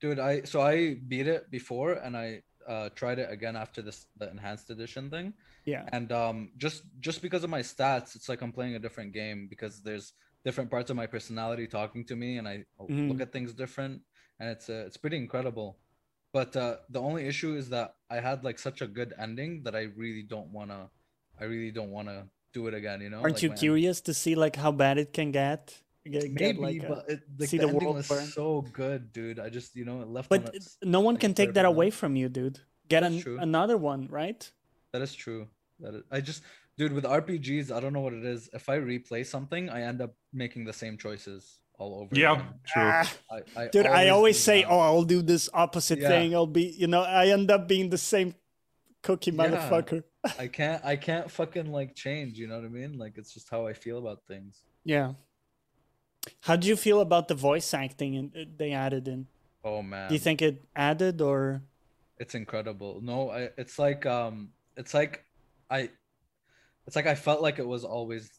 dude. I so I beat it before, and I uh tried it again after this the enhanced edition thing. Yeah. and um just just because of my stats it's like i'm playing a different game because there's different parts of my personality talking to me and i look Mhm. at things different and it's uh, it's pretty incredible but uh the only issue is that i had like such a good ending that i really don't want to i really don't want to do it again you know Aren't Like, you curious to see like how bad it can get? Get, get, maybe like, a- but it, like, see the, the world was burn. so good dude i just you know it left but on a no one like can take that away from you, dude. Get an, another one, right? That is true. That is, I just, dude, with RPGs, I don't know what it is. If I replay something, I end up making the same choices all over. Yeah, again. true. Ah, I, I dude, I always say, that. "Oh, I'll do this opposite Yeah. thing. I'll be," you know, I end up being the same cookie Yeah. motherfucker. I can't, I can't fucking like change. You know what I mean? Like it's just how I feel about things. Yeah. How do you feel about the voice acting in, uh, they added in? Oh man, Do you think it added or? it's incredible. No, I, it's like, um, it's like, I, it's like I felt like it was always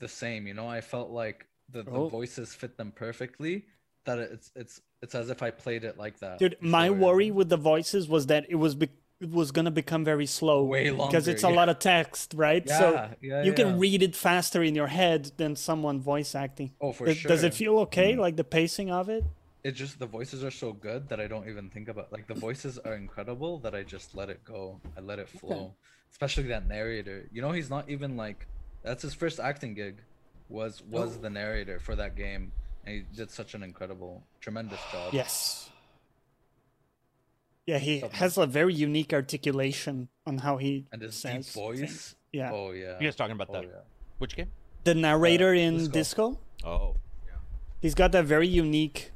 the same. You know, I felt like the, the Oh. voices fit them perfectly. That it's, it's, it's as if I played it like that. Dude, my worry with the voices was that it was be- it was gonna become very slow Way because it's a longer, lot of text, right? Yeah, so yeah, you can read it faster in your head than someone voice acting. Oh, for Does- sure. Does it feel okay? Mm. Like the pacing of it? It just the voices are so good that I don't even think about like the voices are incredible that I just let it go. I let it flow. Especially that narrator. You know he's not even like that's his first acting gig was was oh. the narrator for that game and he did such an incredible tremendous job. Yes. Yeah, he Something. has a very unique articulation on how he And his says deep voice. things. Yeah. Oh yeah. You guys talking about Oh the yeah. which game? The uh, narrator in Disco. Disco, Oh, Yeah. he's got that very unique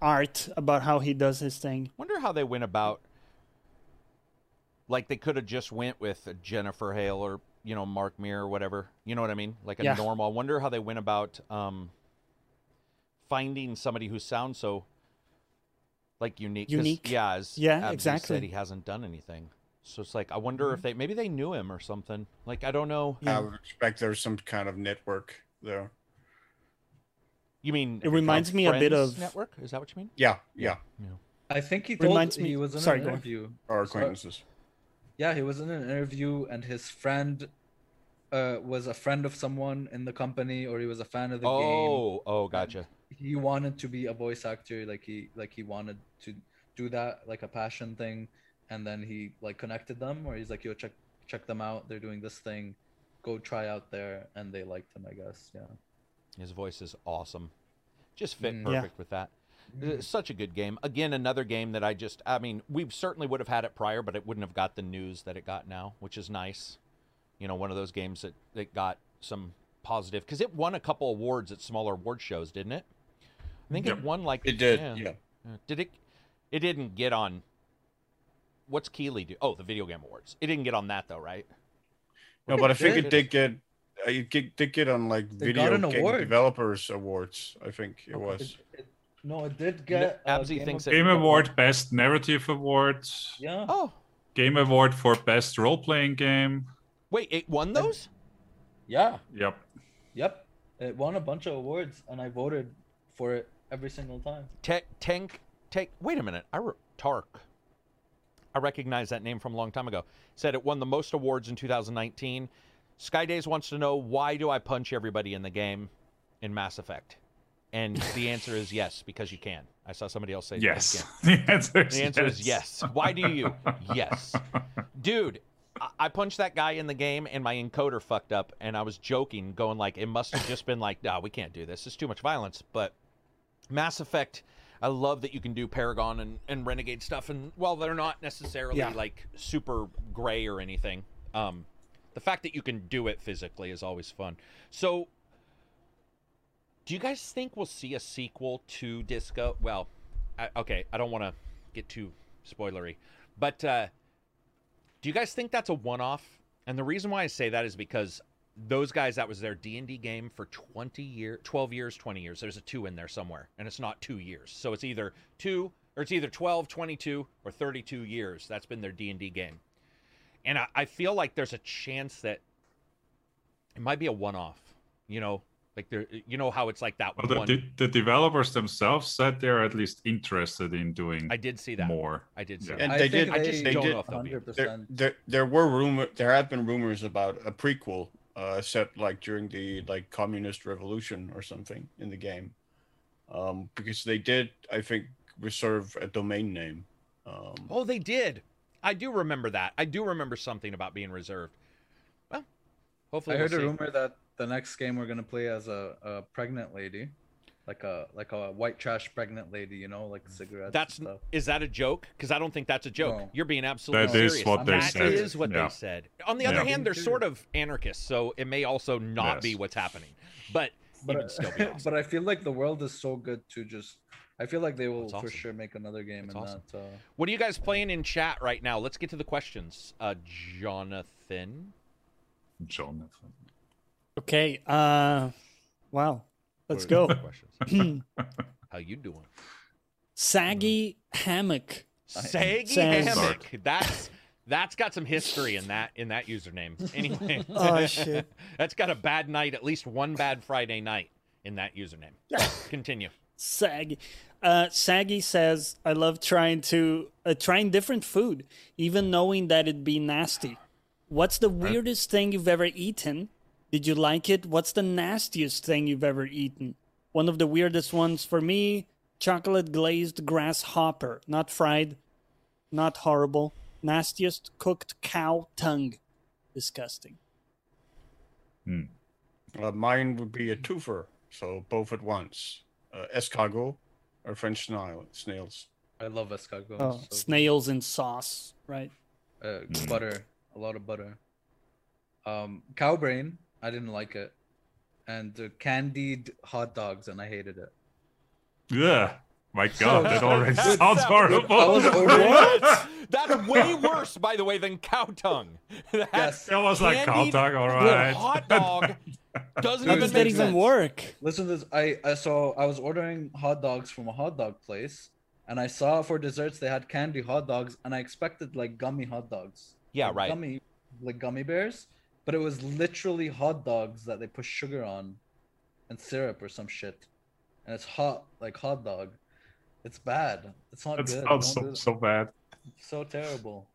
art about how he does his thing. wonder how they went about. Like they could have just went with a Jennifer Hale or you know Mark Meer or whatever. You know what I mean? Like a Yeah. normal. I wonder how they went about um, finding somebody who sounds so like unique. 'cause, Unique. Yeah. As Yeah, Abzu exactly. Said he hasn't done anything. So it's like I wonder if they maybe they knew him or something. Like I don't know. Yeah. I would expect there's some kind of network there. You mean It reminds me a bit of- network? Is that what you mean? Yeah, yeah. I think he told Reminds me- he was in sorry, an go on. interview. Our So- acquaintances. Yeah, he was in an interview, and his friend uh, was a friend of someone in the company, or he was a fan of the game. Oh, oh, gotcha. He wanted to be a voice actor, like he like he wanted to do that, like a passion thing, and then he like connected them, or he's like, "Yo, check check them out. They're doing this thing. Go try out there," and they liked him, I guess. Yeah. His voice is awesome. Just fit Mm. Yeah. perfect with that. Uh, Such a good game. Again, another game that I just, I mean, we certainly would have had it prior, but it wouldn't have got the news that it got now, which is nice. You know, one of those games that, that got some positive, because it won a couple awards at smaller award shows, didn't it? I think Yep. it won like. It did, Yeah. yeah. Uh, Did it? It didn't get on. What's Keeley do? Oh, the Video Game Awards. It didn't get on that though, right? No, but I think it did get. It did did get on like They video game award. developers awards. I think it was. It- it- no, it did get. uh, Absy Game thinks of- Game Award Best Narrative Award. Yeah. Oh, Game Award for Best Role Playing Game. wait, it won those? Yeah. Yep. Yep. It won a bunch of awards, and I voted for it every single time. Tech, tank, take. Wait a minute. I re- Tark. I recognize that name from a long time ago. Said it won the most awards in 2019. Skydays wants to know why do I punch everybody in the game in Mass Effect? And the answer is yes, because you can. I saw somebody else say Yes. You The answer is The answer is yes. Why do you? Yes. Dude, I- I punched that guy in the game and my encoder fucked up and I was joking, going like it must have just been like, nah, we can't do this. It's too much violence. But Mass Effect, I love that you can do Paragon and, and Renegade stuff and while they're not necessarily Yeah. like super gray or anything, um, the fact that you can do it physically is always fun. So do you guys think we'll see a sequel to Disco? Well, I, okay, I don't want to get too spoilery, but uh, do you guys think that's a one-off? And the reason why I say that is because those guys that was their D&D game for 20 years, 12 years, 20 years. There's a 2 in there somewhere, and it's not 2 years. So it's either 2 or it's either 12, 22 or 32 years. That's been their D&D game. And I, I feel like there's a chance that it might be a one-off, you know, like there you know how it's like that Well, the, one the, the developers themselves said they're at least interested in doing I did see that. more. I did see Yeah. that. And I they think did. I just they don't did. know if they'll be. 100%. There, there, there were rumor. There have been rumors about a prequel uh, set like during the like communist revolution or something in the game, um, because they did, I think, reserve a domain name. Um, Oh, they did. I do remember that. I do remember something about being reserved. Well, hopefully I we'll heard a rumor that the next game we're gonna play as a, a pregnant lady, like a like a white trash pregnant lady, you know, like cigarettes. and That's stuff. is that a joke? Because I don't think that's a joke. No. You're being absolutely That serious. is what they That said. is what Yeah. they said. On the Yeah. other hand, they're sort of anarchists, so it may also not be what's happening. But, But it I- would still be awesome. but I feel like the world is so good to just. I feel like they will That's for awesome. sure make another game That's in awesome. that. Uh, What are you guys playing in chat right now? Let's get to the questions. Uh, Jonathan. Jonathan. Okay. Uh, wow. Let's go. Questions. How you doing? Saggy hammock. Saggy Says- hammock. That's that's got some history in that in that username. Anyway. Oh, shit. that's got a bad night, at least one bad Friday night in that username. Continue. Saggy. Uh, Saggy says, "I love trying to uh, trying different food, even knowing that it'd be nasty. What's the weirdest thing you've ever eaten? Did you like it? What's the nastiest thing you've ever eaten? One of the weirdest ones for me: chocolate glazed grasshopper, not fried, not horrible. Nastiest cooked cow tongue, disgusting. uh, mine would be a twofer, so both at once. Uh, escargot or French snail, snails. I love escargot. Oh, so- snails in sauce, right? uh, butter, a lot of butter. Um, cow brain, I didn't like it, and uh, candied hot dogs, and I hated it. Yeah. My God, that already That sounds sounds- horrible. I was ordering- What? That's way worse, by the way, than cow tongue. That's Yes. That was like cow tongue, all right. hot dog. Doesn't How How even make that even sense. work? Listen to this. I, I saw I was ordering hot dogs from a hot dog place, and I saw for desserts they had candy hot dogs, and I expected like gummy hot dogs. Yeah, Like right. Gummy, like gummy bears, but it was literally hot dogs that they put sugar on, and syrup or some shit. and it's hot like hot dog. It's bad. It's not That good. sounds Don't so, do so bad. It's so terrible.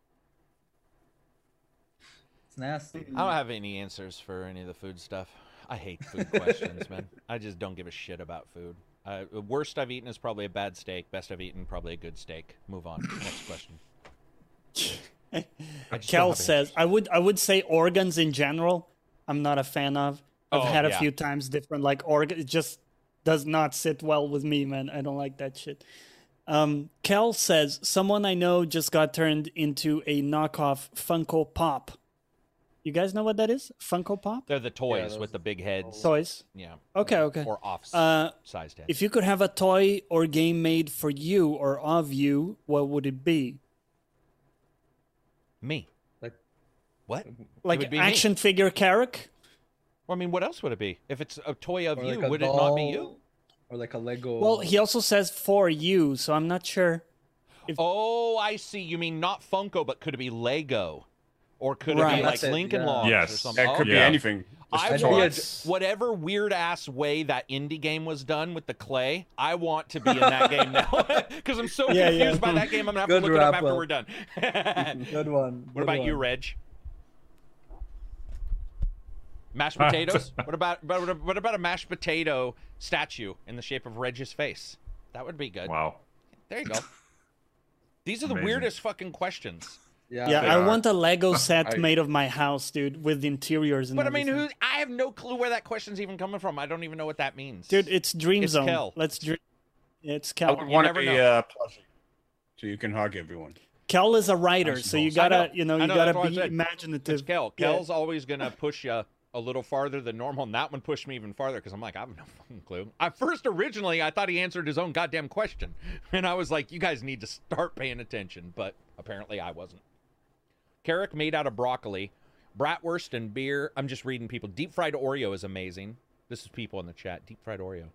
It's nasty. I don't have any answers for any of the food stuff. I hate food questions, man. I just don't give a shit about food. Uh, the worst I've eaten is probably a bad steak. Best I've eaten, probably a good steak. Move on. Next question. I just don't Kel says, I would I would say organs in general. I'm not a fan of. I've Oh, had a yeah. few times different like organ. It just does not sit well with me, man. I don't like that shit. Um, Kel says someone I know just got turned into a knockoff Funko Pop. You guys know what that is? Funko Pop They're the toys those with the big heads. toys. Yeah. Okay, okay. Or off Uh, sized heads. If you could have a toy or game made for you or of you, what would it be? Me. Like- what? Like would be me. action figure Carrick? Well, I mean, what else would it be? If it's a toy of Or you, like a would it not be you? Or like a Lego. Well, he also says for you, so I'm not sure. If- Oh, I see. You mean not Funko, but could it be Lego? Or could it be like it, Lincoln yeah. Logs or Yes. something? It could be Yeah. anything. Just I a I'd toy. be a- want whatever weird ass way that indie game was done with the clay. I want to be in that game now because I'm so Yeah, confused yeah. by that game. I'm gonna have Good to look it up after up. we're done. Good one. what about you, Reg? Mashed potatoes. what about but what about a mashed potato statue in the shape of Reg's face? That would be good. Wow. There you go. These are the Amazing. weirdest fucking questions. Yeah. Yeah, I are. want a Lego set I- made of my house, dude, with interiors and But I mean, who? I have no clue where that question's even coming from. I don't even know what that means. Dude, it's Dream It's Zone. Kel. Let's dream. It's I Kel. would You want to be know. uh, plushie, so you can hug everyone. Kel is a writer, so you gotta, know. you know, you know, gotta be said. imaginative. It's Kel. Yeah. Kel's always gonna push you a little farther than normal, and that one pushed me even farther because I'm like, I have no fucking clue. At first, originally, I thought he answered his own goddamn question, and I was like, you guys need to start paying attention. But apparently, I wasn't. Carrick made out of broccoli, bratwurst and beer. I'm just reading people. Deep fried Oreo is amazing. This is people in the chat. Deep fried Oreo.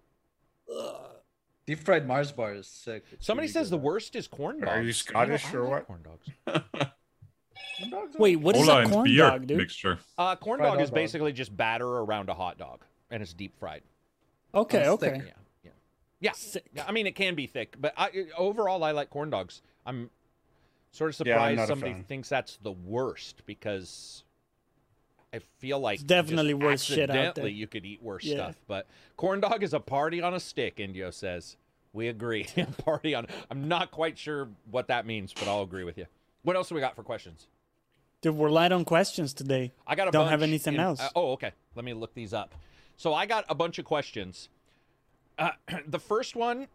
Deep fried Mars bar is sick. It's Somebody really says the worst is corn dogs. Are you know, Scottish or what? Corn dogs. Corn dogs are- Wait, what is Cola a corn beer dog, dude? mixture. Uh, corn Fried dog hot is dog. basically just batter around a hot dog, and it's deep fried. Okay, On a stick. okay. Yeah, yeah, yeah. Sick. Yeah, I mean, it can be thick, but I, overall, I like corn dogs. I'm sort of surprised not a somebody thinks that's the worst because I feel like It's definitely worse shit out there. You could eat worse Yeah. stuff, but corn dog is a party on a stick. Indio says we agree. party on. I'm not quite sure what that means, but I'll agree with you. What else do we got for questions? Dude, we're light on questions today. I got a Don't bunch have anything in- else. uh, oh, okay. Let me look these up. So I got a bunch of questions. Uh, the first one,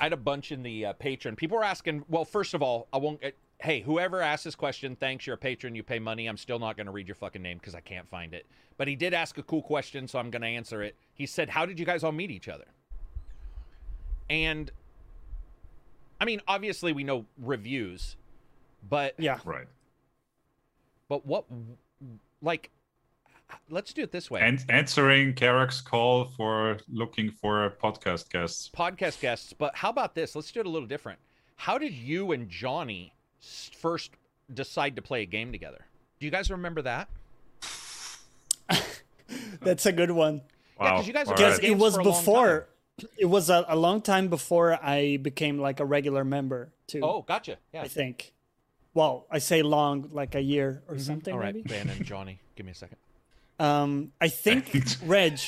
I had a bunch in the uh, patron. People were asking. Well, first of all, I won't. Uh, hey, whoever asked this question, thanks. You're a patron. You pay money. I'm still not going to read your fucking name because I can't find it. But he did ask a cool question, so I'm going to answer it. He said, "How did you guys all meet each other?" And I mean, obviously, we know reviews, but Yeah. Right. but what, like, let's do it this way. And answering Carrick's call for looking for podcast guests. Podcast guests, but how about this? Let's do it a little different. How did you and Johnny first decide to play a game together? Do you guys remember that? That's a good one. Yeah, 'cause Wow. you guys All Because right. it was for a long before. It was a, a long time before I became like a regular member too. Oh, gotcha. Yeah. I think. Well, I say long, like a year or mm-hmm. something. All right, maybe. Ben and Johnny, give me a second. Um, I think Reg,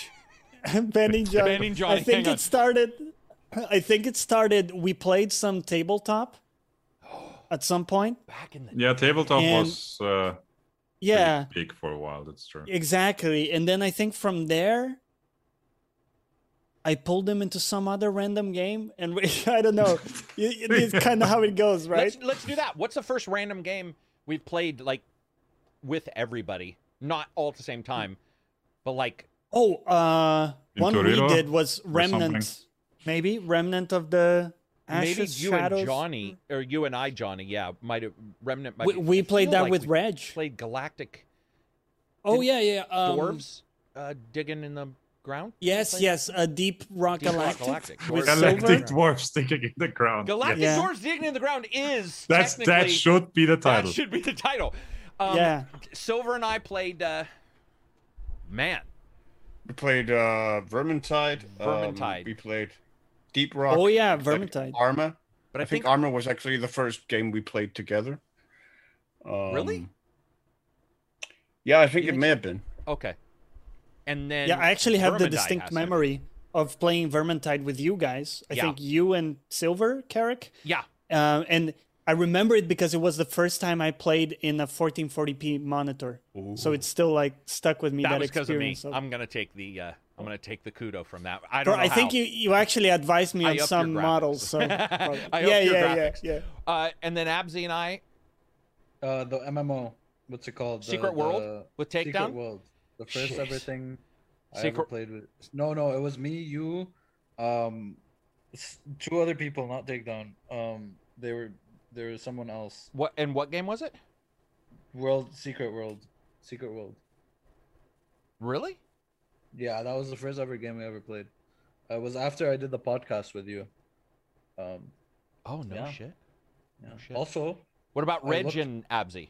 Ben and Johnny. Ben and Johnny, I think hang on. it started. I think it started. We played some tabletop at some point. Back in the Yeah, tabletop And- was uh, Yeah, big for a while. That's true. exactly. And then I think from there, I pulled him into some other random game, and we, I don't know. It- it's kind of how it goes, right? Let's let's do that. What's the first random game we've played like with everybody? Not all at the same time, but like Oh, uh, one we did was Remnant, maybe Remnant of the Ashes, maybe you Shadows. and Johnny or you and I, Johnny. Yeah, might have remnant. Might We, be- we played that like with we Reg. Played Galactic Oh yeah, yeah. Um, dwarves uh, digging in the ground. Yes, yes. A Deep Rock Deep Rock Galactic. Galactic. with Dwarves. Galactic silver. dwarf in the ground. Galactic Yeah. dwarves digging in the ground is That's that should be the title. that should be the title. Um, Yeah. Silver and I played. Uh, man, We played uh, Vermintide. um, Vermintide. we played Deep Rock. Oh yeah, Vermintide. Arma. But I, I, think, think, Arma was actually the first game we played together. Um, Really? Yeah, I think You it think may so? have been. okay. And then Yeah, I actually have the distinct has to- memory of playing Vermintide with you guys. I Yeah. think you and Silver, Carrick. Yeah. Uh, and I remember it because it was the first time I played in a 1440p monitor. So it's still like stuck with me. That, That was because of me. experience. of- I'm gonna take the uh, I'm gonna take the kudo from that. I don't know I think you, you actually advised me I on some models. So I yeah, your yeah, graphics. yeah, yeah. Uh, and then Absy and I, Uh, the MMO. What's it called? The- Secret World the with Secret World. The first Jeez. ever thing I ever Secret- played with. No, no, it was me, you, um, two other people, not Takedown. Um, they were there was someone else. What and what game was it? World Secret World. Secret World. Really? Yeah, that was the first ever game we ever played. Uh, it was after I did the podcast with you. Um, Oh no Yeah. shit. yeah. shit. Also, What about Reg looked- and Abzi?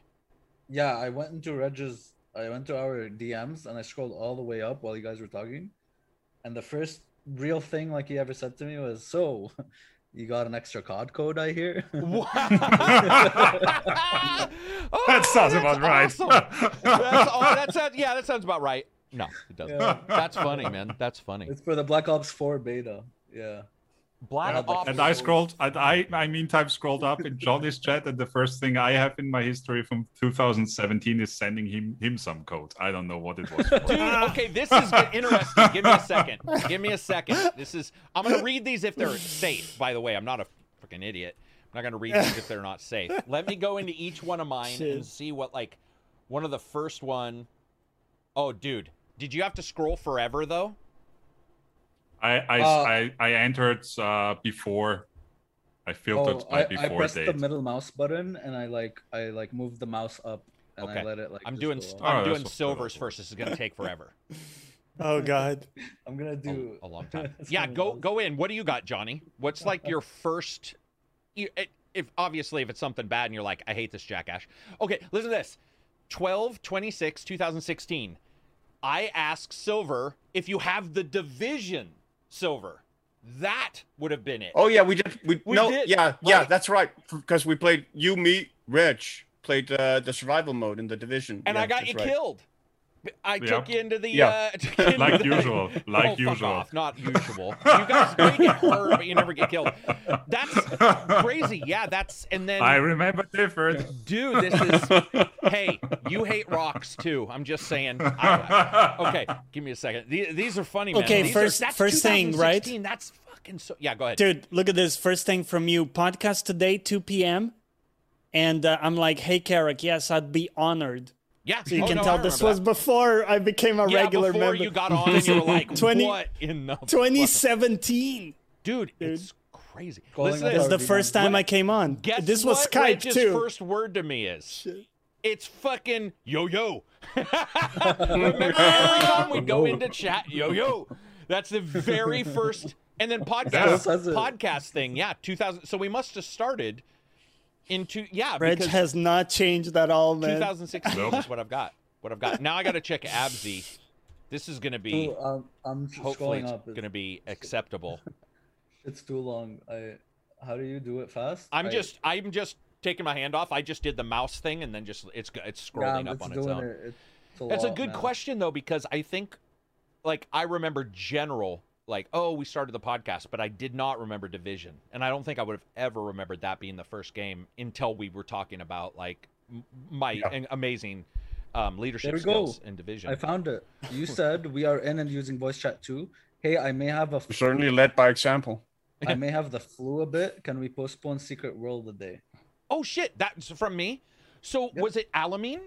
yeah, I went into Reg's. I went to our DMs and I scrolled all the way up while you guys were talking, and the first real thing like he ever said to me was, "So, you got an extra COD code, I hear." Wow. That oh, sounds Oh, about that's right. awesome. That's, oh, that sounds, yeah, that sounds about right. No, it doesn't. Yeah. That's funny, man. That's funny. it's for the Black Ops 4 beta. Yeah. Black Yeah, but- Ops. And I scrolled, and I, I meantime scrolled up in Johnny's chat, and the first thing I have in my history from 2017 is sending him him some code. I don't know what it was. For. Dude, okay, this is interesting. Give me a second. Give me a second. This is. I'm gonna read these if they're safe. By the way, I'm not a freaking idiot. I'm not gonna read these if they're not safe. Let me go into each one of mine Shit. and see what like one of the first one oh dude. Did you have to scroll forever though? I I, Uh, I, I entered uh, before. I filtered Oh, by I, before I pressed date. the middle mouse button and I like I like moved the mouse up and Okay. I let it like. I'm doing go. Oh, I'm that's doing silvers first. This is gonna take forever. Oh god. I'm gonna do a long time. Yeah, go go in. What do you got, Johnny? What's like your first? You, it, if obviously if it's something bad and you're like, I hate this jackass. Okay, listen to this. 12 26 2016. I ask Silver if you have the division Silver. That would have been it. Oh yeah, we did. We, We no, did, yeah, yeah, that's right. Because we played you, me, Rich played uh, the survival mode in the division, and Yeah, I got you right. killed. I Yeah. took you into the Yeah. uh, took you into Like the- usual, like oh, fuck usual. off. Not usual. You guys may get hurt, but you never get killed. That's crazy. Yeah, that's and then I remember different. dude, this is hey, you hate rocks too. I'm just saying. I- okay, give me a second. The- These are funny, man. Okay, These first- are, that's first thing, right? 2016. That's fucking so. Yeah, go ahead. Dude, look at this. First thing from you. Podcast today, 2 p.m. And uh, I'm like, hey, Carrick, yes, I'd be honored. Yeah, So you oh, can no, tell this was that. before I became a yeah, regular before member. Before you got on and you were like, 20 what in the 2017 Dude, it's crazy. Calling Listen up to is the first time I came on. Guess this was what Skype Reg's too. first word to me is it's fucking yo yo. Remember every time we go into chat, yo yo. That's the very first, and then podcast podcast thing. Yeah, 2000. So we must have started into yeah Reg has not changed at all, man. 2016 Nope. is what I've got. What I've got now. I got to check Absy. This is gonna be Ooh, um, I'm just hopefully it's up. Gonna be acceptable. it's too long. I. How do you do it fast? I'm I- just I'm just taking my hand off. I just did the mouse thing and then just it's it's yeah, scrolling up it's on its own. It. It's a That's a good man. question though because I think like I remember general like oh we started the podcast but I did not remember division and I don't think I would have ever remembered that being the first game until we were talking about like my Yeah. amazing um, leadership There we go. skills in division. I found it. You said we are in and using voice chat too. Hey, I may have a. Certainly led by example. I may have the flu a bit. Can we postpone Secret World a day? oh shit, that's from me. So Yep. was it Alamine?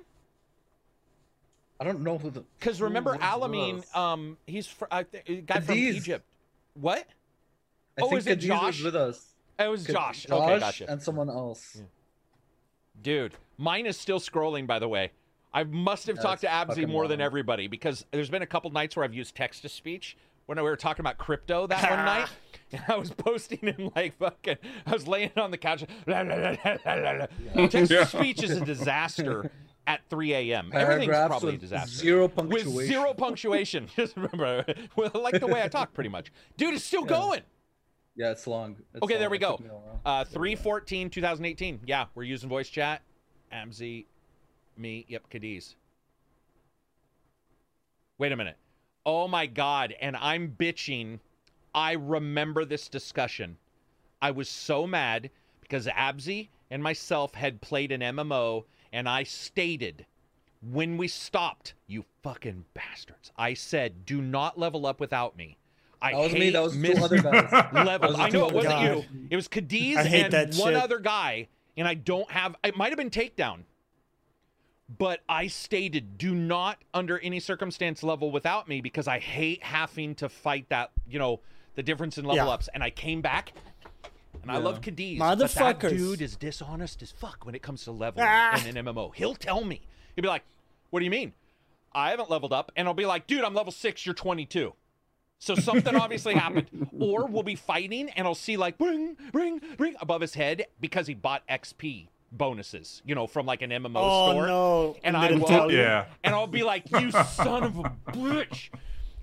I don't know who the. Because remember Alamine, um, he's fr- a guy from Egypt. What? I oh, think is it Josh? was with us. It was Josh. Josh Okay, gotcha. and someone else. Dude, mine is still scrolling, by the way. I must have talked to fucking more than everybody because there's been a couple nights where I've used text to speech when we were talking about crypto that one night. And I was posting in like fucking, I was laying on the couch. Text to speech is a disaster. at 3 a.m. Everything's probably a disaster. zero with zero punctuation. Just remember, like the way I talk, pretty much. Dude, it's still going. Yeah, it's long. It's Okay, there we go. took me a. Uh, 314 2018. Yeah, we're using voice chat. Amzi, me, yep, Cadiz. Wait a minute. Oh my God. And I'm bitching. I remember this discussion. I was so mad because Abzi and myself had played an MMO, and I stated when we stopped, you fucking bastards, I said, do not level up without me. I That was hate me. That was miss- two other guys. levels. I know it wasn't other you. It was Cadiz and that one shit. other guy, and I don't have. It might have been takedown, but I stated do not under any circumstance level without me because I hate having to fight that. You know the difference in level Yeah. ups, and I came back. And I love Cadiz, but that dude is dishonest as fuck when it comes to leveling Ah. in an MMO. He'll tell me. He'll be like, "What do you mean? I haven't leveled up," and I'll be like, "Dude, I'm level six. You're 22." So something obviously happened. Or we'll be fighting and I'll see like ring, ring, ring above his head because he bought XP bonuses, you know, from like an MMO Oh store. no! And I will tell you. Yeah. And I'll be like, you son of a bitch.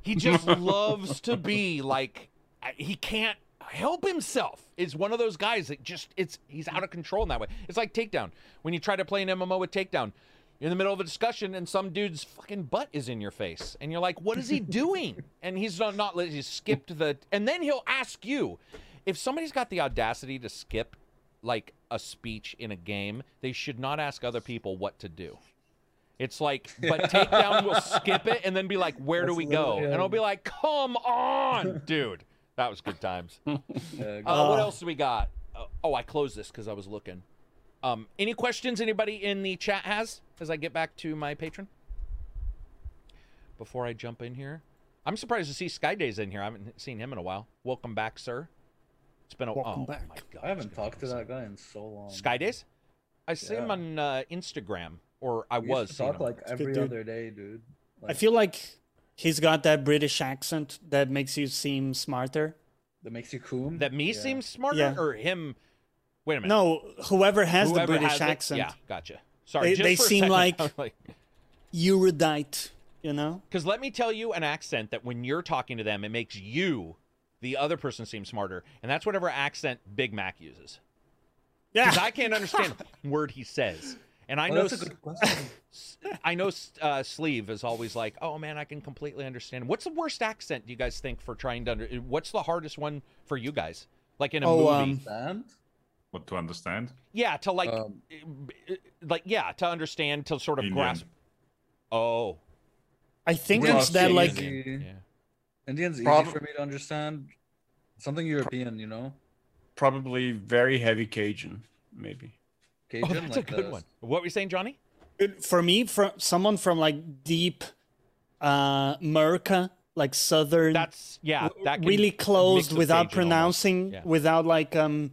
He just loves to be like, he can't help himself. Is one of those guys that just, it's, he's out of control in that way. It's like Takedown. When you try to play an MMO with Takedown, you're in the middle of a discussion and some dude's fucking butt is in your face. And you're like, what is he doing? and he's not, not he's skipped the, and then he'll ask you. If somebody's got the audacity to skip like a speech in a game, they should not ask other people what to do. It's like, but takedown will skip it and then be like, where do we go? And I'll be like, come on, dude. That was good times. Uh, what Uh, else do we got? Uh, oh, I closed this because I was looking. Um, any questions anybody in the chat has as I get back to my Patreon? Before I jump in here, I'm surprised to see Skydays in here. I haven't seen him in a while. Welcome back, sir. It's been a Welcome oh, back. My God, I haven't talked to that guy in so long. Skydays. I see him on uh, Instagram, or I We used was. to seeing talk him. like every other day, dude. I feel like he's got that British accent that makes you seem smarter. that makes you cool. that me Yeah. seems smarter, Yeah. or him. Wait a minute. No, whoever has Whoever the British has it- accent, Yeah, gotcha. Sorry, They- just they for seem second, like- like erudite. You know? Because let me tell you an accent that when you're talking to them, it makes you, the other person, seem smarter. And that's whatever accent Big Mac uses. Yeah. Because I can't understand a word he says. And I Oh, know, that's a S- good question. I know, uh, Sleeve is always like, "Oh man, I can completely understand." What's the worst accent do you guys think for trying to under? What's the hardest one for you guys? Like in a Oh, movie? um, What to understand? yeah, to like, Um, like yeah, to understand, to sort of Indian. grasp. Oh, I think Indian's it's that easy. like yeah. Indian's easy Prob- for me to understand. Something European, you know? Probably very heavy Cajun, maybe. Cajun, Oh, that's like a good the- one. What were you saying, Johnny? for me, from someone from like deep uh America, like southern That's yeah. That can really closed without Cajun pronouncing, Yeah. without like um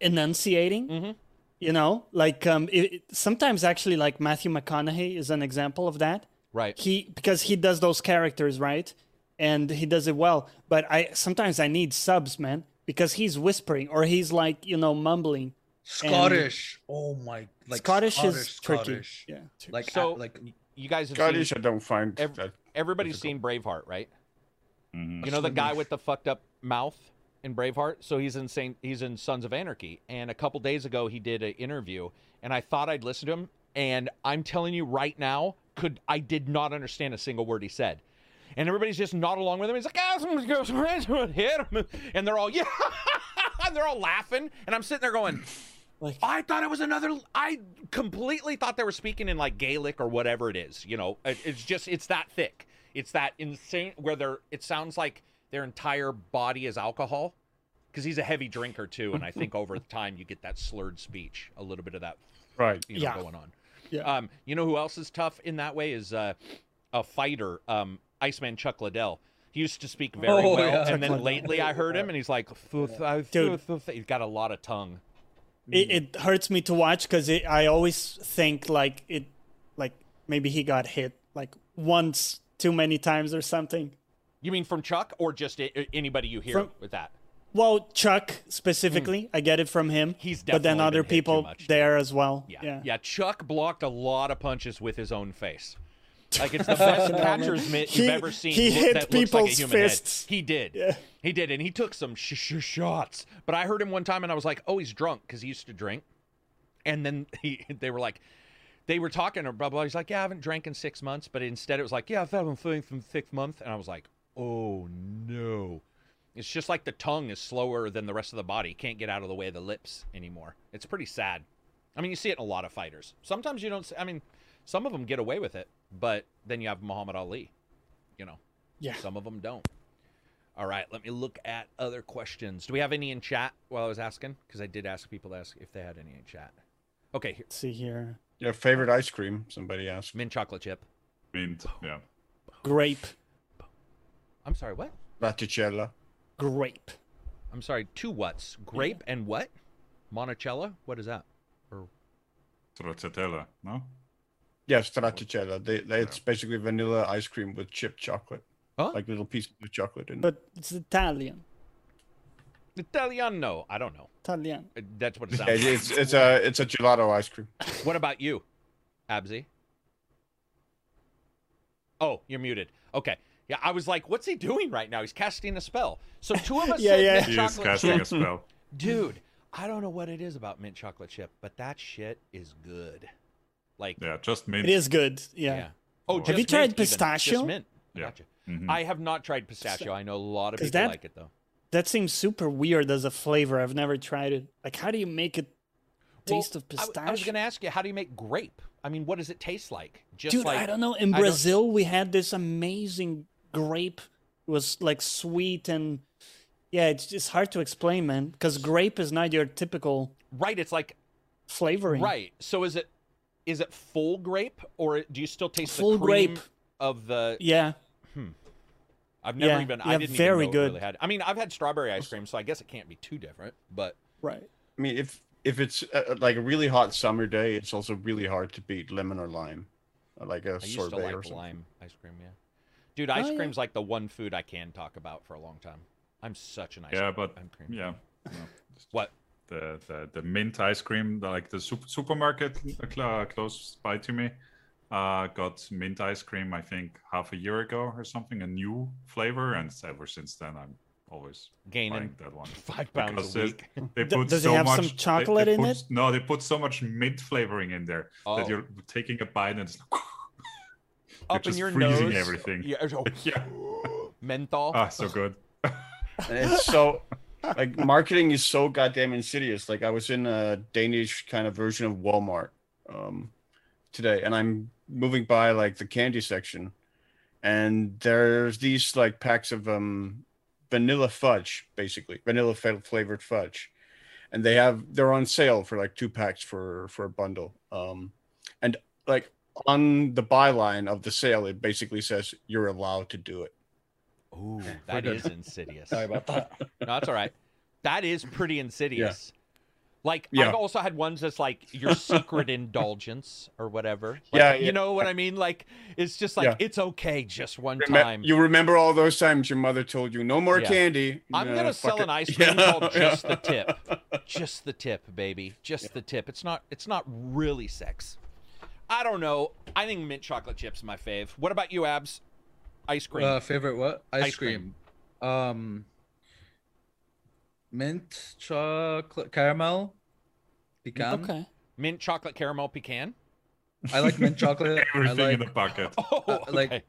enunciating. Mhm. You know, like um it, it- sometimes actually like Matthew McConaughey is an example of that. Right. He because he does those characters right, and he does it well. But I sometimes I need subs, man, because he's whispering or he's like you know mumbling. Scottish. oh my like Scottish, is Scottish. tricky. Yeah. Like So- like You guys have Scottish, seen. I don't find ev- that. Everybody's difficult. seen Braveheart, right? Mhm. You know the guy with the fucked up mouth in Braveheart. So he's in Saint, he's in Sons of Anarchy, and a couple days ago he did an interview, and I thought I'd listen to him, and I'm telling you right now, could I did not understand a single word he said. And everybody's just not along with him. He's like, ah, someone's going hit him. And they're all, yeah. and they're all laughing. And I'm sitting there going, Like I thought it was another. I completely thought they were speaking in like Gaelic or whatever it is. You know, It- it's just it's that thick. It's that insane where they're. It sounds like their entire body is alcohol, because he's a heavy drinker too. And I think over time you get that slurred speech, a little bit of that Right. you know, Yeah. going on. Yeah. Um, you know who else is tough in that way is uh, a fighter, um, Iceman Chuck Liddell. He used to speak very Oh, well, yeah. and Chuck then Liddell. lately I heard him, and he's like, Dude. thuth, thuth." he's got a lot of tongue. It, mm-hmm. it hurts me to watch because I always think like it, like maybe he got hit like once too many times or something. You mean from Chuck, or just anybody you hear From- with that? Well, Chuck specifically, hmm. I get it from him. He's but then other people much, there as well. Yeah. Yeah. yeah. Chuck blocked a lot of punches with his own face. Like it's the best catcher's mitt you've He- ever seen. he hit that looks like a people's human head. He did. Yeah. He did, and he took some sh- sh- shots. But I heard him one time, and I was like, "Oh, he's drunk because he used to drink." And then he, they were like, they were talking or blah blah. He's like, "Yeah, I haven't drank in six months," but instead it was like, "Yeah, I've had feeling from six months," and I was like, "Oh no." It's just like the tongue is slower than the rest of the body. Can't get out of the way of the lips anymore. It's pretty sad. I mean, you see it in a lot of fighters. Sometimes you don't. See, I mean, some of them get away with it, but then you have Muhammad Ali. You know, Yeah. some of them don't. All right, let me look at other questions. Do we have any in chat while I was asking? Because I did ask people to ask if they had any in chat. Okay, here, Let's see here. Your favorite ice cream? Somebody asked. mint chocolate chip. Mint. Yeah. Grape. I'm sorry, what? Vaticella. Grape. I'm sorry, two whats? Grape and what? Monticello? What is that? Or. Stracciatella, no? Yes, stracciatella. They, they, it's basically vanilla ice cream with chipped chocolate, Huh? like little pieces of chocolate in. it. But it's Italian. Italiano. No, I don't know. Italian. Uh, That's what it Yeah, sounds like. it's it's a it's a gelato ice cream. What about you, Abzi? Oh, you're muted. Okay. Yeah, I was like, what's he doing right now? He's casting a spell. So two of us Yeah, said yeah. mint He is chocolate casting chip. a spell. Dude, I don't know what it is about mint chocolate chip, but that shit is good. Like, yeah. Yeah, just mint. It is good. Yeah. Oh, Have you tried mint even. pistachio? Just mint. Yeah. Gotcha. Mhm. I have not tried pistachio. I know a lot of people that- like it though. That seems super weird as a flavor. I've never tried it. Like, how do you make it taste Well, of pistachio? I, was going to ask you, how do you make grape? I mean, what does it taste like? Just Dude, like I don't know. In I don't- Brazil, we had this amazing grape. It was like sweet and yeah, it's just hard to explain, man. Because grape is not your typical right. It's like flavoring. right. So is it is it full grape or do you still taste Full the cream grape. of the? Yeah. Hmm. I've never Yeah, even. yeah, I didn't very even know it good. Really had. I mean, I've had strawberry ice cream, so I guess it can't be too different. But Right. I mean, if if it's uh, like a really hot summer day, it's also really hard to beat lemon or lime, uh, like a I used to sorbet or like something. lime ice cream. Yeah, dude, ice Oh, yeah. cream's like the one food I can talk about for a long time. I'm such an ice Yeah, cream. but ice cream. yeah. no, just What? The, the the mint ice cream, like the sup- supermarket uh, cl- close by to me, uh, got mint ice cream. I think half a year ago or something, a new flavor, and ever since then I'm always Gaining buying that one. five pounds Because a it- week. They D- put does it so have much some they- they chocolate in put- it? No, they put so much mint flavoring in there Oh. that you're taking a bite and it's like, Up in just your freezing nose. everything. Yeah. oh, yeah, menthol. ah, so good. And it's so like marketing is so goddamn insidious. Like I was in a Danish kind of version of Walmart um, today, and I'm moving by like the candy section, and there's these like packs of um, vanilla fudge, basically vanilla flavored fudge, and they have they're on sale for like two packs for for a bundle. Um, and like on the byline of the sale, it basically says you're allowed to do it. Ooh, that is insidious. Sorry about that. No, that's all right. That is pretty insidious. Like Yeah. I've also had ones that's like your secret indulgence or whatever. Like, Yeah, you know what I mean? Like it's just like Yeah. it's okay just one Remem- time. You remember all those times your mother told you no more Yeah. candy. I'm Nah, gonna sell it. an ice cream Yeah, called just yeah. the tip. Just the tip, baby. Just the tip. It's not it's not really sex. I don't know. I think mint chocolate chips my fave. What about you, Abs? Ice cream. Uh, favorite what? Ice, Ice cream. cream. Um, mint chocolate caramel, pecan. Okay. mint chocolate caramel pecan. I like mint chocolate. I Everything in the bucket. Oh, Uh, like-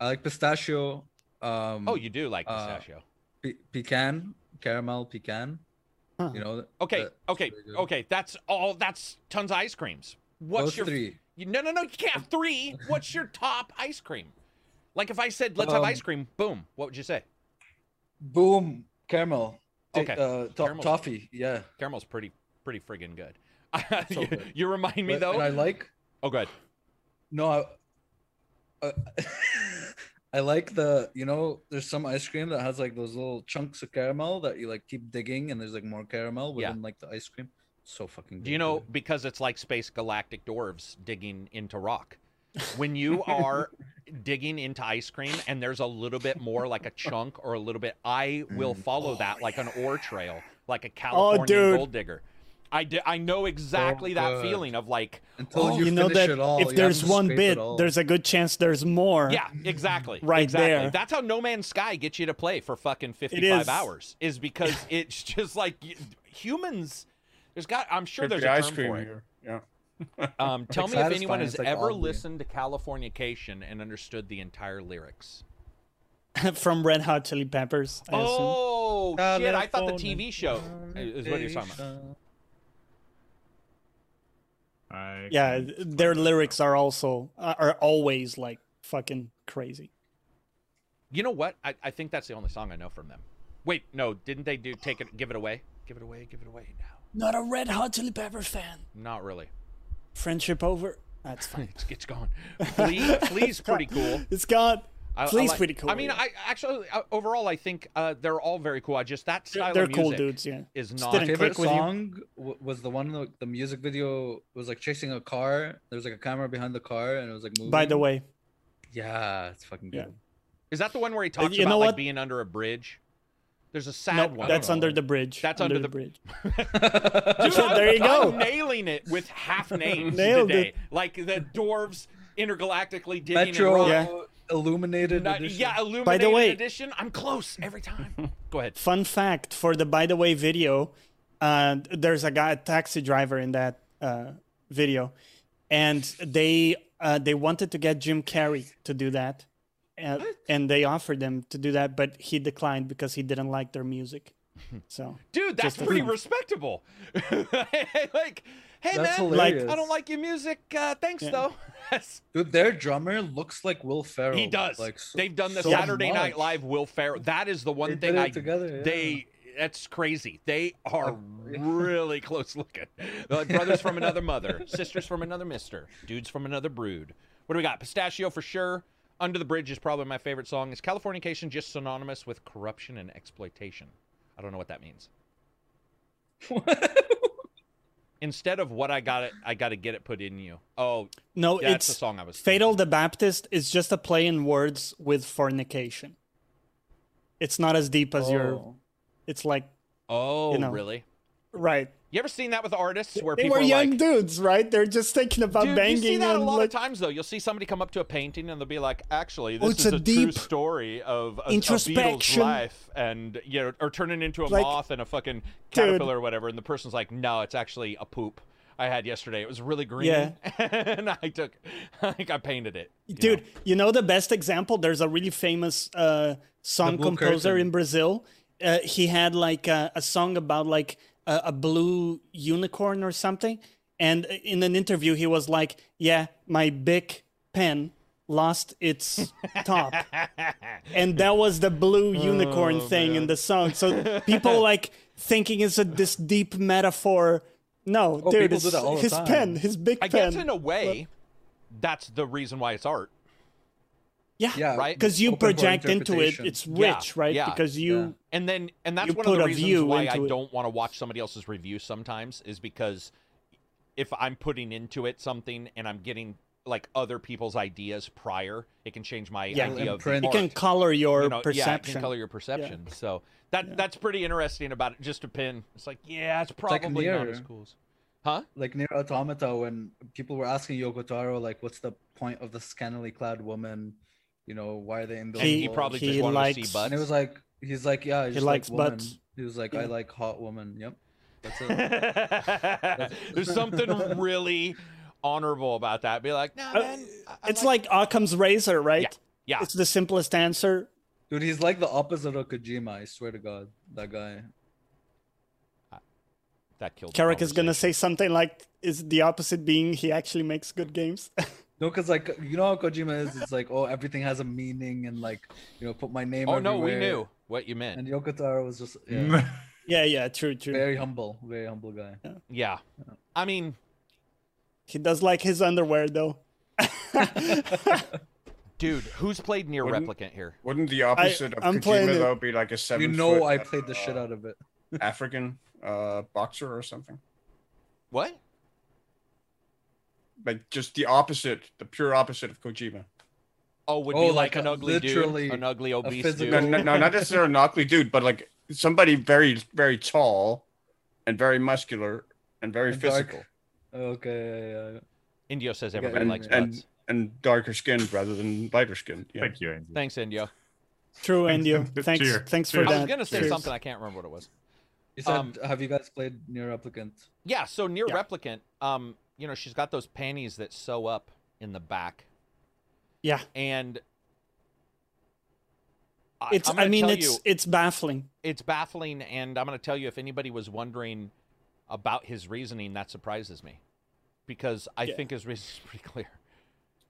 I like pistachio. Um, oh, you do like uh, pistachio. pe- pecan, caramel, pecan. Huh. You know. Okay, that- okay, very okay. That's all. That's tons of ice creams. What's Those your three? You, no, no, no. You can't have three. What's your top ice cream? Like if I said let's have Um, ice cream, boom. What would you say? Boom, caramel. Okay, Uh, to- toffee. Yeah. Caramel's pretty, pretty friggin' good. So you, good. you remind me But- though. I like. oh, good. No, I, uh, I like the you know there's some ice cream that has like those little chunks of caramel that you like keep digging and there's like more caramel Yeah. within like the ice cream. So fucking. Do you know because it's like space galactic dwarves digging into rock? When you are digging into ice cream and there's a little bit more like a chunk or a little bit, I will mm. follow that like an ore trail, like a oh, California dude. gold digger. I, di- I know exactly oh, that good. feeling of like, Until Oh, you, you know finish that it all, if there's one bit, there's a good chance there's more. yeah, exactly, Right exactly. there. That's how No Man's Sky gets you to play for fucking is. 55 hours, is because it's just like humans. There's got, I'm sure Get there's the a ice term cream for it. here. Yeah. Um, tell me if anyone has like ever listened to Californication and understood the entire lyrics. From Red Hot Chili Peppers. I assume. Oh shit! I thought the TV show is what you're talking about. I Yeah, their lyrics are also uh, are always like fucking crazy. You know what? I, I think that's the only song I know from them. Wait, no, didn't they do take it? Give it away. Give it away. Give it away now. Not a Red Hot Chili Pepper fan. Not really. Friendship over. That's fine. It's, it's gone. Flea, Flea's pretty cool. It's gone. I, I Flea's like- pretty cool. I mean, yeah. I actually uh, overall I think uh, they're all very cool. I just that style they're of cool dudes. Yeah. is not. didn't favorite click you. song was the one the, the music video was like chasing a car. There was like a camera behind the car, and it was like moving. By the way, yeah, it's fucking Yeah. good. Is that the one where he talks you about know like being under a bridge? There's a sad no, one. that's know. under the bridge. That's under, under the, the- bridge. Dude, I'm- there you go. I'm nailing it with half names Nailed today. it. Like the dwarves intergalactically digging Metro in rock. Yeah. illuminated. Not- edition. yeah, illuminated way- edition. I'm close every time. Go ahead. Fun fact for the by the way video, uh, there's a guy, a taxi driver in that uh, video, and they uh, they wanted to get Jim Carrey to do that, uh, and they offered him to do that, but he declined because he didn't like their music. So Dude, that's pretty thing. respectable. like, hey That's man, hilarious. I don't like your music. Uh, thanks Yeah. though. Dude, their drummer looks like Will Ferrell. he does. Like so- They've done the so Saturday Night. Live Will Ferrell. That is the one They thing did it I together, yeah. they. That's crazy. They are Uh, really close looking. Like brothers from another mother, sisters from another mister, dudes from another brood. What do we got? Pistachio for sure. Under the Bridge is probably my favorite song. Is Californication just synonymous with corruption and exploitation? I don't know what that means. Instead of what I got it, I got to get it put in you. Oh, no, it's the song I was. Fatal the Baptist is just a play in words with fornication. It's not as deep as your. Oh. It's like Oh, you know. really? Right. You ever seen that with artists where They people were are young like, dudes, right? They're just thinking about Dude, banging you see that a lot like, of times though. You'll see somebody come up to a painting and they'll be like, "Actually, Oh, this it's is a a, true deep story of a, a Beatles life," and you know, or turning into a Like, moth and a fucking dude. caterpillar or whatever. And the person's like, "No, it's actually a poop." I had yesterday. It was really green, Yeah. and I took, like, I painted it. you Dude, know. you know the best example? There's a really famous uh, song composer Curtain. in Brazil. Uh, he had like a, a song about like a, a blue unicorn or something. And in an interview, he was like, "Yeah, my big pen lost its top," and that was the blue oh, unicorn Oh, thing in the song. So people like thinking it's a this deep metaphor. No, Oh, dude, people it's that all the his time. pen, his big I pen. I guess in a way, that's the reason why it's art. Yeah, Yeah, Right? because you open project into it interpretation. it's Yeah, rich right yeah, because you yeah. and then and that's one of the reasons why I it. don't want to watch somebody else's review sometimes is because if I'm putting into it something and I'm getting like other people's ideas prior, it can change my Yeah. idea of the it can color your You know, Yeah, it perception can color your perception. So that that's pretty interesting about it. Just a pin. It's like, yeah, it's like probably not Nier. as cool. as- Huh? like Nier Automata when people were asking Yoko Taro like what's the point of the scantily clad woman you know why are they And invisible he probably he just wanted to see butts. and it was like he's like yeah I He likes like women. butts. he was like Yeah. I like hot woman yep that's it There's something really honorable about that. Be like, nah, Uh, man. I- I it's like Occam's razor right yeah. it's the simplest answer dude he's like the opposite of Kojima I swear to God that guy that killed. the Carrick is gonna say something like is the opposite being he actually makes good games no because like you know how Kojima is it's like oh everything has a meaning and like you know put my name on. Oh no, we knew what you meant. and Yoko Taro was just yeah, yeah yeah true true very humble very humble guy Yeah. I mean, he does like his underwear though dude, who's played Nier Wouldn't- replicant here? Wouldn't the opposite I'm of playing Kojima though be like a seven? you know foot, I played the uh, shit out of it African uh, boxer or something. What? Like just the opposite, the pure opposite of Kojima. Oh, would Oh, be like, like an ugly literally dude, an ugly obese physical- dude. No, no, no, not necessarily an ugly dude, but like somebody very, very tall and very muscular and very And dark. physical Okay, yeah, yeah. Indio says everybody and, likes and butts. and darker skinned rather than lighter skinned. Yeah. Thank you, Andy. Thanks, Indio. True, Thanks. Endio. Thanks, Cheer. thanks for Cheers. that. I was gonna say Cheers. something. I can't remember what it was. You said, Um, have you guys played Nier Replicant? Yeah, so Nier Yeah. replicant, um, you know, she's got those panties that sew up in the back, Yeah, and I, it's. I'm I mean, it's you, it's baffling. it's baffling, and I'm going to tell you if anybody was wondering about his reasoning, that surprises me, because I Yeah. think his reason is pretty clear.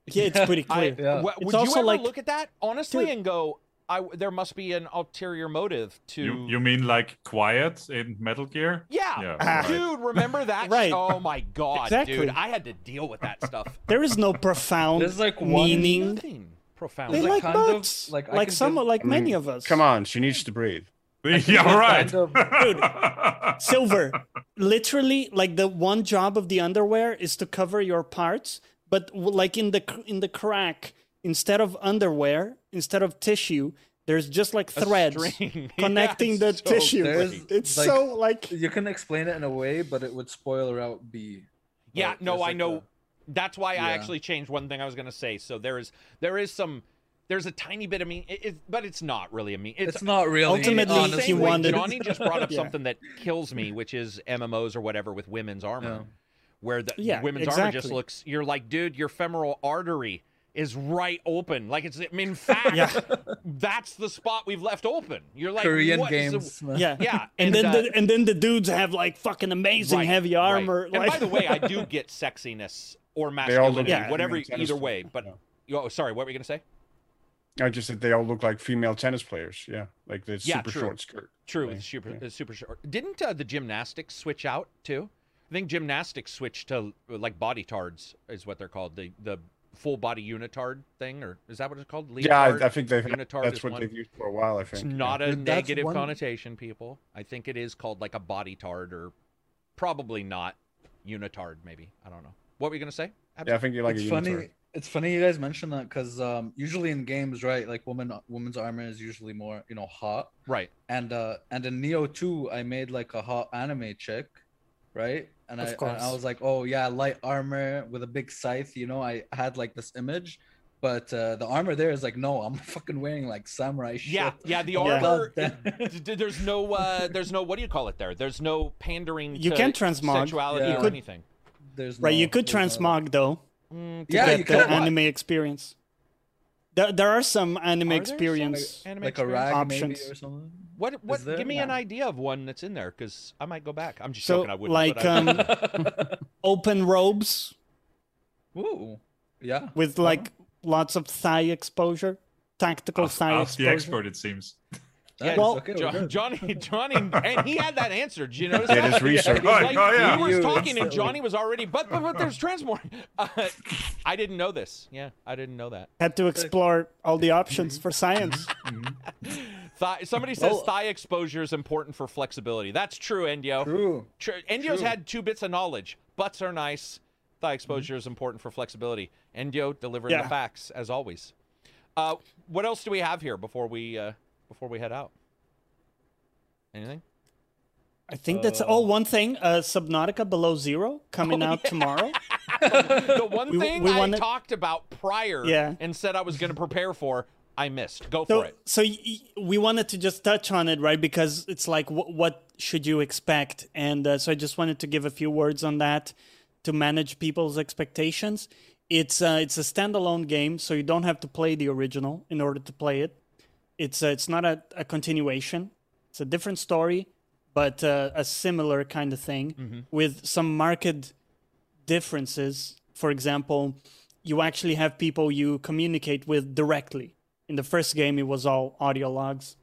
Yeah, it's pretty I, clear. Yeah. wh- It's would you also ever like- look at that honestly Dude. and go, "I there must be an ulterior motive to." You you mean like quiet in Metal Gear? yeah, Yeah, Ah. right. dude, remember that? Right. Oh my god, Exactly. dude, I had to deal with that stuff. There is no profound There's like one- meaning. Nothing profound. They like like kind of- like, like, some, give- like many of us. Come on, she needs to breathe. yeah, right. kind Silver, literally, like the one job of the underwear is to cover your parts, but like in the in the crack, instead of underwear, instead of tissue, there's just like A threads connecting Yeah, the so tissue. There's- It's like- so like You can explain it in a way, but it would spoil Route B. Yeah, no, I like know. a- That's why I actually changed one thing I was gonna say. So there is there is some there's a tiny bit of mean, it, it, but it's not really a mean. It's, It's not really. Ultimately, it's the honestly. he way wanted- Johnny just brought up Yeah. something that kills me, which is MMOs or whatever with women's armor, Yeah. where the Yeah, women's armor just looks. You're like, dude, your femoral artery is right open. Like it's I mean, in fact, Yeah. that's the spot we've left open. You're like Korean what is the- games. man. yeah, Yeah, and, and, then uh, the, and then the dudes have like fucking amazing Right, heavy right. armor. And by the way, I do get sexiness or They all look masculinity, like whatever, either way. But yeah. oh, sorry, what were you gonna say? I just said they all look like female tennis players. Yeah, like the Yeah, super true. short skirt. True, thing. it's super, Yeah. super short. Didn't uh, the gymnastics switch out too? I think gymnastics switched to like body tards is what they're called. The the full body unitard thing, or is that what it's called? Yeah, Leotard? I, I think they've unitard that's is what one. they've used for a while. I think It's think. not a Dude, that's negative one- connotation, people. I think it is called like a body tard, or probably not unitard. Maybe I don't know. What were you gonna say? Yeah, I think you like it's a funny. unitard. It's funny you guys mentioned that because um, usually in games, right, like woman woman's armor is usually more you know hot, Right. and uh, and in Nioh two, I made like a hot anime chick, right, and Of I and. I was like, oh yeah, light armor with a big scythe, you know, I had like this image, but uh, the armor there is like, no, I'm fucking wearing like samurai shit. Yeah, yeah. The armor. God. d- d- there's no. Uh, there's no. What do you call it? There. There's no pandering. You to can transmog. sexuality You or could- anything. There's right, you could there's no- transmog though Mm, to Yeah, get you the could. anime experience. There, there are some anime Are there some experience. anime like a rag Options. maybe or something. What? What? there? Give me an idea of one that's in there, because I might go back. I'm just So, joking. I wouldn't. like, but I- um, Open robes Ooh, yeah. with like lots of thigh exposure, tactical Ask, thigh ask the exposure. expert, it seems. yeah, well- okay, we're Jo- good. Johnny, Johnny, and he had that answer. Did you notice Did that? his research. He's Oh, like, oh, yeah. He was talking, and. Johnny was already. But but, but there's transmog. Uh, I didn't know this. Yeah, I didn't know that. Had to explore all the options for science. Thigh, somebody says Well- thigh exposure is important for flexibility. That's true, Endio. True. True. Endio's True. had two bits of knowledge. Butts are nice. Thigh exposure is important for flexibility. Endio delivering the facts as always. Uh, what else do we have here before we uh, before we head out? Anything? I think that's Uh, all. One thing, uh, Subnautica Below Zero coming Oh, out yeah. tomorrow. the one We- thing we I wanna- talked about prior Yeah. and said I was going to prepare for, I missed. Go So, for it. so y- y- we wanted to just touch on it, right? Because it's like, wh- what should you expect? And uh, so I just wanted to give a few words on that to manage people's expectations. It's uh, it's a standalone game, so you don't have to play the original in order to play it. It's uh, it's not a, a continuation. It's a different story, but uh, a similar kind of thing with some marked differences. For example, you actually have people you communicate with directly. In the first game, it was all audio logs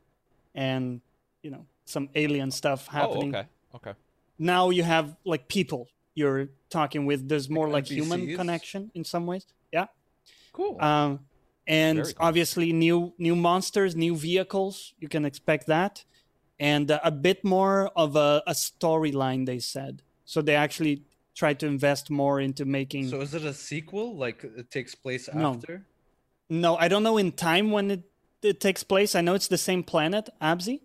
and, you know, some alien stuff happening. Oh, okay. Okay. Now you have like people you're talking with. There's more like, Like human connection in some ways. Yeah. Cool. Um, and cool. obviously new new monsters, new vehicles. You can expect that, and uh, a bit more of a, a storyline. They said so. They actually tried to invest more into making. So is it a sequel? Like it takes place No. after? no, I don't know in time when it, it takes place. I know it's the same planet, Abzi.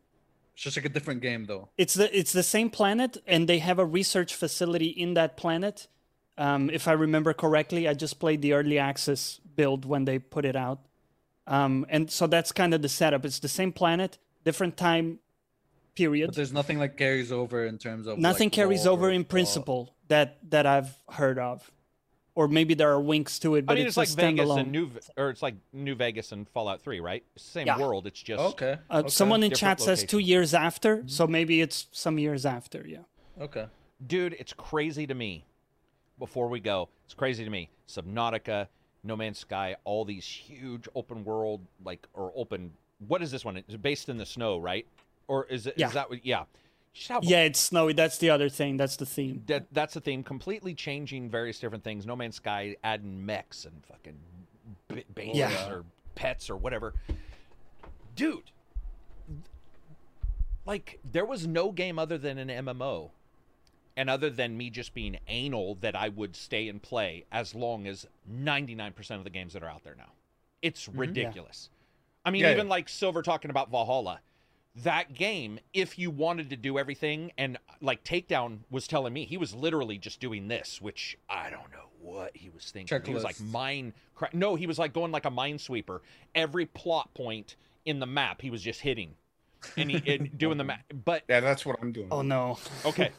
It's just like a different game though. It's the it's the same planet, and they have a research facility in that planet. Um, if I remember correctly, I just played the early access build when they put it out, um, and so that's kind of the setup. It's the same planet, different time period. But there's nothing like carries over in terms of Nothing like, carries over in plot. principle that that I've heard of, or maybe there are winks to it, but I mean, it's, it's, a like Vegas standalone. and New, or it's like New Vegas and Fallout Three, right? Same Yeah. world. It's just Okay. Uh, okay. Someone in Different chat says two years after, so maybe it's some years after. Yeah. Okay. dude, it's crazy to me. Before we go, it's crazy to me. Subnautica, No Man's Sky, all these huge open world, like or open. What is this one? It's based in the snow, right? Or is it? Is Yeah. Is that what? Yeah. Yeah, it's snowy. That's the other thing. That's the theme. That, that's the theme. Completely changing various different things. No Man's Sky adding mechs and fucking b- Yeah. or pets or whatever. Dude, like there was no game other than an MMO, and other than me just being anal, that I would stay and play as long as ninety nine percent of the games that are out there now. It's mm-hmm. ridiculous. I mean, Yeah, even yeah. like Silver talking about Valhalla that game, if you wanted to do everything, and like Takedown was telling me, he was literally just doing this, which I don't know what he was thinking. He was like mine. Cra- no, he was like going like a minesweeper. Every plot point in the map, he was just hitting, and he and doing the map. But Yeah, that's what I'm doing. Oh no. okay,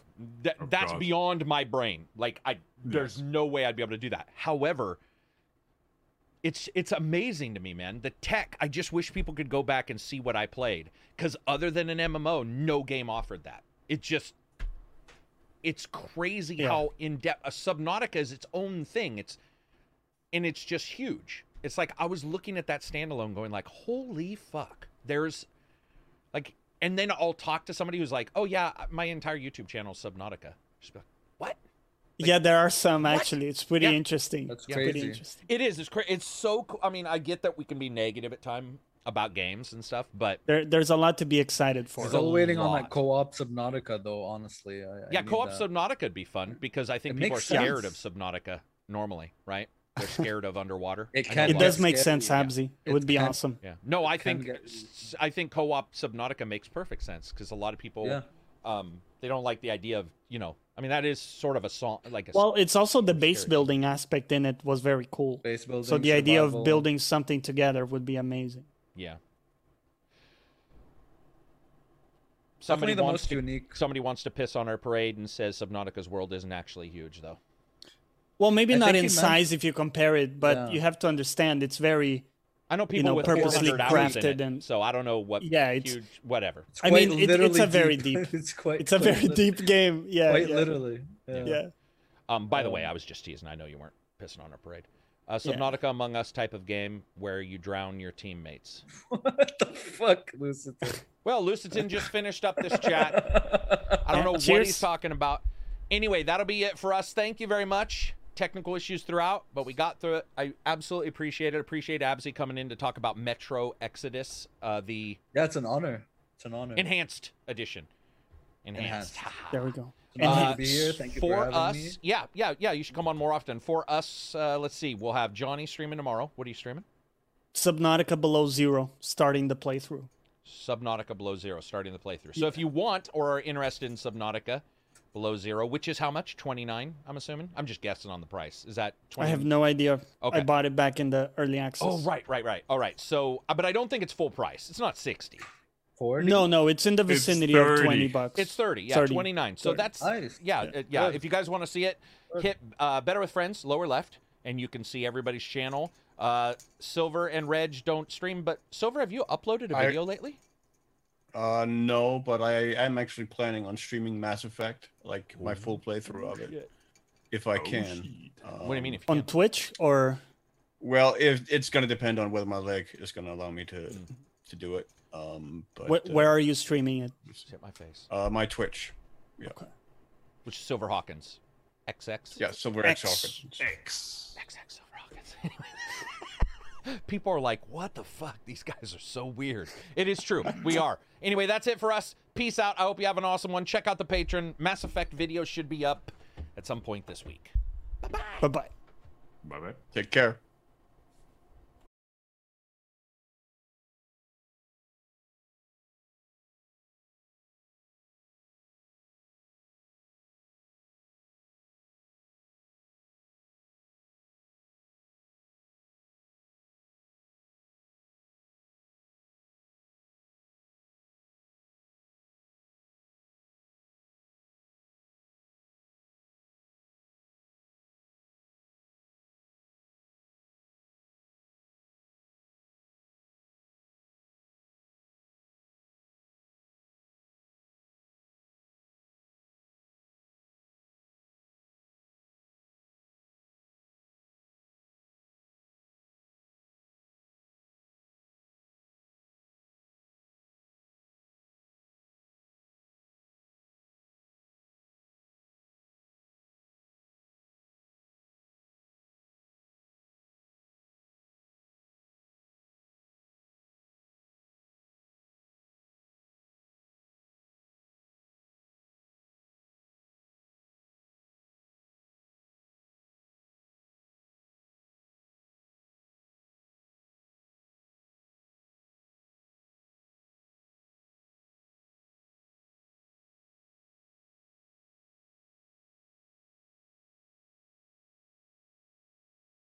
that, Oh, that's beyond my brain. Like I, there's Yes. no way I'd be able to do that. However, it's it's amazing to me, man. The tech. I just wish people could go back and see what I played, because other than an MMO, no game offered that. It just, it's crazy Yeah. how in depth. A Subnautica is its own thing. It's, and it's just huge. It's like I was looking at that standalone, going like, "Holy fuck!" There's, like, and then I'll talk to somebody who's like, "Oh yeah, my entire YouTube channel is Subnautica." Just be like, what? yeah, there are some actually. It's pretty Yeah. interesting. That's Pretty crazy. interesting. It is. It's cra- It's so. Co- I mean, I get that we can be negative at time about games and stuff, but There, there's a lot to be excited for. There's Still a waiting on that co-op Subnautica though. Honestly, I, I yeah, need co-op that. Subnautica would be fun because I think It people are scared sense. of Subnautica normally, right? They're scared of underwater. It can- It does make scary, sense, yeah. Abzi. It It would be can- awesome. Yeah. No, I think get- s- I think co-op Subnautica makes perfect sense because a lot of people Yeah. um they don't like the idea of you know I mean that is sort of a song like a s- Well, it's also the base Scary. building aspect in it was very cool. Base building. So the idea of building something together would be amazing. yeah. definitely Somebody the wants most to unique. somebody wants to piss on our parade and says Subnautica's world isn't actually huge though. Well, maybe I not in meant- size if you compare it, but Yeah. you have to understand it's very. I know people know, with purposely 400 hours in crafted it, and- so I don't know what Yeah, it's- huge whatever. It's I mean, it- it's literally a very deep- it's quite. It's a quite very lit- deep game. Yeah. Quite yeah. literally. Yeah. Yeah. Um, by the way, Um, I was just teasing. I know you weren't pissing on our parade. Uh, Yeah. Subnautica Among Us type of game where you drown your teammates. what the fuck, Lucifer? Well, Lucitan just finished up this chat. I don't Yeah, know what he's talking about. Anyway, that'll be it for us. Thank you very much. Technical issues throughout, but we got through it. I absolutely appreciate it. Appreciate Absy coming in to talk about Metro Exodus, uh, the Yeah, it's an honor. It's an honor. enhanced edition. Enhanced. Enhanced. There we go. It's an honor Uh, to be here. Thank you for, for, us, me. yeah, yeah, yeah. You should come on more often. For us, uh, let's see. We'll have Johnny streaming tomorrow. What are you streaming? Subnautica Below Zero, starting the playthrough. Subnautica Below Zero, starting the playthrough. So if you want or are interested in Subnautica Below Zero, which is how much? Twenty nine. I'm assuming. I'm just guessing on the price. Is that? 20? I have no idea. Okay. I bought it back in the early access. Oh right, right, right. All right. So, uh, but I don't think it's full price. It's not sixty. Forty. No, no, it's in the vicinity of 20 bucks. It's thirty. Yeah, 30. twenty nine. So 30. that's Nice. yeah, Yeah. uh, yeah. If you guys want to see it, hit uh, Better with Friends, lower left, and you can see everybody's channel. Uh, Silver and Reg don't stream, but Silver, have you uploaded a video lately? Uh, no, but I am actually planning on streaming Mass Effect, like my full playthrough of it, if I Oh, can. shit. What do you mean? Um, If you on can? Twitch or Well, if it's gonna depend on whether my leg is gonna allow me to Mm. to do it. Um, but wh- uh, where are you streaming it? Hit my face. uh, my Twitch? Yeah. Which is Silver Hawkins, XX. Yeah, Silver X. X Hawkins. X. XX Silver Hawkins. People are like, what the fuck? These guys are so weird. It is true. We are. Anyway, that's it for us. Peace out. I hope you have an awesome one. Check out the Patreon. Mass Effect videos should be up at some point this week. Bye bye. Bye bye. Bye bye. Take care.